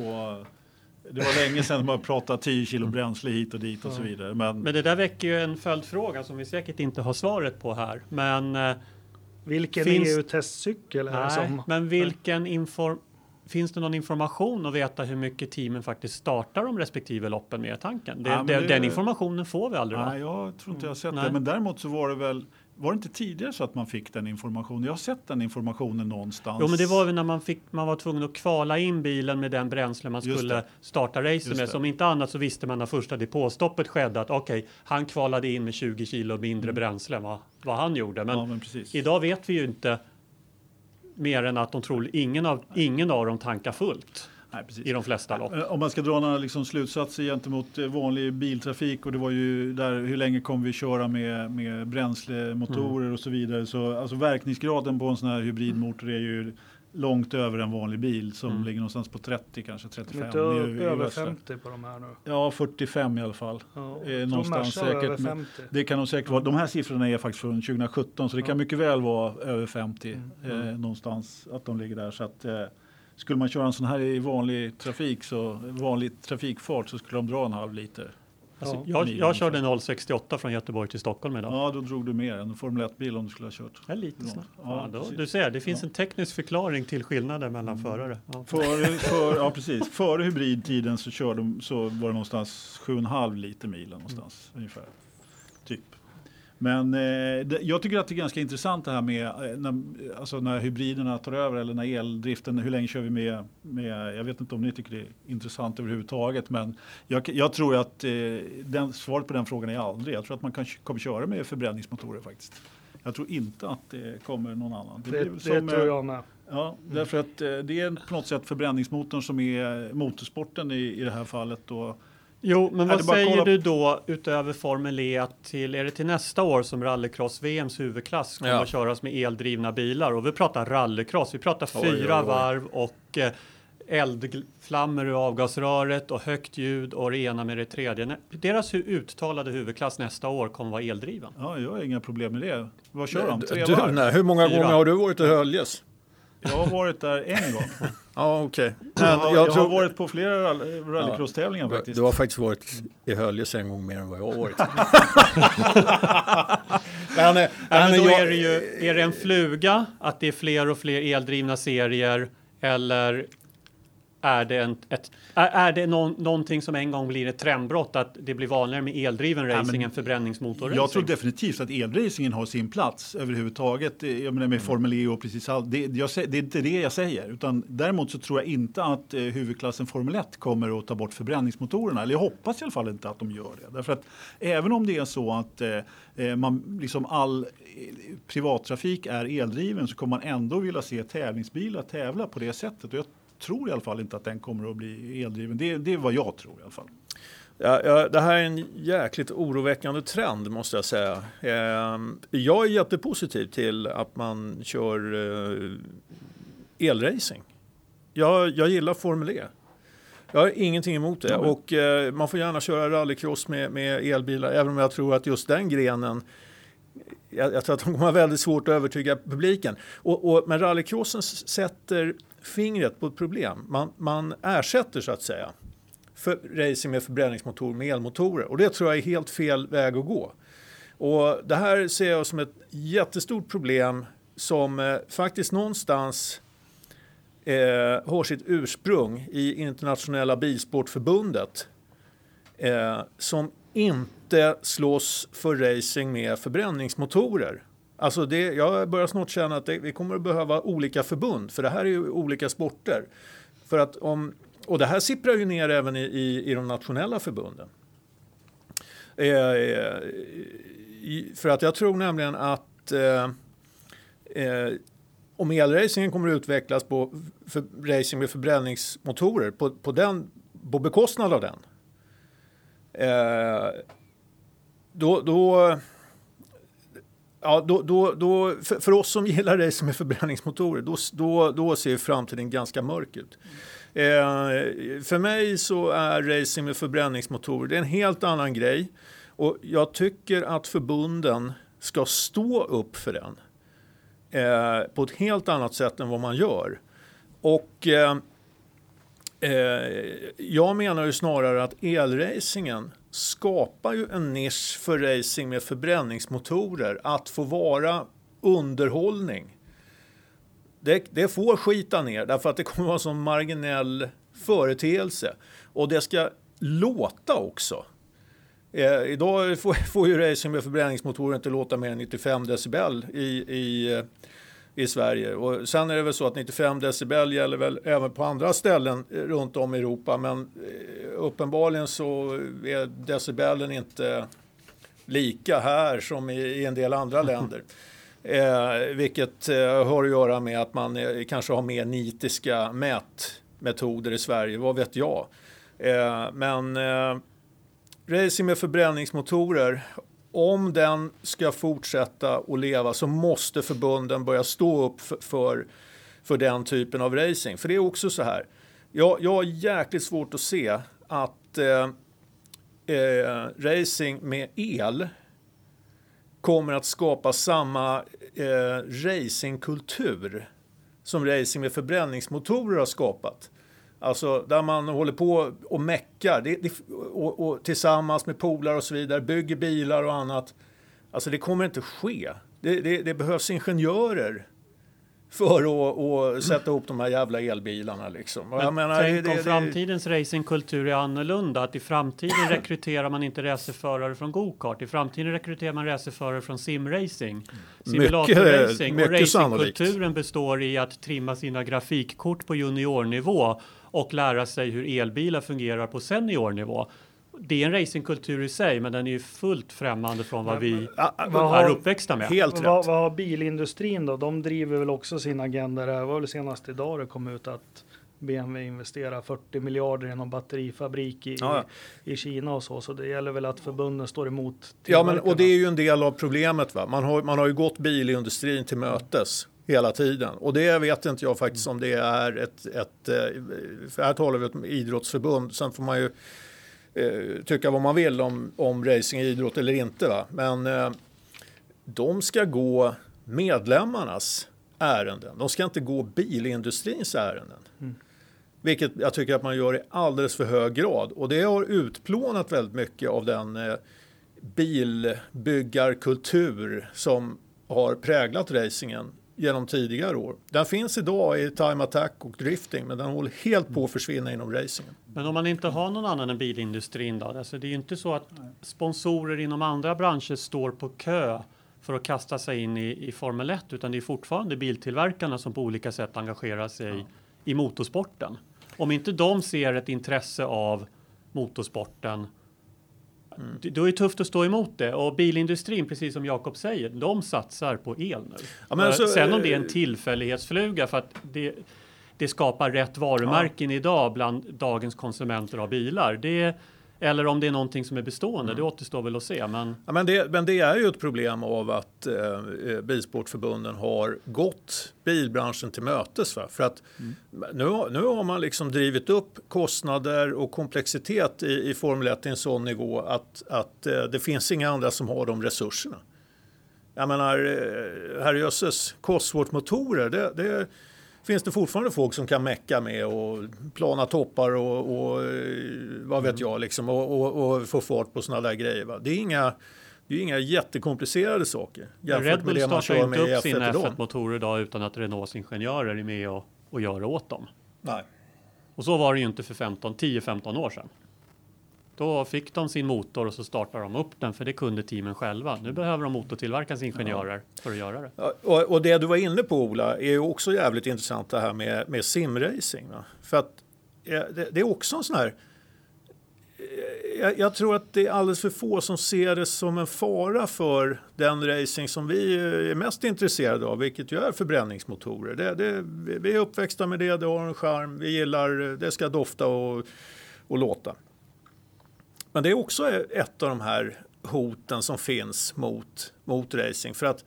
Speaker 2: Det var länge sedan man pratade 10 kilo bränsle hit och dit och så vidare. Men,
Speaker 4: Men det där väcker ju en följdfråga som vi säkert inte har svaret på här. Men, eh,
Speaker 3: Vilken
Speaker 4: Finns-
Speaker 3: EU-testcykel är det
Speaker 4: nej,
Speaker 3: som...
Speaker 4: men vilken inform Finns det någon information att veta hur mycket teamen faktiskt startar de respektive loppen med tanken? Det,
Speaker 2: Ja,
Speaker 4: det,
Speaker 2: det-
Speaker 4: Den informationen får vi aldrig va?
Speaker 2: nej, jag tror inte jag har sett
Speaker 4: Nej.
Speaker 2: det. Men däremot så var det väl, var det inte tidigare så att man fick den informationen? Jag har sett den informationen någonstans.
Speaker 4: Jo men det var väl när man, fick, man var tvungen att kvala in bilen med den bränsle man
Speaker 2: Just
Speaker 4: skulle
Speaker 2: det.
Speaker 4: starta racet med. Som inte annat så visste man när första depåstoppet skedde att okej, han kvalade in med 20 kilo mindre bränsle än vad, vad han gjorde. Men
Speaker 2: ja, men
Speaker 4: idag vet vi ju inte mer än att de tror ingen av, ingen av dem tankar fullt
Speaker 2: Nej,
Speaker 4: i de flesta lopp.
Speaker 2: Eh, Om man ska dra några liksom slutsatser gentemot eh, vanlig biltrafik och det var ju där hur länge kommer vi köra med, med bränslemotorer
Speaker 4: Mm.
Speaker 2: och så vidare. Så alltså verkningsgraden på en sån här hybridmotor är ju långt över en vanlig bil som
Speaker 4: Mm.
Speaker 2: ligger någonstans på 30 kanske 35.
Speaker 3: Inte över
Speaker 2: västra.
Speaker 3: 50 på de här nu.
Speaker 2: Ja 45 i alla fall.
Speaker 3: Ja,
Speaker 2: Eh, någonstans säkert,
Speaker 3: över
Speaker 2: men-
Speaker 3: 50.
Speaker 2: Det kan nog säkert vara. De här siffrorna är faktiskt från 2017 så det kan
Speaker 3: Ja.
Speaker 2: mycket väl vara över 50
Speaker 3: Mm.
Speaker 2: eh, någonstans att de ligger där. Så att, eh, skulle man köra en sån här i vanlig trafik så vanlig trafikfart så skulle de dra en halv liter.
Speaker 4: Alltså,
Speaker 3: Ja,
Speaker 4: jag, jag körde 068 från Göteborg till Stockholm idag.
Speaker 2: Ja, då drog du mer än en Formel 1-bil om du skulle ha kört.
Speaker 4: Är lite
Speaker 2: Ja,
Speaker 4: snabbt.
Speaker 2: ja,
Speaker 4: Ja, du ser, det finns
Speaker 2: Ja.
Speaker 4: en teknisk förklaring till skillnaden mellan förare. Ja.
Speaker 2: Före, för, ja, precis. Före hybridtiden så, körde de, så var det någonstans 7,5 liter milen någonstans ungefär. Typ. Men eh, det, jag tycker att det är ganska intressant det här med eh, när, alltså när hybriderna tar över eller när eldriften, hur länge kör vi med, med jag vet inte om ni tycker det är intressant överhuvudtaget men jag, jag tror att eh, den, svaret på den frågan är aldrig. Jag tror att man kan, kommer köra med förbränningsmotorer faktiskt. Jag tror inte att det kommer någon annan.
Speaker 3: Det, det
Speaker 2: som,
Speaker 3: tror
Speaker 2: eh,
Speaker 3: jag med.
Speaker 2: Ja, därför att eh, det är på något sätt förbränningsmotorn som är motorsporten i, i det här fallet. Och,
Speaker 4: Jo, men vad säger
Speaker 2: kolla-
Speaker 4: du då utöver Formel E att till, är det till nästa år som rallycross-VMs huvudklass kommer
Speaker 1: Ja.
Speaker 4: att köras med eldrivna bilar? Och vi pratar rallycross, vi pratar
Speaker 1: Oj,
Speaker 4: fyra
Speaker 1: oj, oj.
Speaker 4: varv och eh, eldflammor ur avgasröret och högt ljud och det ena med det tredje. Deras uttalade huvudklass nästa år kommer vara eldriven.
Speaker 2: ja, jag har inga problem med det. Vad kör de? Tre
Speaker 1: Du,
Speaker 2: varv?
Speaker 1: nej, hur många
Speaker 4: Fyra.
Speaker 1: gånger har du varit i Höljes?
Speaker 2: Jag har varit där en gång.
Speaker 1: Ja, okej.
Speaker 2: Jag,
Speaker 1: Men
Speaker 2: har,
Speaker 1: jag
Speaker 2: jag
Speaker 1: tror-
Speaker 2: har varit på flera rally- rallycross-tävlingar
Speaker 1: Du,
Speaker 2: faktiskt.
Speaker 1: du har faktiskt varit i Höljes en gång mer än vad jag har varit. men, eh,
Speaker 4: Ja, men
Speaker 1: men
Speaker 4: då
Speaker 1: jag-
Speaker 4: är, det ju, är det en fluga att det är fler och fler eldrivna serier eller är det, en, ett, är, är det någon, någonting som en gång blir ett trendbrott att det blir vanligare med eldriven
Speaker 2: Ja,
Speaker 4: racing
Speaker 2: men
Speaker 4: än förbränningsmotor
Speaker 2: Jag tror definitivt att elracingen har sin plats överhuvudtaget. Eh, Jag menar med Formel E och precis allt. Det, jag, det är inte det jag säger. Utan däremot så tror jag inte att eh, huvudklassen Formel 1 kommer att ta bort förbränningsmotorerna. Eller jag hoppas i alla fall inte att de gör det. Därför att även om det är så att eh, eh, man, liksom all eh, privattrafik är eldriven så kommer man ändå vilja se tävlingsbilar tävla på det sättet. Och jag tror i alla fall inte att den kommer att bli eldriven. Det, det är vad jag tror i alla fall.
Speaker 1: Ja, ja, det här är en jäkligt oroväckande trend måste jag säga. Ehm, jag är jättepositiv till att man kör eh, elracing. Jag, jag gillar Formel E. Jag har ingenting emot det. Och eh, man får gärna köra rallycross med, med elbilar, även om jag tror att just den grenen jag, jag tror att de kommer ha väldigt svårt att övertyga publiken. Och, och, men rallycrossen sätter fingret på ett problem. Man, man ersätter så att säga för racing med förbränningsmotor med elmotorer. Och det tror jag är helt fel väg att gå. Och det här ser jag som ett jättestort problem som eh, faktiskt någonstans eh, har sitt ursprung i internationella bilsportförbundet eh, som inte slåss för racing med förbränningsmotorer. Alltså det, jag börjar snart känna att det, vi kommer att behöva olika förbund för det här är ju olika sporter. För att om, och det här sipprar ju ner även i, i, i de nationella förbunden. Eh, eh, för att jag tror nämligen att eh, eh, om elracingen kommer att utvecklas på för, racing med förbränningsmotorer på, på, den, på bekostnad av den. Eh, då, då, ja, då, då, då, för, för oss som gillar racing med förbränningsmotorer, då, då, då ser framtiden ganska mörk ut. Eh, för mig så är racing med förbränningsmotorer det är en helt annan grej. Och jag tycker att förbunden ska stå upp för den eh, på ett helt annat sätt än vad man gör. Och eh, Eh, jag menar ju snarare att elracingen skapar ju en nisch för racing med förbränningsmotorer att få vara underhållning. Det, det får skita ner därför att det kommer vara en sån marginell företeelse och det ska låta också. Eh, idag får, får ju racing med förbränningsmotorer inte låta mer än 95 decibel i, i, eh, i Sverige. Och sen är det väl så att 95 decibel gäller väl även på andra ställen eh, runt om i Europa. Men eh, uppenbarligen så är decibelen inte lika här som i, en del andra länder. Eh, vilket eh, har att göra med att man eh, kanske har mer nitiska mätmetoder i Sverige, vad vet jag. Eh, men racing med förbränningsmotorer, om den ska fortsätta att leva så måste förbunden börja stå upp för, för, för den typen av racing. För det är också så här, jag, jag har jäkligt svårt att se att eh, eh, racing med el kommer att skapa samma eh, racingkultur som racing med förbränningsmotorer har skapat. Alltså där man håller på och meckar det, det, och, och, tillsammans med polare och så vidare, bygger bilar och annat. Alltså det kommer inte ske. Det, det, det behövs ingenjörer för att, att sätta ihop de här jävla elbilarna. Liksom.
Speaker 4: Men menar, tänk det, om framtidens racingkultur är annorlunda. Att i framtiden rekryterar man inte racerförare från go-kart. I framtiden rekryterar man racerförare från simracing. Simulatorracing. Och racingkulturen består i att trimma sina grafikkort på juniornivå och lära sig hur elbilar fungerar på seniornivå det är en racingkultur i sig, men den är ju fullt främmande från vad vi vad är uppväxta med.
Speaker 3: Helt rätt. Vad, vad har bilindustrin då? De driver väl också sin agenda. Det var väl senast idag det kom ut att BMW investerar 40 miljarder i någon batterifabrik i, ja, ja. i Kina och så. Så det gäller väl att förbunden står emot.
Speaker 1: Ja, men och det är ju en del av problemet. Va? Man, har, man har ju gått bilindustrin till mötes hela tiden. Och det vet inte jag faktiskt om det är ett, ett eh, för här talar vi om idrottsförbund. Sen får man ju eh, tycka vad man vill om, om racing idrott eller inte. Va? Men eh, de ska gå medlemmarnas ärenden. De ska inte gå bilindustrins ärenden. Mm. Vilket jag tycker att man gör i alldeles för hög grad. Och det har utplånat väldigt mycket av den eh, bilbyggarkultur som har präglat racingen genom tidigare år. Den finns idag i time attack och drifting men den håller helt på att försvinna inom racingen.
Speaker 4: Men om man inte har någon annan än bilindustrin då? Alltså det är ju inte så att sponsorer inom andra branscher står på kö för att kasta sig in i, i Formel 1 utan det är fortfarande biltillverkarna som på olika sätt engagerar sig ja. i motorsporten. Om inte de ser ett intresse av motorsporten Mm. Då är det tufft att stå emot det och bilindustrin, precis som Jakob säger, de satsar på el nu. Ja, alltså, Sen om det är en eh, tillfällighetsfluga för att det, det skapar rätt varumärken ja. idag bland dagens konsumenter av bilar. Det, eller om det är någonting som är bestående, mm. det återstår väl att se. Men...
Speaker 1: Ja, men, det, men det är ju ett problem av att eh, eh bilsportförbunden har gått bilbranschen till mötes. Va? För att mm. nu, nu har man liksom drivit upp kostnader och komplexitet i, i Formel 1 till en sån nivå att, att eh, det finns inga andra som har de resurserna. Jag menar, eh, herrejösses, Cosworth-motorer, det, det finns det fortfarande folk som kan mecka med och plana toppar och, och vad vet mm. jag liksom och, och, och, få fart på sådana där grejer. Va? Det är inga det är inga jättekomplicerade saker
Speaker 4: Red Bull kör med inte upp sina F1-motorer idag utan att Renaults ingenjörer är med och, och gör åt dem.
Speaker 1: Nej.
Speaker 4: Och så var det ju inte för 10-15 år sedan. Då fick de sin motor och så startade de upp den för det kunde teamen själva. Nu behöver de motortillverkarens ingenjörer ja. för att göra det.
Speaker 1: Ja, och, och, det du var inne på Ola är ju också jävligt intressant det här med, med simracing. Va? För att det, det, är också en sån här jag, jag, tror att det är alldeles för få som ser det som en fara för den racing som vi är mest intresserade av, vilket ju är förbränningsmotorer. Det, det, vi är uppväxta med det, det har en charm, vi gillar, det ska dofta och, och låta. Men det är också ett av de här hoten som finns mot, mot racing. För att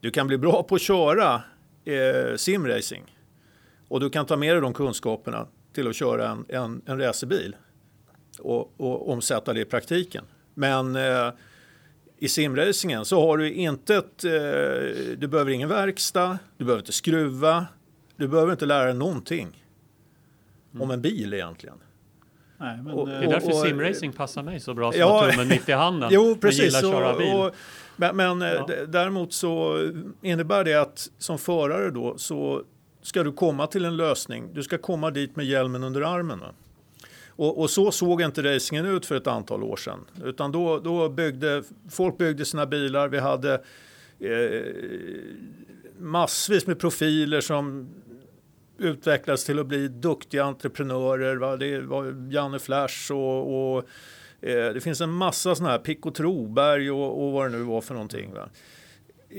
Speaker 1: du kan bli bra på att köra eh, simracing och du kan ta med dig de kunskaperna till att köra en, en, en racerbil och, och omsätta det i praktiken. Men eh, i simracingen så har du inte ett, eh, du behöver ingen verkstad, du behöver inte skruva, du behöver inte lära dig någonting. om en bil egentligen.
Speaker 2: Nej, men,
Speaker 1: Och-
Speaker 2: eh,
Speaker 4: Det är därför
Speaker 1: och-
Speaker 4: simracing passar mig så bra som
Speaker 1: Ja.
Speaker 4: tummen mitt i handen.
Speaker 1: Jo, precis.
Speaker 4: gillar att köra
Speaker 1: Och,
Speaker 4: bil.
Speaker 1: och, men men eh,
Speaker 4: Ja.
Speaker 1: däremot så innebär det att som förare då så ska du komma till en lösning. Du ska komma dit med hjälmen under armen. Och, och så såg inte racingen ut för ett antal år sedan. Utan då, då byggde folk byggde sina bilar. Vi hade eh, massvis med profiler som utvecklades till att bli duktiga entreprenörer. Va? Det var Janne Flash och, och eh, det finns en massa sådana här, Pico Troberg och, och vad det nu var för någonting. Va?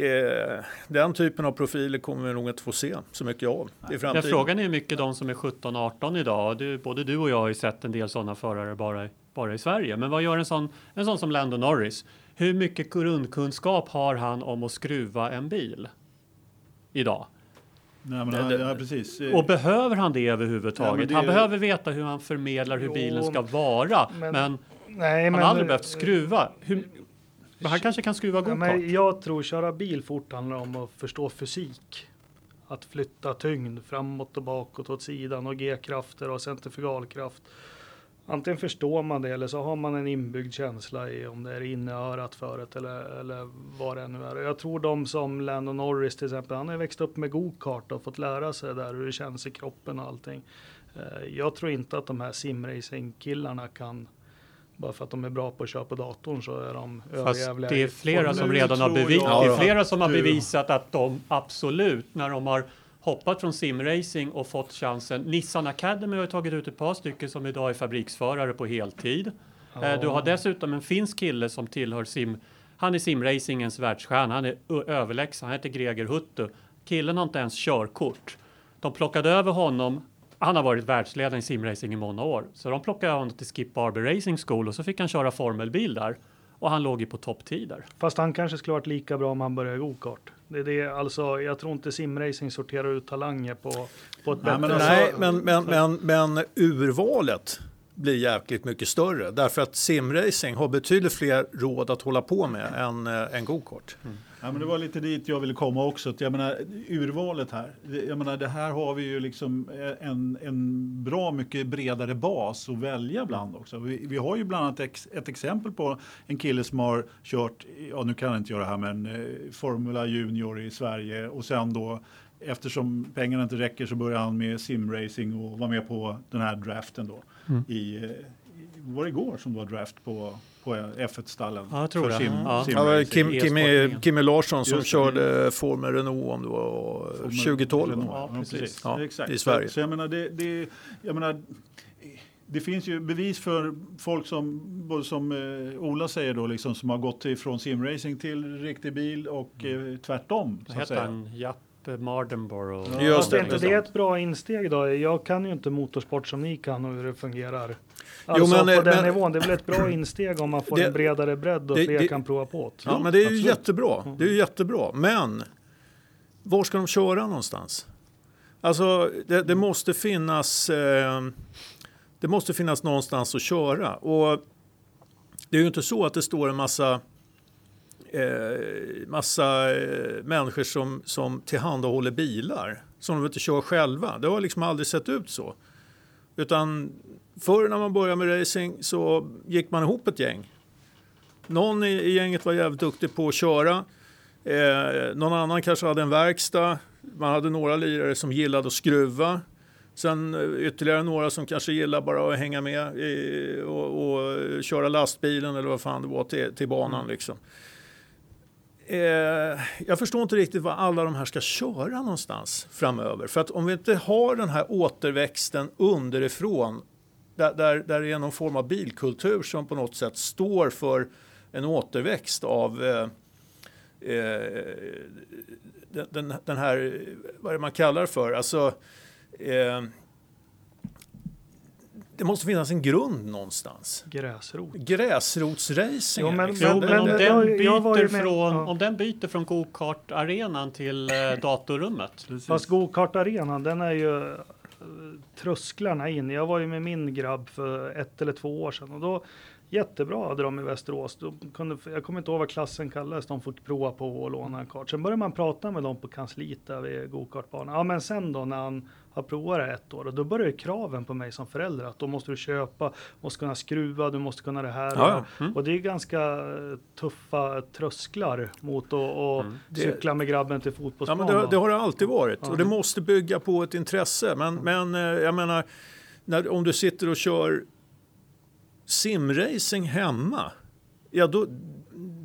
Speaker 1: Eh, den typen av profiler kommer vi nog inte få se så mycket av i
Speaker 4: Ja,
Speaker 1: framtiden.
Speaker 4: frågan är hur mycket de som är 17-18 idag. Du, både du och jag har ju sett en del sådana förare bara, bara i Sverige. Men vad gör en sån, en sån som Lando Norris? Hur mycket grundkunskap har han om att skruva en bil idag?
Speaker 2: Nej, men,
Speaker 1: det-
Speaker 2: ja, precis.
Speaker 4: Och behöver han det överhuvudtaget?
Speaker 2: Ja, men det-
Speaker 4: Han behöver veta hur han förmedlar hur
Speaker 3: Jo,
Speaker 4: bilen ska vara.
Speaker 3: men-
Speaker 4: Men,
Speaker 3: Nej,
Speaker 4: han
Speaker 3: men,
Speaker 4: har aldrig behövt skruva. Hur, men han kanske kan skruva
Speaker 3: Ja,
Speaker 4: gokart.
Speaker 3: men jag tror köra bil fort handlar om att förstå fysik. Att flytta tyngd framåt och bakåt åt sidan och G-krafter och centrifugalkraft. Antingen förstår man det eller så har man en inbyggd känsla i om det är inne i örat förut eller, eller vad det nu är. Jag tror de som Lando Norris till exempel, han har växt upp med go-kart och fått lära sig där hur det känns i kroppen och allting. Eh, Jag tror inte att de här simracing-killarna kan, bara för att de är bra på att köra på datorn så är de
Speaker 4: Fast
Speaker 3: överjävliga.
Speaker 4: det är flera som redan har,
Speaker 2: tror
Speaker 4: bevi-
Speaker 2: jag
Speaker 4: det är flera som har bevisat att de absolut, när de har hoppat från simracing och fått chansen. Nissan Academy har tagit ut ett par stycken som idag är fabriksförare på heltid. Eh, Du har dessutom en finsk kille som tillhör sim. Han är simracingens världsstjärna. Han är överlägsen. Han heter Greger Huttu. Killen har inte ens körkort. De plockade över honom. Han har varit världsledare i simracing i många år, så de plockade honom till Skip Barber Racing School och så fick han köra formelbil där och han låg ju på topptider.
Speaker 3: Fast han kanske skulle varit lika bra om han började go-kart. Det är det, alltså, jag tror inte simracing sorterar ut talanger på, på ett
Speaker 2: Nej,
Speaker 3: bättre
Speaker 2: men
Speaker 3: sätt.
Speaker 1: Nej, men, men, men, men urvalet blir jäkligt mycket större. Därför att simracing har betydligt fler råd att hålla på med än, äh, än go-kart.
Speaker 2: Ja, men det var lite dit jag ville komma också. Jag menar, urvalet här. Jag menar, det här har vi ju liksom en, en bra mycket bredare bas att välja bland också. Vi, vi har ju bland annat ex, ett exempel på en kille som har kört, ja nu kan jag inte göra det här, men eh, Formula Junior i Sverige och sen då Eftersom pengarna inte räcker så börjar han med simracing och var med på den här draften då. I, eh, i, var det igår som det var draft på, på F1-stallen?
Speaker 4: Ja, jag tror
Speaker 2: för
Speaker 4: det.
Speaker 2: Sim,
Speaker 4: Ja.
Speaker 1: Ja, det var
Speaker 2: simracing.
Speaker 1: Kim,
Speaker 4: e-sportningen.
Speaker 1: Kimi Larsson som
Speaker 2: Just det.
Speaker 1: körde Formel Renault om det var
Speaker 2: Formel
Speaker 1: 2012.
Speaker 2: Renault.
Speaker 4: Ja,
Speaker 2: Ja,
Speaker 4: precis.
Speaker 1: Ja,
Speaker 2: Exakt.
Speaker 1: i Sverige.
Speaker 2: Så, jag menar, det, det, jag menar, det finns ju bevis för folk som, både som eh, Ola säger då, liksom, som har gått ifrån simracing till riktig bil och eh, tvärtom. Så
Speaker 4: heter han? Japp Mardenborough.
Speaker 2: Ja,
Speaker 1: Just
Speaker 3: Fast
Speaker 1: det.
Speaker 3: är inte det ett bra insteg då? Jag kan ju inte motorsport som ni kan och hur det fungerar.
Speaker 1: Jo,
Speaker 3: Alltså
Speaker 1: men,
Speaker 3: på den
Speaker 1: men-
Speaker 3: nivån, det är väl ett bra insteg om man får
Speaker 1: Det-
Speaker 3: en bredare bredd och
Speaker 1: det-
Speaker 3: fler
Speaker 1: det-
Speaker 3: kan prova på det.
Speaker 1: Ja, men det är ju
Speaker 2: absolut.
Speaker 1: jättebra. Det är ju jättebra. Men var ska de köra någonstans? Alltså, det, det måste finnas. Eh, det måste finnas någonstans att köra och det är ju inte så att det står en massa eh, massa eh, människor som, som tillhandahåller bilar som de inte kör själva. Det har liksom aldrig sett ut så. Utan förr när man började med racing så gick man ihop ett gäng någon i, gänget var jävligt duktig på att köra. Eh, någon annan kanske hade en verkstad. Man hade några lirare som gillade att skruva. Sen eh, ytterligare några som kanske gillar bara att hänga med i, och, och köra lastbilen eller vad fan det var till, till banan. Liksom. Eh, jag förstår inte riktigt vad alla de här ska köra någonstans framöver. För att om vi inte har den här återväxten underifrån där, där, där det är någon form av bilkultur som på något sätt står för en återväxt av eh, eh, den- den, här, vad är det man kallar det för, alltså eh, det måste finnas en grund någonstans.
Speaker 3: Gräsrot.
Speaker 1: Gräsrotsracing.
Speaker 3: Jo, men-
Speaker 1: liksom.
Speaker 4: Jo,
Speaker 3: Men-
Speaker 4: men om den, byter
Speaker 3: med-
Speaker 4: från,
Speaker 3: ja.
Speaker 4: om den byter från go-kart-arenan till eh, datorrummet.
Speaker 2: Precis.
Speaker 3: Fast go-kart-arenan, den är ju eh, trösklarna in. Jag var ju med min grabb för ett eller två år sedan och då jättebra hade de i Västerås. De kunde, jag kommer inte ihåg vad klassen kallades. De fick prova på och låna en kart. Sen började man prata med dem på kansliet där vid go-kartbanan. Ja, men sen då när han har provat det ett år och då börjar kraven på mig som förälder att då måste du köpa, måste kunna skruva, du måste kunna det här.
Speaker 1: Ja, ja.
Speaker 3: Och, och det är ganska eh, tuffa trösklar mot att och
Speaker 4: Mm.
Speaker 3: cykla med grabben till
Speaker 1: Ja,
Speaker 3: fotbollsplanen.
Speaker 1: men det, det har det alltid varit
Speaker 3: Ja.
Speaker 1: och det måste bygga på ett intresse. Men, men eh, jag menar, när, om du sitter och kör simracing hemma, ja då,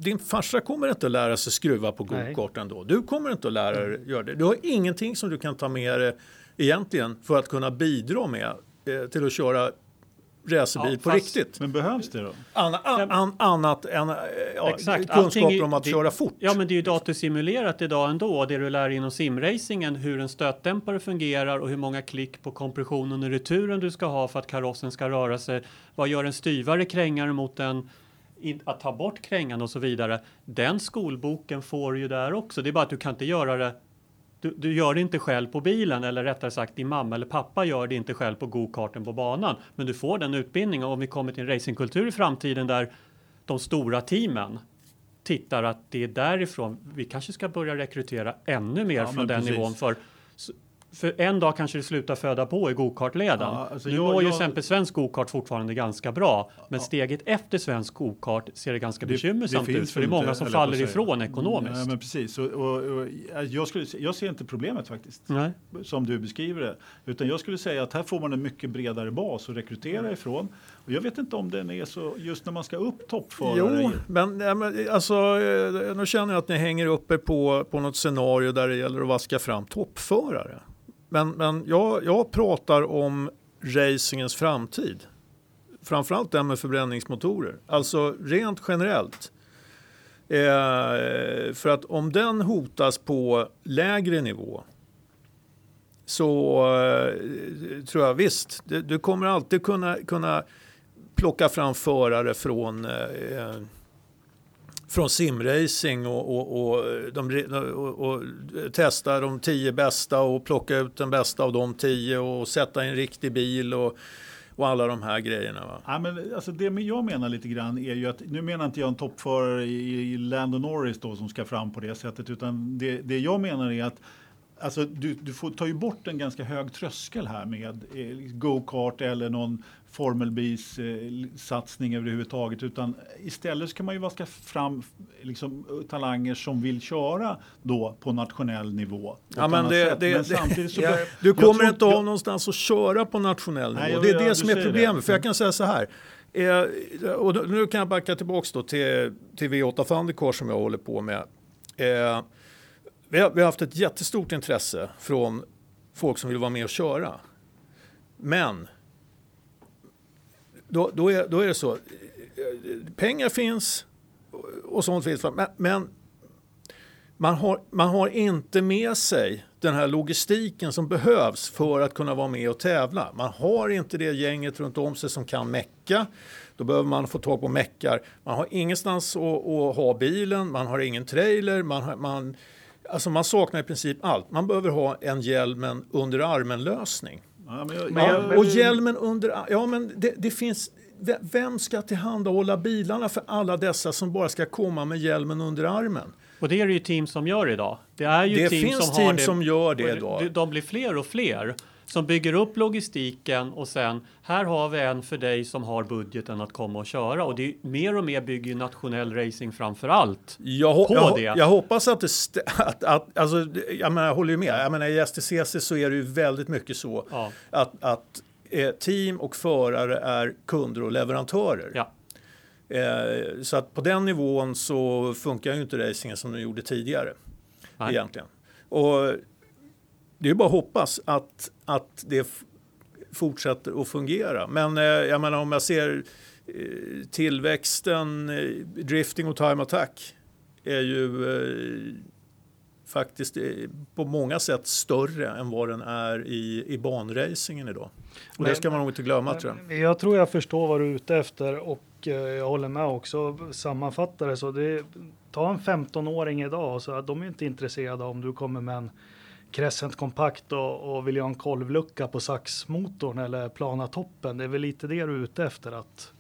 Speaker 1: din farsa kommer inte att lära sig skruva på gokart ändå. Du kommer inte att lära dig göra det. Du har ingenting som du kan ta med dig egentligen för att kunna bidra med eh, till att köra racerbil
Speaker 4: Ja,
Speaker 1: på
Speaker 4: fast-
Speaker 1: riktigt.
Speaker 2: Men behövs det då?
Speaker 1: Anna, an, an, annat än eh, ja,
Speaker 4: Exakt.
Speaker 1: kunskaper om att
Speaker 4: det-
Speaker 1: köra fort.
Speaker 4: Ja, men det är ju datorsimulerat idag ändå. Det du lär inom simracingen, hur en stötdämpare fungerar och hur många klick på kompressionen och returen du ska ha för att karossen ska röra sig. Vad gör en styvare krängare mot en in, att ta bort krängan och så vidare. Den skolboken får du ju där också. Det är bara att du kan inte göra det du, du gör det inte själv på bilen eller rättare sagt din mamma eller pappa gör det inte själv på gokarten på banan. Men du får den utbildningen och om vi kommer till en racingkultur i framtiden där de stora teamen tittar att det är därifrån vi kanske ska börja rekrytera ännu mer
Speaker 2: Ja,
Speaker 4: från den
Speaker 2: precis.
Speaker 4: nivån. För, för en dag kanske det slutar föda på i gokartleden.
Speaker 2: Ja, alltså
Speaker 4: nu
Speaker 2: jag-
Speaker 4: går ju
Speaker 2: jag-
Speaker 4: exempel svensk gokart fortfarande ganska bra. Men steget efter svensk gokart ser det ganska
Speaker 2: Det-
Speaker 4: bekymmersamt
Speaker 2: det
Speaker 4: ut. För det är många som faller ifrån ekonomiskt.
Speaker 2: Ja, men precis. Och, och, och, jag, skulle, jag ser inte problemet faktiskt.
Speaker 4: Nej.
Speaker 2: som du beskriver det. Utan jag skulle säga att här får man en mycket bredare bas att rekrytera ifrån. Och jag vet inte om den är så, just när man ska upp toppförare.
Speaker 1: Jo, men, ja, men alltså, eh, nu känner jag att ni hänger uppe på, på något scenario där det gäller att vaska fram toppförare. Men, men jag, jag pratar om racingens framtid. Framförallt den med förbränningsmotorer. Alltså rent generellt. Eh, för att om den hotas på lägre nivå så eh, tror jag visst, du, du kommer alltid kunna, kunna plocka fram förare från, eh, från simracing och, och, och, de, och, och testa de tio bästa och plocka ut den bästa av de tio och sätta i en riktig bil och, och alla de här grejerna. Va?
Speaker 2: Ja, men alltså det jag menar lite grann är ju att, nu menar inte jag en toppförare i, i Lando Norris då som ska fram på det sättet, utan det, det jag menar är att Alltså, du, du får tar ju bort en ganska hög tröskel här med eh, go-kart eller någon formelbils eh, satsning överhuvudtaget. Utan istället så kan man ju vaska fram liksom, talanger som vill köra då på nationell nivå.
Speaker 1: Ja, men det- det-
Speaker 2: men samtidigt så
Speaker 3: Jag-
Speaker 1: Du
Speaker 2: jag
Speaker 1: kommer
Speaker 2: tror-
Speaker 1: inte ha
Speaker 2: jag-
Speaker 1: någonstans att köra på nationell nivå.
Speaker 2: Nej, jag-
Speaker 1: det är
Speaker 2: jag-
Speaker 1: det
Speaker 2: du
Speaker 1: som är problemet.
Speaker 2: det.
Speaker 1: För jag kan säga så här. Eh, och nu kan jag backa tillbaka till, till V8 Thundercar som jag håller på med. Eh, vi, har, vi har haft ett jättestort intresse från folk som vill vara med och köra. Men då, då, är, då är det så. Eh, pengar finns och- och sånt finns. Men, men man har, man har inte med sig den här logistiken som behövs för att kunna vara med och tävla. Man har inte det gänget runt om sig som kan mecka. Då behöver man få tag på meckar. Man har ingenstans att, att ha bilen, man har ingen trailer, man, har, man, alltså man saknar i princip allt. Man behöver ha en hjälmen under armen-lösning.
Speaker 2: Ja, men jag,
Speaker 3: Men jag-
Speaker 1: och hjälmen under... Ja, men det, det finns... ve- Vem ska tillhandahålla bilarna för alla dessa som bara ska komma med hjälmen under armen?
Speaker 4: Och det är det ju team som gör idag. Det är ju
Speaker 1: Det
Speaker 4: team
Speaker 1: finns
Speaker 4: som
Speaker 1: team
Speaker 4: har det.
Speaker 1: som gör det idag.
Speaker 4: De blir fler och fler som bygger upp logistiken och sen här har vi en för dig som har budgeten att komma och köra och det är mer och mer bygger ju nationell racing framför allt.
Speaker 1: Jag,
Speaker 4: på
Speaker 1: jag,
Speaker 4: det.
Speaker 1: jag hoppas att det... Att, att, alltså, jag, menar, jag håller ju med. Jag menar, I STCC så är det ju väldigt mycket så
Speaker 4: Ja.
Speaker 1: att, att eh, team och förare är kunder och leverantörer.
Speaker 4: Ja.
Speaker 1: Eh, så att på den nivån så funkar ju inte racingen som den gjorde tidigare.
Speaker 4: Nej.
Speaker 1: Egentligen. Och det är bara att hoppas att, att det fortsätter att fungera. Men eh, jag menar om jag ser eh, tillväxten, eh, drifting och time attack är ju eh, faktiskt eh, på många sätt större än vad den är i, i banracingen idag. Och det
Speaker 3: Men-
Speaker 1: ska man nog inte glömma tror jag.
Speaker 3: Jag tror jag förstår vad du är ute efter och eh, jag håller med också. Sammanfattar det så det ta en 15-åring idag så de är inte intresserade om du kommer med en Crescent kompakt och, och vill ha en kolvlucka på saxmotorn eller plana toppen. Det är väl lite det du är ute efter att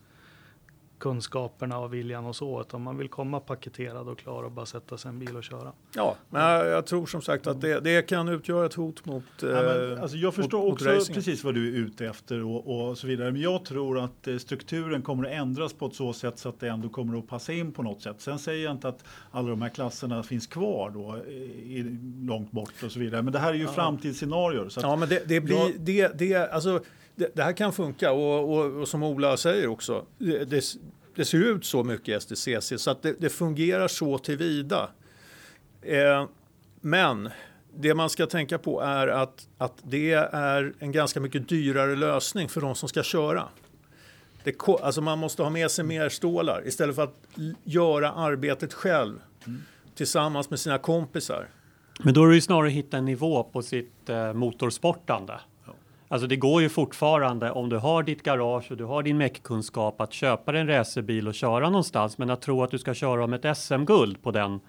Speaker 3: kunskaperna och viljan och så, utan man vill komma paketerad och klar och bara sätta sig i en bil och köra.
Speaker 1: Ja, men jag, jag tror som sagt att det, det kan utgöra ett hot mot
Speaker 2: Ja, men,
Speaker 1: eh,
Speaker 2: alltså jag förstår
Speaker 1: mot- mot
Speaker 2: också
Speaker 1: racingen.
Speaker 2: precis vad du är ute efter och, och så vidare. Men jag tror att eh, strukturen kommer att ändras på ett så sätt så att det ändå kommer att passa in på något sätt. Sen säger jag inte att alla de här klasserna finns kvar då eh, i, långt bort och så vidare. Men det här är ju framtidsscenarier. Så att,
Speaker 1: Ja, men det, det blir,
Speaker 2: Jag-
Speaker 1: det, det, alltså, det, det här kan funka och, och, och som Ola säger också, det, det, ser ut så mycket i STCC så att det, det fungerar så tillvida. Eh, men det man ska tänka på är att, att det är en ganska mycket dyrare lösning för de som ska köra. Det, alltså man måste ha med sig mer stålar istället för att göra arbetet själv tillsammans med sina kompisar.
Speaker 4: Men då är det ju snarare att hitta en nivå på sitt eh, motorsportande. Alltså det går ju fortfarande om du har ditt garage och du har din meckkunskap att köpa en racerbil och köra någonstans. Men att tro att du ska köra om ett SM-guld på den.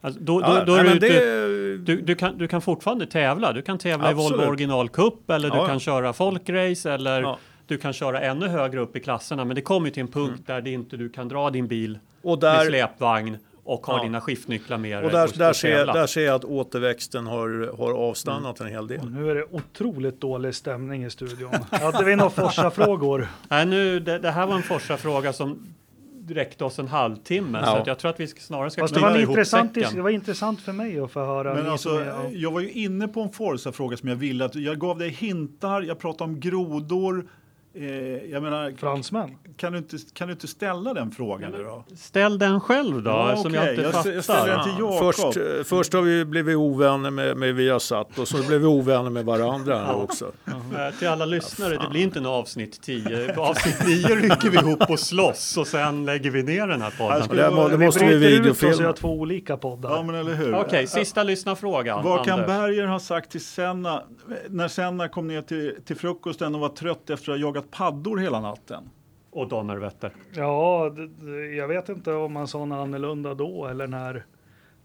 Speaker 4: Alltså då, då,
Speaker 1: Ja,
Speaker 4: då är
Speaker 1: nej,
Speaker 4: du,
Speaker 1: det,
Speaker 4: du, du, kan, du kan fortfarande tävla. Du kan tävla i
Speaker 1: Absolut.
Speaker 4: Volvo Original Cup eller du
Speaker 1: Ja, ja.
Speaker 4: kan köra folkrace eller
Speaker 1: Ja.
Speaker 4: du kan köra ännu högre upp i klasserna. Men det kommer ju till en punkt där det inte du kan dra din bil
Speaker 1: och
Speaker 4: med
Speaker 1: där,
Speaker 4: släpvagn och ha
Speaker 1: Ja.
Speaker 4: dina skiftnycklar med
Speaker 1: Och där, där, ser,
Speaker 4: tävla.
Speaker 1: där ser jag att återväxten har, har avstannat en hel del.
Speaker 3: Och nu är det otroligt dålig stämning i studion. Hade vi några Forsa-frågor?
Speaker 4: Nej, nu, det, det här var en första fråga som räckte oss en halvtimme.
Speaker 1: Ja.
Speaker 4: Så att jag tror att vi snarare ska
Speaker 3: Fast det var, intressant,
Speaker 4: säcken.
Speaker 3: det var intressant för mig att få höra.
Speaker 2: Men alltså,
Speaker 3: är- ja.
Speaker 2: jag var ju inne på en Forza-fråga som jag ville att jag gav dig hintar. Jag pratade om grodor. Eh, jag menar,
Speaker 3: Fransmän?
Speaker 2: kan du, inte, kan du inte ställa den frågan nu då?
Speaker 4: Ställ den själv då,
Speaker 2: Ja,
Speaker 4: som
Speaker 2: okej.
Speaker 4: jag inte
Speaker 2: Jag
Speaker 4: fattar.
Speaker 2: jag ställer den till Jakob.
Speaker 1: Först, eh, först har vi blivit ovänner med, med Viasat och så blev vi ovänner med varandra här också.
Speaker 4: Eh, Till alla lyssnare, det blir inte en avsnitt 10. På avsnitt 9 rycker vi ihop och slåss och sen lägger vi ner den här podden.
Speaker 1: Det, må, det måste vi videofilma.
Speaker 3: gör två olika poddar.
Speaker 2: Ja, men eller hur?
Speaker 4: Okej, sista lyssnarfrågan.
Speaker 2: Vad kan. Berger ha sagt till Senna när Senna kom ner till, till frukosten och var trött efter att ha jagat paddor hela natten?
Speaker 4: Och Donnerwetter.
Speaker 3: Ja, det, det, jag vet inte om man sa något annorlunda då eller när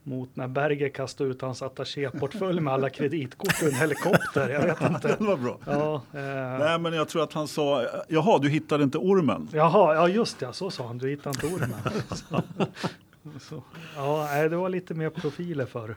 Speaker 3: mot när Berger kastade ut hans attachéportfölj med alla kreditkort och en helikopter. Jag vet inte.
Speaker 2: Det var bra.
Speaker 3: Ja, eh,
Speaker 2: Nej, men jag tror att han sa, jaha, du hittade inte ormen.
Speaker 3: jaha, ja just det, så sa han. Du hittade inte ormen. Så, så, ja, nej, det var lite mer profiler för eh,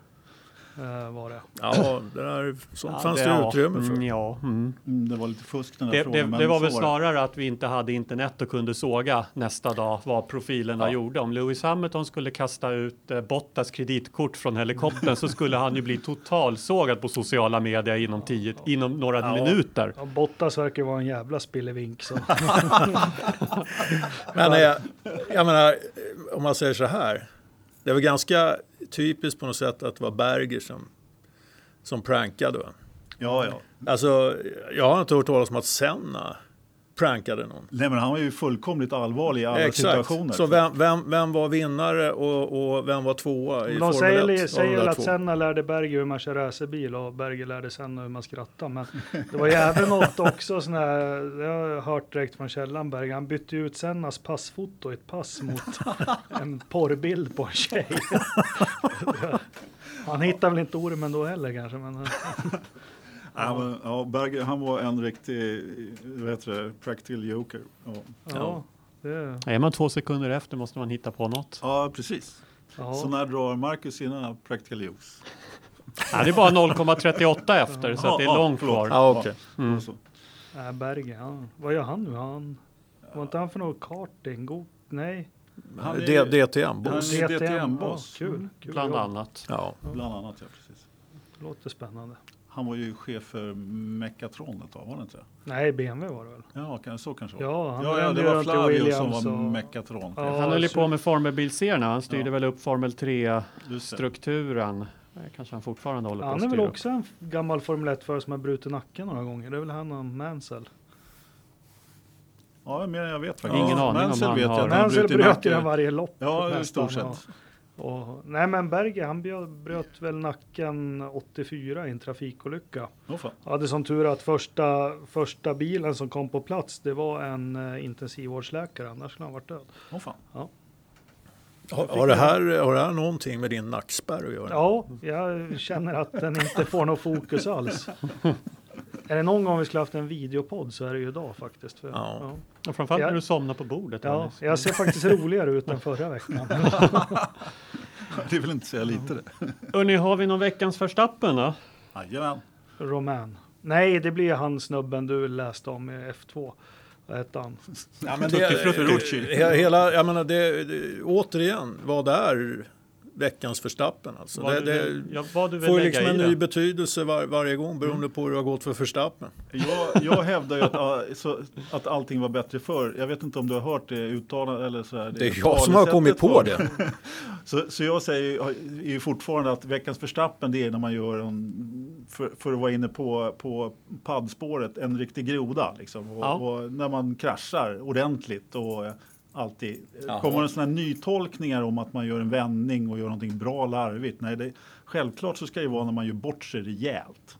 Speaker 3: var det.
Speaker 1: Ja, det där, sånt
Speaker 4: Ja,
Speaker 1: fanns det,
Speaker 4: ja,
Speaker 1: utrymme för.
Speaker 4: mm, Ja, mm.
Speaker 2: Mm, det var lite fusk den här
Speaker 4: Det, det,
Speaker 2: frågan. men
Speaker 4: det var väl
Speaker 2: det.
Speaker 4: snarare att vi inte hade internet och kunde såga nästa dag vad profilerna
Speaker 1: Ja.
Speaker 4: gjorde. Om Lewis Hamilton skulle kasta ut eh, Bottas kreditkort från helikoptern så skulle han ju bli totalsågad på sociala medier inom, tio, inom några
Speaker 1: Ja.
Speaker 4: minuter.
Speaker 3: Ja, Bottas verkar vara en jävla spillevink. Så.
Speaker 1: Men eh, jag menar, eh, om man säger så här. Det väl ganska typiskt på något sätt att det var Berger som, som prankade. Va?
Speaker 2: Ja, ja.
Speaker 1: Alltså, jag har inte hört talas om att Senna prankade någon.
Speaker 2: Nej, men han var ju fullkomligt allvarlig i alla
Speaker 1: Exakt.
Speaker 2: situationer.
Speaker 1: Så vem, vem, vem var vinnare och, och vem var tvåa i
Speaker 3: De
Speaker 1: Formel
Speaker 3: säger,
Speaker 1: 1?
Speaker 3: li-
Speaker 1: av de
Speaker 3: säger
Speaker 1: där
Speaker 3: att
Speaker 1: två?
Speaker 3: Senna lärde Berger hur man kör racerbil och Berger lärde Senna hur man skrattar. Men det var ju även något också sån här, det har jag hört direkt från källan Berger. Han bytte ut Sennas passfoto i ett pass mot en porrbild på en tjej. Han hittar väl inte ormen då heller kanske. Men,
Speaker 2: Ja, men, ja, Berger, han var en riktig vad heter det, practical joker. Ja.
Speaker 3: ja, det,
Speaker 4: Är man två sekunder efter måste man hitta på något.
Speaker 2: ja, precis. Så
Speaker 3: ja.
Speaker 2: när drar Marcus sina practical jokes?
Speaker 4: Ja, det är bara 0,38 efter så att det är
Speaker 2: Ja,
Speaker 4: långt kvar.
Speaker 1: Ja, okej.
Speaker 4: Mm.
Speaker 2: Så.
Speaker 3: Äh, Berger, ja. vad gör han nu? Han, var inte han för något karting? God, nej,
Speaker 2: Han är-
Speaker 1: D- DTM,
Speaker 2: han DTM-boss.
Speaker 3: Ja, kul, kul
Speaker 4: Bland
Speaker 3: jobb.
Speaker 4: annat.
Speaker 1: Ja.
Speaker 2: Bland annat, ja precis.
Speaker 3: Låter spännande.
Speaker 2: Han var ju chef för Mecatron ett tag, var det inte?
Speaker 3: Nej, BMW var det väl?
Speaker 2: Ja, kan, så kanske det var.
Speaker 3: Ja, han
Speaker 2: ja, ja, det var Flavio som var
Speaker 3: och-
Speaker 2: Mecatron.
Speaker 3: Ja,
Speaker 4: Han höll ju på med Formelbilserierna. Han styrde
Speaker 2: Ja.
Speaker 4: väl upp Formel
Speaker 2: Just det.
Speaker 4: 3-strukturen. kanske han fortfarande håller på
Speaker 3: Han är väl
Speaker 4: styra upp.
Speaker 3: också en gammal Formel 1-förare som har brutit nacken några gånger. Det är väl han och Mansell.
Speaker 2: Ja, mer än jag vet faktiskt.
Speaker 4: Ingen aning om
Speaker 2: Mansell
Speaker 4: han
Speaker 2: vet jag
Speaker 4: har-
Speaker 3: Mansell
Speaker 2: brutit
Speaker 3: bröt ju varje lopp.
Speaker 2: Ja, i stort
Speaker 3: ja.
Speaker 2: sett.
Speaker 3: Och, nej men Berger han bröt, bröt väl nacken 84 i en trafikolycka.
Speaker 2: Fan.
Speaker 3: Hade som tur att första, första bilen som kom på plats det var en uh, intensivvårdsläkare annars skulle han varit död.
Speaker 2: Åh fan.
Speaker 1: Har, har, det här, har det här någonting med din nackspärr att göra?
Speaker 3: Ja, jag känner att den inte får någon fokus alls. Är det någon gång vi skulle haft en videopodd så är det ju idag faktiskt. För,
Speaker 1: Ja.
Speaker 3: ja.
Speaker 4: Och framförallt när du somnar på bordet.
Speaker 3: Ja,
Speaker 4: Alice.
Speaker 3: jag ser faktiskt roligare ut än förra veckan.
Speaker 2: Det väl inte säga lite det.
Speaker 4: Hörrni, har vi någon veckans Verstappen då?
Speaker 2: Jajamän.
Speaker 3: Roman. Nej, det blir han snubben du läste om i F2. Vad hette han?
Speaker 1: Ja, men
Speaker 2: Tutti
Speaker 1: det,
Speaker 2: Frutti.
Speaker 1: he- hela, jag menar det, det, återigen, vad är veckans Verstappen? Alltså,
Speaker 4: Vad
Speaker 1: det,
Speaker 4: du,
Speaker 1: det
Speaker 4: ja, vad du
Speaker 1: får liksom en ny
Speaker 4: det.
Speaker 1: betydelse var, varje gång beroende på hur det har gått för Verstappen.
Speaker 2: Jag, jag hävdar ju att, så, att allting var bättre förr. Jag vet inte om du har hört det uttalat eller så här.
Speaker 1: Det är jag som har kommit på det.
Speaker 2: Så, så jag säger ju- är ju fortfarande att veckans förstappen det är när man gör en, för, för att vara inne på, på paddspåret, en riktig groda. Liksom. Och,
Speaker 4: Ja.
Speaker 2: och när man kraschar ordentligt och alltid.
Speaker 1: Jaha.
Speaker 2: Kommer det sådana här nytolkningar om att man gör en vändning och gör någonting bra larvigt? Nej, det, självklart så ska det vara när man gör bort sig rejält.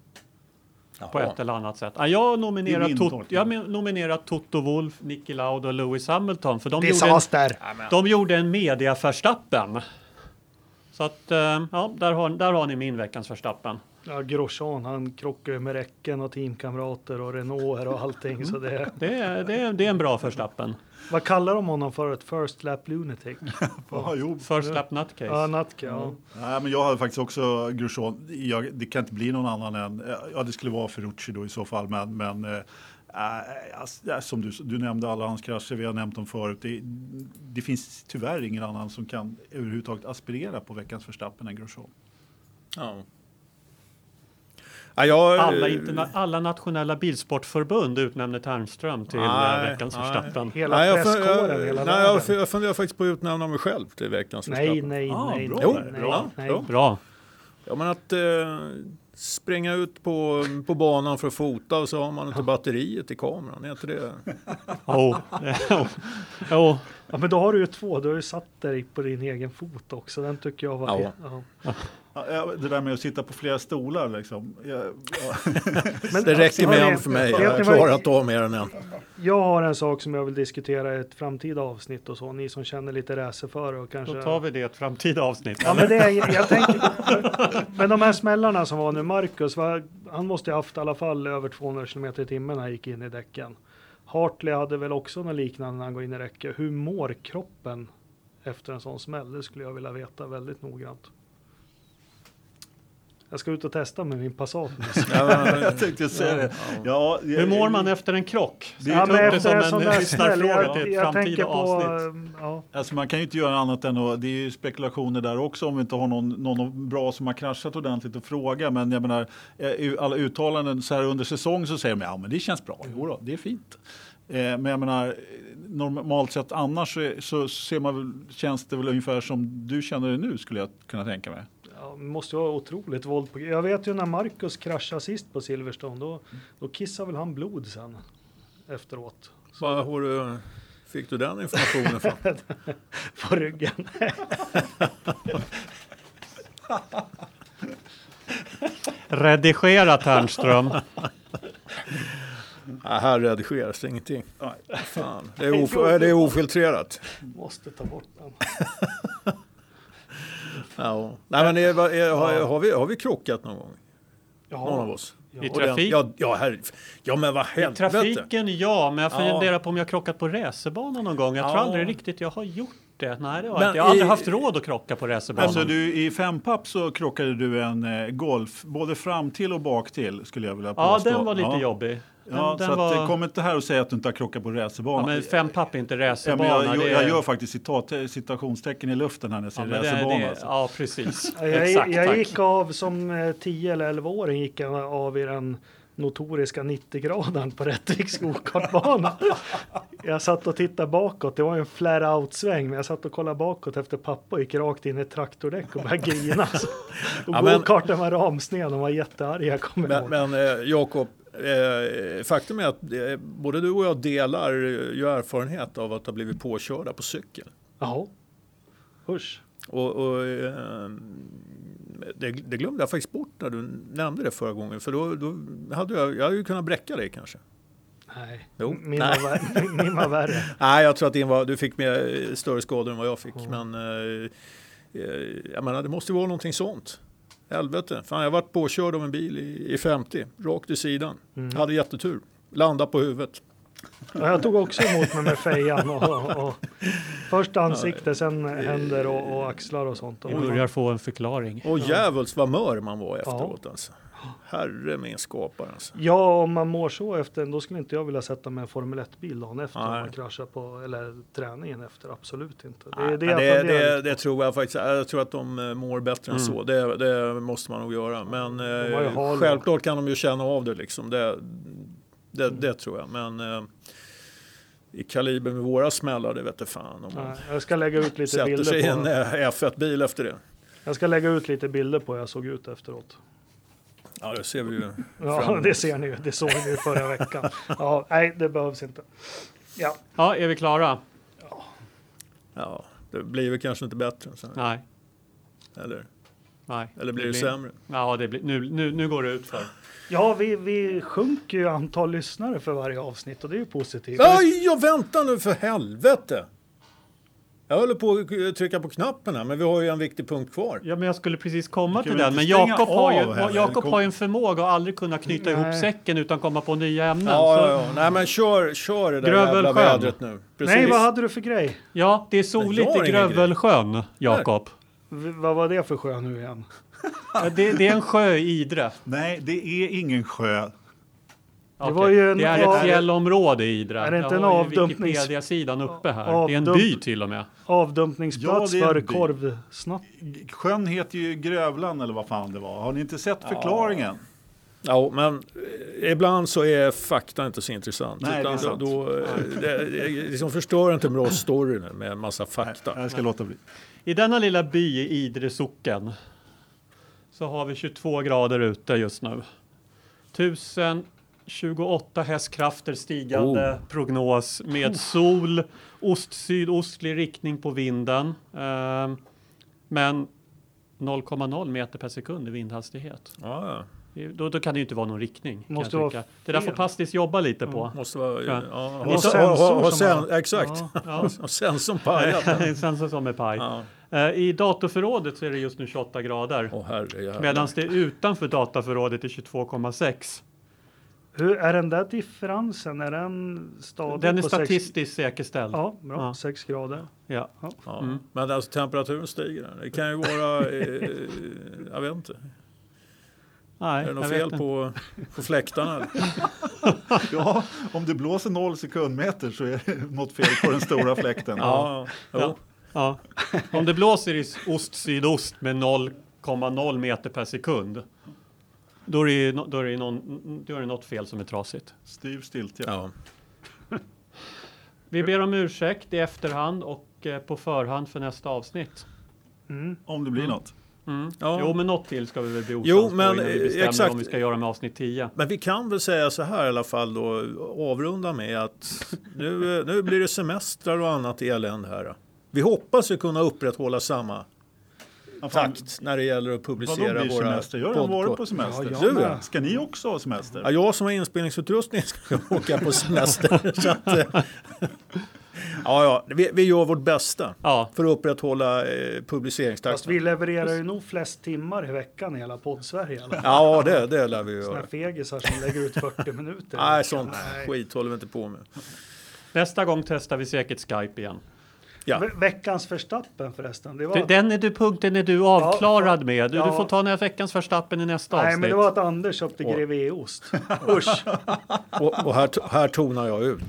Speaker 4: på ett eller annat sätt. Ja, jag nominerar, Tot, jag nominerar Toto Wolf, Nicky Lauda och Lewis Hamilton för de,
Speaker 3: Det
Speaker 4: gjorde en, de gjorde en media Verstappen. Så att, eh, ja, där har, där har ni min veckans Verstappen.
Speaker 3: Ja, Grosjean, han krockar med räcken och teamkamrater och Renault och allting. Så det,
Speaker 4: Det är, det är, det är en bra Verstappen.
Speaker 3: vad kallar de honom för? Ett first lap lunatic?
Speaker 2: Ja, jo.
Speaker 4: First lap nutcase.
Speaker 3: Ja, Natke. Ja.
Speaker 2: Nej, men jag hade faktiskt också Grosjean. Jag, det kan inte bli någon annan än, ja det skulle vara Ferrucci då i så fall, men, men äh, som du, du nämnde alla hans krascher, vi har nämnt dem förut. Det, det finns tyvärr ingen annan som kan överhuvudtaget aspirera på veckans Verstappen än Grosjean.
Speaker 1: Ja. Ja, jag,
Speaker 4: Alla, interna- alla nationella bilsportförbund utnämner Ternström till eh,
Speaker 1: Nej,
Speaker 4: veckans
Speaker 1: nej.
Speaker 4: Verstappen.
Speaker 3: Hela
Speaker 1: Nej, jag,
Speaker 3: presskåren,
Speaker 1: jag,
Speaker 3: hela
Speaker 1: nej, jag, jag funderar faktiskt på att utnämna mig själv till veckans
Speaker 3: Nej,
Speaker 1: Verstappen.
Speaker 3: nej,
Speaker 2: Ah,
Speaker 3: nej,
Speaker 2: bra
Speaker 3: nej,
Speaker 2: där.
Speaker 3: nej,
Speaker 1: Bra,
Speaker 3: nej.
Speaker 1: bra.
Speaker 4: Bra.
Speaker 1: Ja, men att eh, springa ut på, på banan för att fota och så har man inte batteriet i kameran. Är inte det?
Speaker 4: Oh. Jo. Jo.
Speaker 3: Ja, men då har du ju två. Du har ju satt dig på din egen fot också. Den tycker jag var...
Speaker 1: Ja.
Speaker 3: Ja.
Speaker 2: Ja, ja, det där med att sitta på flera stolar liksom. Jag, ja.
Speaker 3: Men,
Speaker 1: Det räcker med
Speaker 3: hörni,
Speaker 1: en för mig. Jag klarar inte av mer än en.
Speaker 3: Jag har en sak som jag vill diskutera i ett framtida avsnitt och så. Ni som känner lite racerförare och kanske...
Speaker 4: Då tar vi det i ett framtida avsnitt.
Speaker 3: Ja, men det är, jag tänker, men de här smällarna som var nu, Marcus, va, han måste ha haft i alla fall över 200 km i timmen när han gick in i däcken. Hartley hade väl också något liknande när han går in i räcke. Hur mår kroppen efter en sån smäll? Det skulle jag vilja veta väldigt noggrant. Jag ska ut och testa med min Passat.
Speaker 1: Ja,
Speaker 2: jag tänkte säga det. Ja,
Speaker 4: Hur mår man efter en krock?
Speaker 2: Det-
Speaker 3: Ja, men efter en
Speaker 4: som
Speaker 3: sån
Speaker 4: en
Speaker 3: där smäll,
Speaker 4: lyssnarfråga
Speaker 3: jag,
Speaker 4: till ett
Speaker 3: jag tänker
Speaker 4: framtida
Speaker 3: på...
Speaker 4: avsnitt.
Speaker 3: Ja,
Speaker 2: Alltså man kan ju inte göra annat än att, det är ju spekulationer där också om vi inte har någon, någon bra som har kraschat ordentligt och fråga. Men jag menar, eh, alla uttalanden så här under säsong så säger de ja men det känns bra, jo då, det är fint. Eh, Men jag menar, normalt sett annars så, så ser man väl, känns det väl ungefär som du känner det nu skulle jag kunna tänka mig.
Speaker 3: Ja, måste vara otroligt våld på Jag vet ju när Marcus kraschade sist på Silverstone, då, då kissade väl han blod sen efteråt.
Speaker 1: vad har du, fick du den informationen från?
Speaker 3: På ryggen.
Speaker 4: Redigera Ternström.
Speaker 1: Ja, här redigeras ingenting.
Speaker 2: Nej.
Speaker 1: Fan. Det, är of, det är ofiltrerat.
Speaker 3: Måste ta bort den.
Speaker 1: Ja. Nej, men är, är, har, har, vi, har vi krockat någon gång? Någon av
Speaker 3: Ja,
Speaker 1: oss?
Speaker 3: ja.
Speaker 4: I trafik?
Speaker 1: Ja, ja, herre, ja men vad
Speaker 4: I
Speaker 1: helvete.
Speaker 4: trafiken ja, men jag
Speaker 1: Ja.
Speaker 4: funderar på om jag krockat på racerbanan någon gång. Jag tror
Speaker 1: Ja.
Speaker 4: aldrig riktigt jag har gjort det. Nej, det har
Speaker 1: Men
Speaker 4: jag inte. Jag har aldrig
Speaker 1: i-
Speaker 4: haft råd att krocka på racerbanan.
Speaker 2: Alltså du, i fempapp så krockade du en eh, Golf, både fram till och bak till skulle jag vilja
Speaker 4: ja,
Speaker 2: påstå.
Speaker 4: den var lite
Speaker 2: ja.
Speaker 4: jobbig. Den,
Speaker 2: Ja,
Speaker 4: den
Speaker 2: så
Speaker 4: var...
Speaker 2: att, eh, kom inte här och säg att du inte har krockat på
Speaker 4: ja,
Speaker 2: racerbanan.
Speaker 4: men fem papp är inte
Speaker 2: Ja, men
Speaker 4: racerbana.
Speaker 2: jag, jag,
Speaker 4: det
Speaker 2: jag
Speaker 4: är-
Speaker 2: gör faktiskt citat, citationstecken i luften här när jag
Speaker 4: ja,
Speaker 2: säger
Speaker 4: men det,
Speaker 2: racerbana.
Speaker 4: det,
Speaker 2: alltså.
Speaker 4: ja, precis.
Speaker 3: Ja, Jag,
Speaker 4: Exakt,
Speaker 3: jag gick av som eh, 10 eller 11-åring gick jag av i den notoriska 90-gradaren på Rättviks gokartbana. Jag satt och tittade bakåt, det var en flare out-sväng, men jag satt och kollade bakåt efter pappa och gick rakt in i ett traktordäck och började grina. Så. Och
Speaker 1: Ja, men-
Speaker 3: gokarten var ramsned, de var jättearga, jag kommer ihåg.
Speaker 1: Men, men eh, Jakob, eh, faktum är att eh, både du och jag delar ju erfarenhet av att ha blivit påkörda på cykel.
Speaker 3: Jaha. Usch.
Speaker 1: Och, och eh, det, det glömde jag faktiskt bort när du nämnde det förra gången. För då, då hade jag, jag hade ju kunnat bräcka dig kanske.
Speaker 3: Nej,
Speaker 1: Jo.
Speaker 3: min,
Speaker 1: Nej.
Speaker 3: Var värre, min var värre.
Speaker 1: Nej, jag tror att din var, du fick eh, större skador än vad jag fick. Men eh, eh, jag menar, det måste ju vara någonting sånt. Helvete. Fan, jag varit påkörd av en bil i, i 50, rakt i sidan.
Speaker 3: Mm.
Speaker 1: Hade jättetur. Landa på huvudet.
Speaker 3: Ja, jag tog också emot mig med fejan. Och, och, och, först ansikte, sen händer och, och axlar och sånt.
Speaker 4: Vi
Speaker 3: Och,
Speaker 4: börjar få en förklaring.
Speaker 1: Och jävels vad mör man var efteråt alltså. Herre min skapare alltså.
Speaker 3: Ja, om man mår så efter, då skulle inte jag vilja sätta mig i en Formel 1-bil dagen efter om
Speaker 1: Nej.
Speaker 3: man kraschar på, eller träningen efter. Absolut inte. Det,
Speaker 1: Nej,
Speaker 3: är det,
Speaker 1: det, det, det tror jag faktiskt. Jag tror att de eh, mår bättre än
Speaker 4: Mm.
Speaker 1: så. Det, det måste man nog göra. Men eh, självklart kan de ju känna av det liksom. Det, det, det tror jag. Men eh, i kaliber med våra smällar, det vet jag fan om man
Speaker 3: jag ska lägga ut lite
Speaker 1: sätter sig i
Speaker 3: bilder
Speaker 1: en
Speaker 3: på.
Speaker 1: eh, F1-bil efter det.
Speaker 3: Jag ska lägga ut lite bilder på hur jag såg ut efteråt.
Speaker 1: Ja, det ser vi ju.
Speaker 3: Ja, det ser ni ju. Det såg ni ju förra veckan. Ja, nej, det behövs inte. Ja,
Speaker 4: Ja, är vi klara?
Speaker 1: Ja, det blir väl kanske inte bättre. Sen,
Speaker 4: Nej.
Speaker 1: eller,
Speaker 4: Nej.
Speaker 1: eller blir det sämre?
Speaker 4: Ja, det blir, nu, nu, nu går det ut för.
Speaker 3: ja vi, vi sjunker ju antal lyssnare för varje avsnitt och det är ju positivt.
Speaker 1: Aj, jag väntar nu för helvete! Jag håller på att trycka på knappen här, men vi har ju en viktig punkt kvar.
Speaker 4: Ja, men jag skulle precis komma till den. Men Jakob har ju? Jakob har ju en förmåga att aldrig kunna knyta ihop
Speaker 3: Nej.
Speaker 4: säcken utan komma på nya ämnen.
Speaker 1: Ja,
Speaker 4: Så-
Speaker 1: ja, ja. Nej, men kör, kör det där jävla vädret nu. Precis.
Speaker 3: Nej, vad hade du för grej?
Speaker 4: ja, det är soligt i Grövelsjön, Jakob.
Speaker 3: Vad var det för sjö nu igen?
Speaker 4: Det, det är en sjö i Idre.
Speaker 2: Nej, det är ingen sjö.
Speaker 4: Okej.
Speaker 3: var ju en
Speaker 4: det är ett fjällområde i Idre.
Speaker 3: Är det inte
Speaker 4: jag
Speaker 3: en avdumpnings-
Speaker 4: Wikipedia-sidan uppe här. Det är en
Speaker 3: Avdump-
Speaker 4: by till och med.
Speaker 3: Avdumpningsplats
Speaker 2: Ja, det
Speaker 3: för korvsnatt.
Speaker 2: Sjön heter ju Grövlan eller vad fan det var. Har ni inte sett förklaringen?
Speaker 1: Ja, men eh, ibland så är fakta inte så intressant.
Speaker 2: Nej, det är
Speaker 1: utan
Speaker 2: sant.
Speaker 1: Då, då, eh, det, det, liksom förstör inte en bra story nu med en massa fakta.
Speaker 2: Nej, jag ska låta bli.
Speaker 4: I denna lilla by i Idre socken så har vi 22 grader ute just nu. 1028 hästkrafter stigande prognos med sol, ost-sydostlig riktning på vinden. Ehm, men 0,0 meter per sekund i vindhastighet.
Speaker 1: Ja, ja.
Speaker 4: Det- Då, då kan det ju inte vara någon riktning. kan
Speaker 3: Måste
Speaker 4: jag
Speaker 3: vara
Speaker 4: tycka. Det där får. Pastis jobba lite på.
Speaker 1: Måste vara... Ja.
Speaker 4: Ja.
Speaker 1: Ja,
Speaker 3: Och som
Speaker 1: sen,
Speaker 3: har-
Speaker 1: exakt.
Speaker 4: Ja,
Speaker 1: Ja. Sensorn pajat.
Speaker 4: ja. Sen som är paj.
Speaker 1: Ja.
Speaker 4: Eh, I datorförrådet så är det just nu 28 grader.
Speaker 1: Herre
Speaker 4: Medan det utanför dataförrådet är 22,6.
Speaker 3: Hur är den där differensen? Är den stadig
Speaker 4: Den är
Speaker 3: på sex-
Speaker 4: statistiskt säkerställd.
Speaker 3: Ja, bra.
Speaker 4: Ja.
Speaker 3: 6 grader.
Speaker 4: Ja.
Speaker 1: Ja.
Speaker 4: Mm.
Speaker 1: Men alltså temperaturen stiger. Det kan ju vara... Eh, jag vet inte.
Speaker 4: Nej,
Speaker 1: Är det något fel
Speaker 4: inte.
Speaker 1: på, på fläktarna?
Speaker 2: Ja, om det blåser noll sekundmeter så är det något fel på den stora fläkten.
Speaker 1: Ja.
Speaker 4: Ja. Ja. Om det blåser i ost-sydost med 0,0 meter per sekund. Då är, det, då, är det någon, då är det något fel som är trasigt.
Speaker 2: Styv stiltje.
Speaker 1: Ja.
Speaker 4: Vi ber om ursäkt i efterhand och eh, på förhand för nästa avsnitt.
Speaker 3: Mm.
Speaker 2: Om det blir något.
Speaker 4: Mm.
Speaker 1: Ja.
Speaker 4: Jo, men något till ska vi väl bli osams
Speaker 1: Jo,
Speaker 4: på
Speaker 1: men,
Speaker 4: innan vi bestämmer
Speaker 1: exakt.
Speaker 4: om vi ska göra med avsnitt 10.
Speaker 1: Men vi kan väl säga så här i alla fall då, avrunda med att nu, nu blir det semestrar och annat elände här. Vi hoppas ju kunna upprätthålla samma takt när det gäller att publicera våra
Speaker 2: semester? Jag har varit på semester.
Speaker 3: Ja,
Speaker 1: Du, ja.
Speaker 2: Ska ni också ha semester?
Speaker 1: Ja, jag som har inspelningsutrustning ska åka på semester. att, eh, ja, ja, vi, vi gör vårt bästa
Speaker 4: Ja,
Speaker 1: för att upprätthålla eh,
Speaker 3: Fast
Speaker 1: publiceringstakten.
Speaker 3: vi levererar ju nog flest timmar i veckan i hela podd-Sverige.
Speaker 1: Ja, det, det lär vi
Speaker 3: Såna
Speaker 1: göra.
Speaker 3: fegisar som lägger ut 40 minuter.
Speaker 1: Nej, sånt
Speaker 3: Nej.
Speaker 1: skit håller vi inte på med.
Speaker 4: nästa gång testar vi säkert Skype igen.
Speaker 1: Ja.
Speaker 3: Ve- Veckans förstappen förresten. Det var,
Speaker 4: Det- Den är du, punkten är du avklarad med. Du,
Speaker 3: Ja.
Speaker 4: du får ta nästa veckans förstappen i nästa
Speaker 3: nej,
Speaker 4: avsnitt.
Speaker 3: men det var att Anders köpte grevéost. Usch.
Speaker 1: Och, och här, här tonar jag ut.